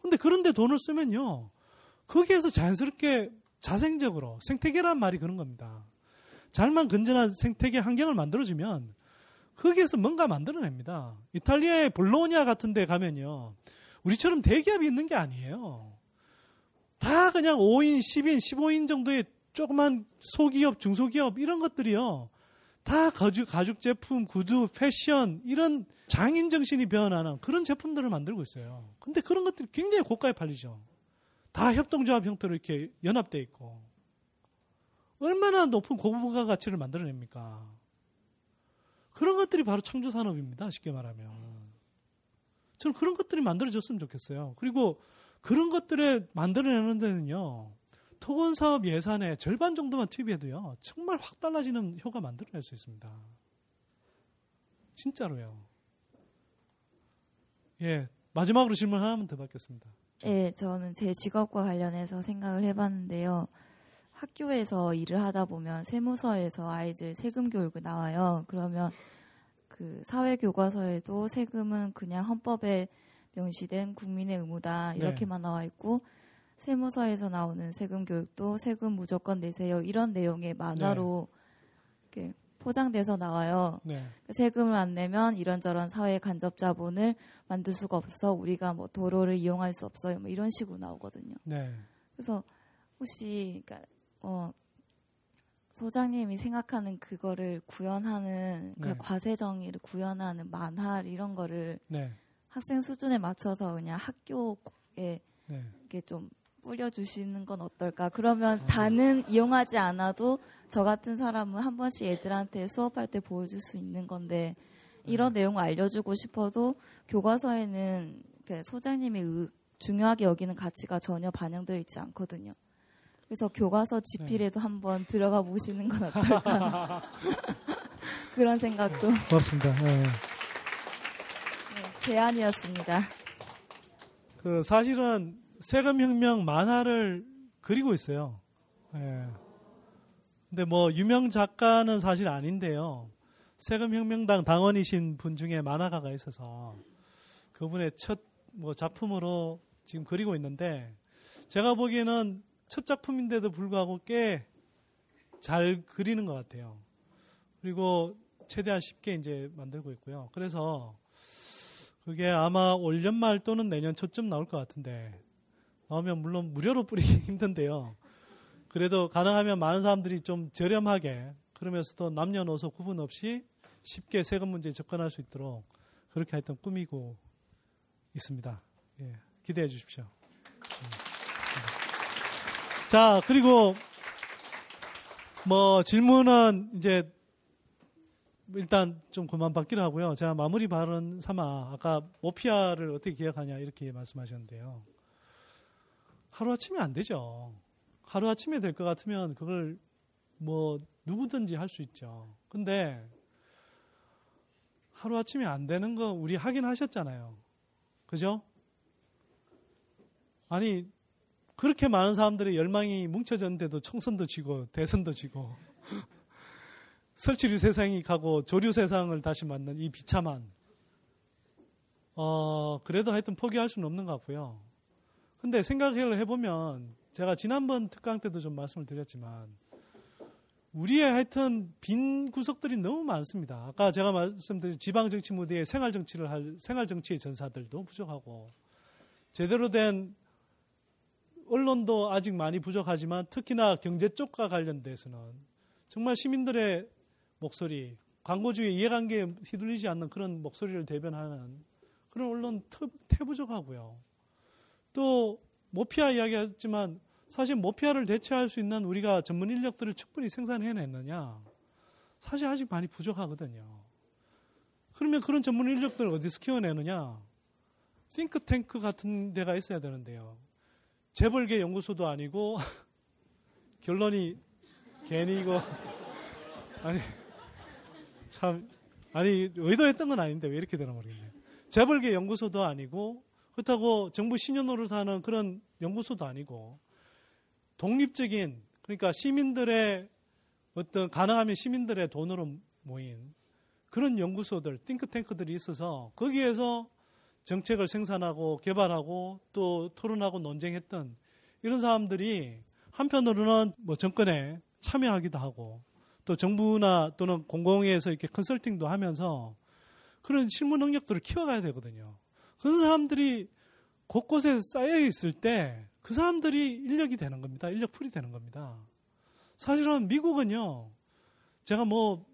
근데 그런데 돈을 쓰면요. 거기에서 자연스럽게 자생적으로 생태계란 말이 그런 겁니다. 잘만 건전한 생태계 환경을 만들어주면 거기에서 뭔가 만들어냅니다. 이탈리아의 볼로냐 같은 데 가면요. 우리처럼 대기업이 있는 게 아니에요. 다 그냥 5인, 10인, 15인 정도의 조그만 소기업, 중소기업 이런 것들이요. 다 가죽, 가죽 제품, 구두, 패션 이런 장인 정신이 변하는 그런 제품들을 만들고 있어요. 근데 그런 것들이 굉장히 고가에 팔리죠. 다 협동조합 형태로 이렇게 연합돼 있고 얼마나 높은 고부가 가치를 만들어냅니까? 그런 것들이 바로 창조 산업입니다. 쉽게 말하면 저는 그런 것들이 만들어졌으면 좋겠어요. 그리고 그런 것들을 만들어내는 데는요. 토건 사업 예산의 절반 정도만 투입해도요. 정말 확 달라지는 효과 만들어낼 수 있습니다. 진짜로요. 예, 마지막으로 질문 하나만 더 받겠습니다. 예, 저는 제 직업과 관련해서 생각을 해봤는데요. 학교에서 일을 하다 보면 세무서에서 아이들 세금 교육을 나와요. 그러면 그 사회 교과서에도 세금은 그냥 헌법에 명시된 국민의 의무다 이렇게만 네. 나와 있고 세무서에서 나오는 세금 교육도 세금 무조건 내세요 이런 내용의 만화로 이렇게 포장돼서 나와요. 네. 세금을 안 내면 이런저런 사회 간접 자본을 만들 수가 없어 우리가 뭐 도로를 이용할 수 없어요. 뭐 이런 식으로 나오거든요. 네. 그래서 혹시 그러니까 어 소장님이 생각하는 그거를 구현하는 그 네. 과세 정의를 구현하는 만화 이런 거를 네. 학생 수준에 맞춰서 그냥 학교에 네. 이렇게 좀 뿌려주시는 건 어떨까? 그러면 다는 이용하지 않아도 저 같은 사람은 한 번씩 애들한테 수업할 때 보여줄 수 있는 건데 이런 내용을 알려주고 싶어도 교과서에는 그 소장님이 의- 중요하게 여기는 가치가 전혀 반영되어 있지 않거든요. 그래서 교과서 지필에도 한번 들어가 보시는 건 어떨까? 그런 생각도 고맙습니다. 예. 네, 제안이었습니다. 그 사실은 세금 혁명 만화를 그리고 있어요. 예. 근데 뭐 유명 작가는 사실 아닌데요. 세금 혁명당 당원이신 분 중에 만화가가 있어서 그분의 첫 뭐 작품으로 지금 그리고 있는데 제가 보기에는 첫 작품인데도 불구하고 꽤 잘 그리는 것 같아요. 그리고 최대한 쉽게 이제 만들고 있고요. 그래서 그게 아마 올 연말 또는 내년 초쯤 나올 것 같은데 나오면 물론 무료로 뿌리기 힘든데요. 그래도 가능하면 많은 사람들이 좀 저렴하게 그러면서도 남녀노소 구분 없이 쉽게 세금 문제에 접근할 수 있도록 그렇게 하여튼 꾸미고 있습니다. 예, 기대해 주십시오. 음. 자, 그리고 뭐 질문은 이제 일단 좀 그만 받기로 하고요. 제가 마무리 발언 삼아 아까 모피아를 어떻게 기억하냐 이렇게 말씀하셨는데요. 하루아침에 안 되죠. 하루아침에 될 것 같으면 그걸 뭐 누구든지 할 수 있죠. 근데 하루아침에 안 되는 거 우리 하긴 하셨잖아요. 그죠? 아니 그렇게 많은 사람들의 열망이 뭉쳐졌는데도 총선도 지고 대선도 지고 설치류 세상이 가고 조류 세상을 다시 맞는 이 비참한 어 그래도 하여튼 포기할 수는 없는 것 같고요. 근데 생각을 해보면 제가 지난번 특강 때도 좀 말씀을 드렸지만 우리의 하여튼 빈 구석들이 너무 많습니다. 아까 제가 말씀드린 지방 정치 무대에 생활 정치를 할 생활 정치의 전사들도 부족하고 제대로 된 언론도 아직 많이 부족하지만 특히나 경제 쪽과 관련돼서는 정말 시민들의 목소리, 광고주의 이해관계에 휘둘리지 않는 그런 목소리를 대변하는 그런 언론 태- 태부족하고요. 또 모피아 이야기했지만 사실 모피아를 대체할 수 있는 우리가 전문 인력들을 충분히 생산해냈느냐? 사실 아직 많이 부족하거든요. 그러면 그런 전문 인력들을 어디서 키워내느냐? 싱크탱크 같은 데가 있어야 되는데요. 재벌계 연구소도 아니고 결론이 괜히 이거 아니 참 아니 의도했던 건 아닌데 왜 이렇게 되나 모르겠네요. 재벌계 연구소도 아니고 그렇다고 정부 신년으로 사는 그런 연구소도 아니고 독립적인 그러니까 시민들의 어떤 가능하면 시민들의 돈으로 모인 그런 연구소들, 띵크탱크들이 있어서 거기에서 정책을 생산하고 개발하고 또 토론하고 논쟁했던 이런 사람들이 한편으로는 뭐 정권에 참여하기도 하고 또 정부나 또는 공공에서 이렇게 컨설팅도 하면서 그런 실무 능력들을 키워가야 되거든요. 그런 사람들이 곳곳에 쌓여 있을 때 그 사람들이 인력이 되는 겁니다. 인력 풀이 되는 겁니다. 사실은 미국은요, 제가 뭐,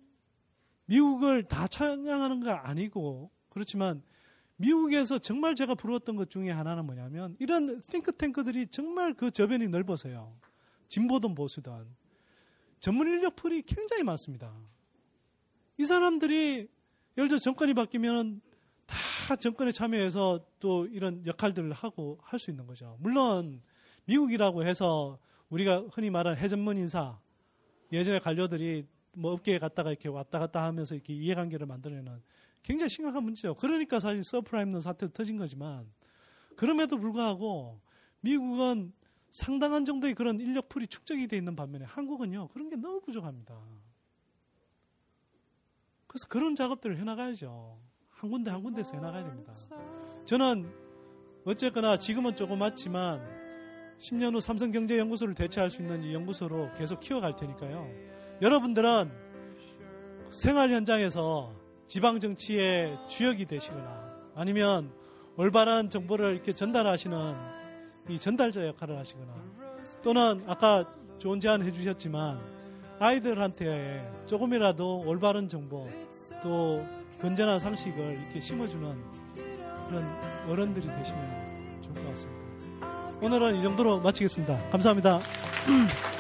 미국을 다 찬양하는 거 아니고, 그렇지만, 미국에서 정말 제가 부러웠던 것 중에 하나는 뭐냐면, 이런 탱크탱크들이 정말 그 저변이 넓어서요. 진보든 보수든. 전문 인력 풀이 굉장히 많습니다. 이 사람들이, 예를 들어 정권이 바뀌면 다 정권에 참여해서 또 이런 역할들을 하고 할 수 있는 거죠. 물론 미국이라고 해서 우리가 흔히 말하는 회전문 인사 예전에 관료들이 뭐 업계에 갔다가 이렇게 왔다 갔다 하면서 이렇게 이해관계를 만들어내는 굉장히 심각한 문제죠. 그러니까 사실 서브프라임론 사태도 터진 거지만 그럼에도 불구하고 미국은 상당한 정도의 그런 인력풀이 축적이 돼 있는 반면에 한국은요 그런 게 너무 부족합니다. 그래서 그런 작업들을 해나가야죠. 한 군데 한 군데서 해나가야 됩니다. 저는 어쨌거나 지금은 조그맣지만 10년 후 삼성경제연구소를 대체할 수 있는 이 연구소로 계속 키워갈 테니까요. 여러분들은 생활 현장에서 지방 정치의 주역이 되시거나 아니면 올바른 정보를 이렇게 전달하시는 이 전달자 역할을 하시거나 또는 아까 좋은 제안 해주셨지만 아이들한테 조금이라도 올바른 정보 또 건전한 상식을 이렇게 심어주는 그런 어른들이 되시면 좋을 것 같습니다. 오늘은 이 정도로 마치겠습니다. 감사합니다.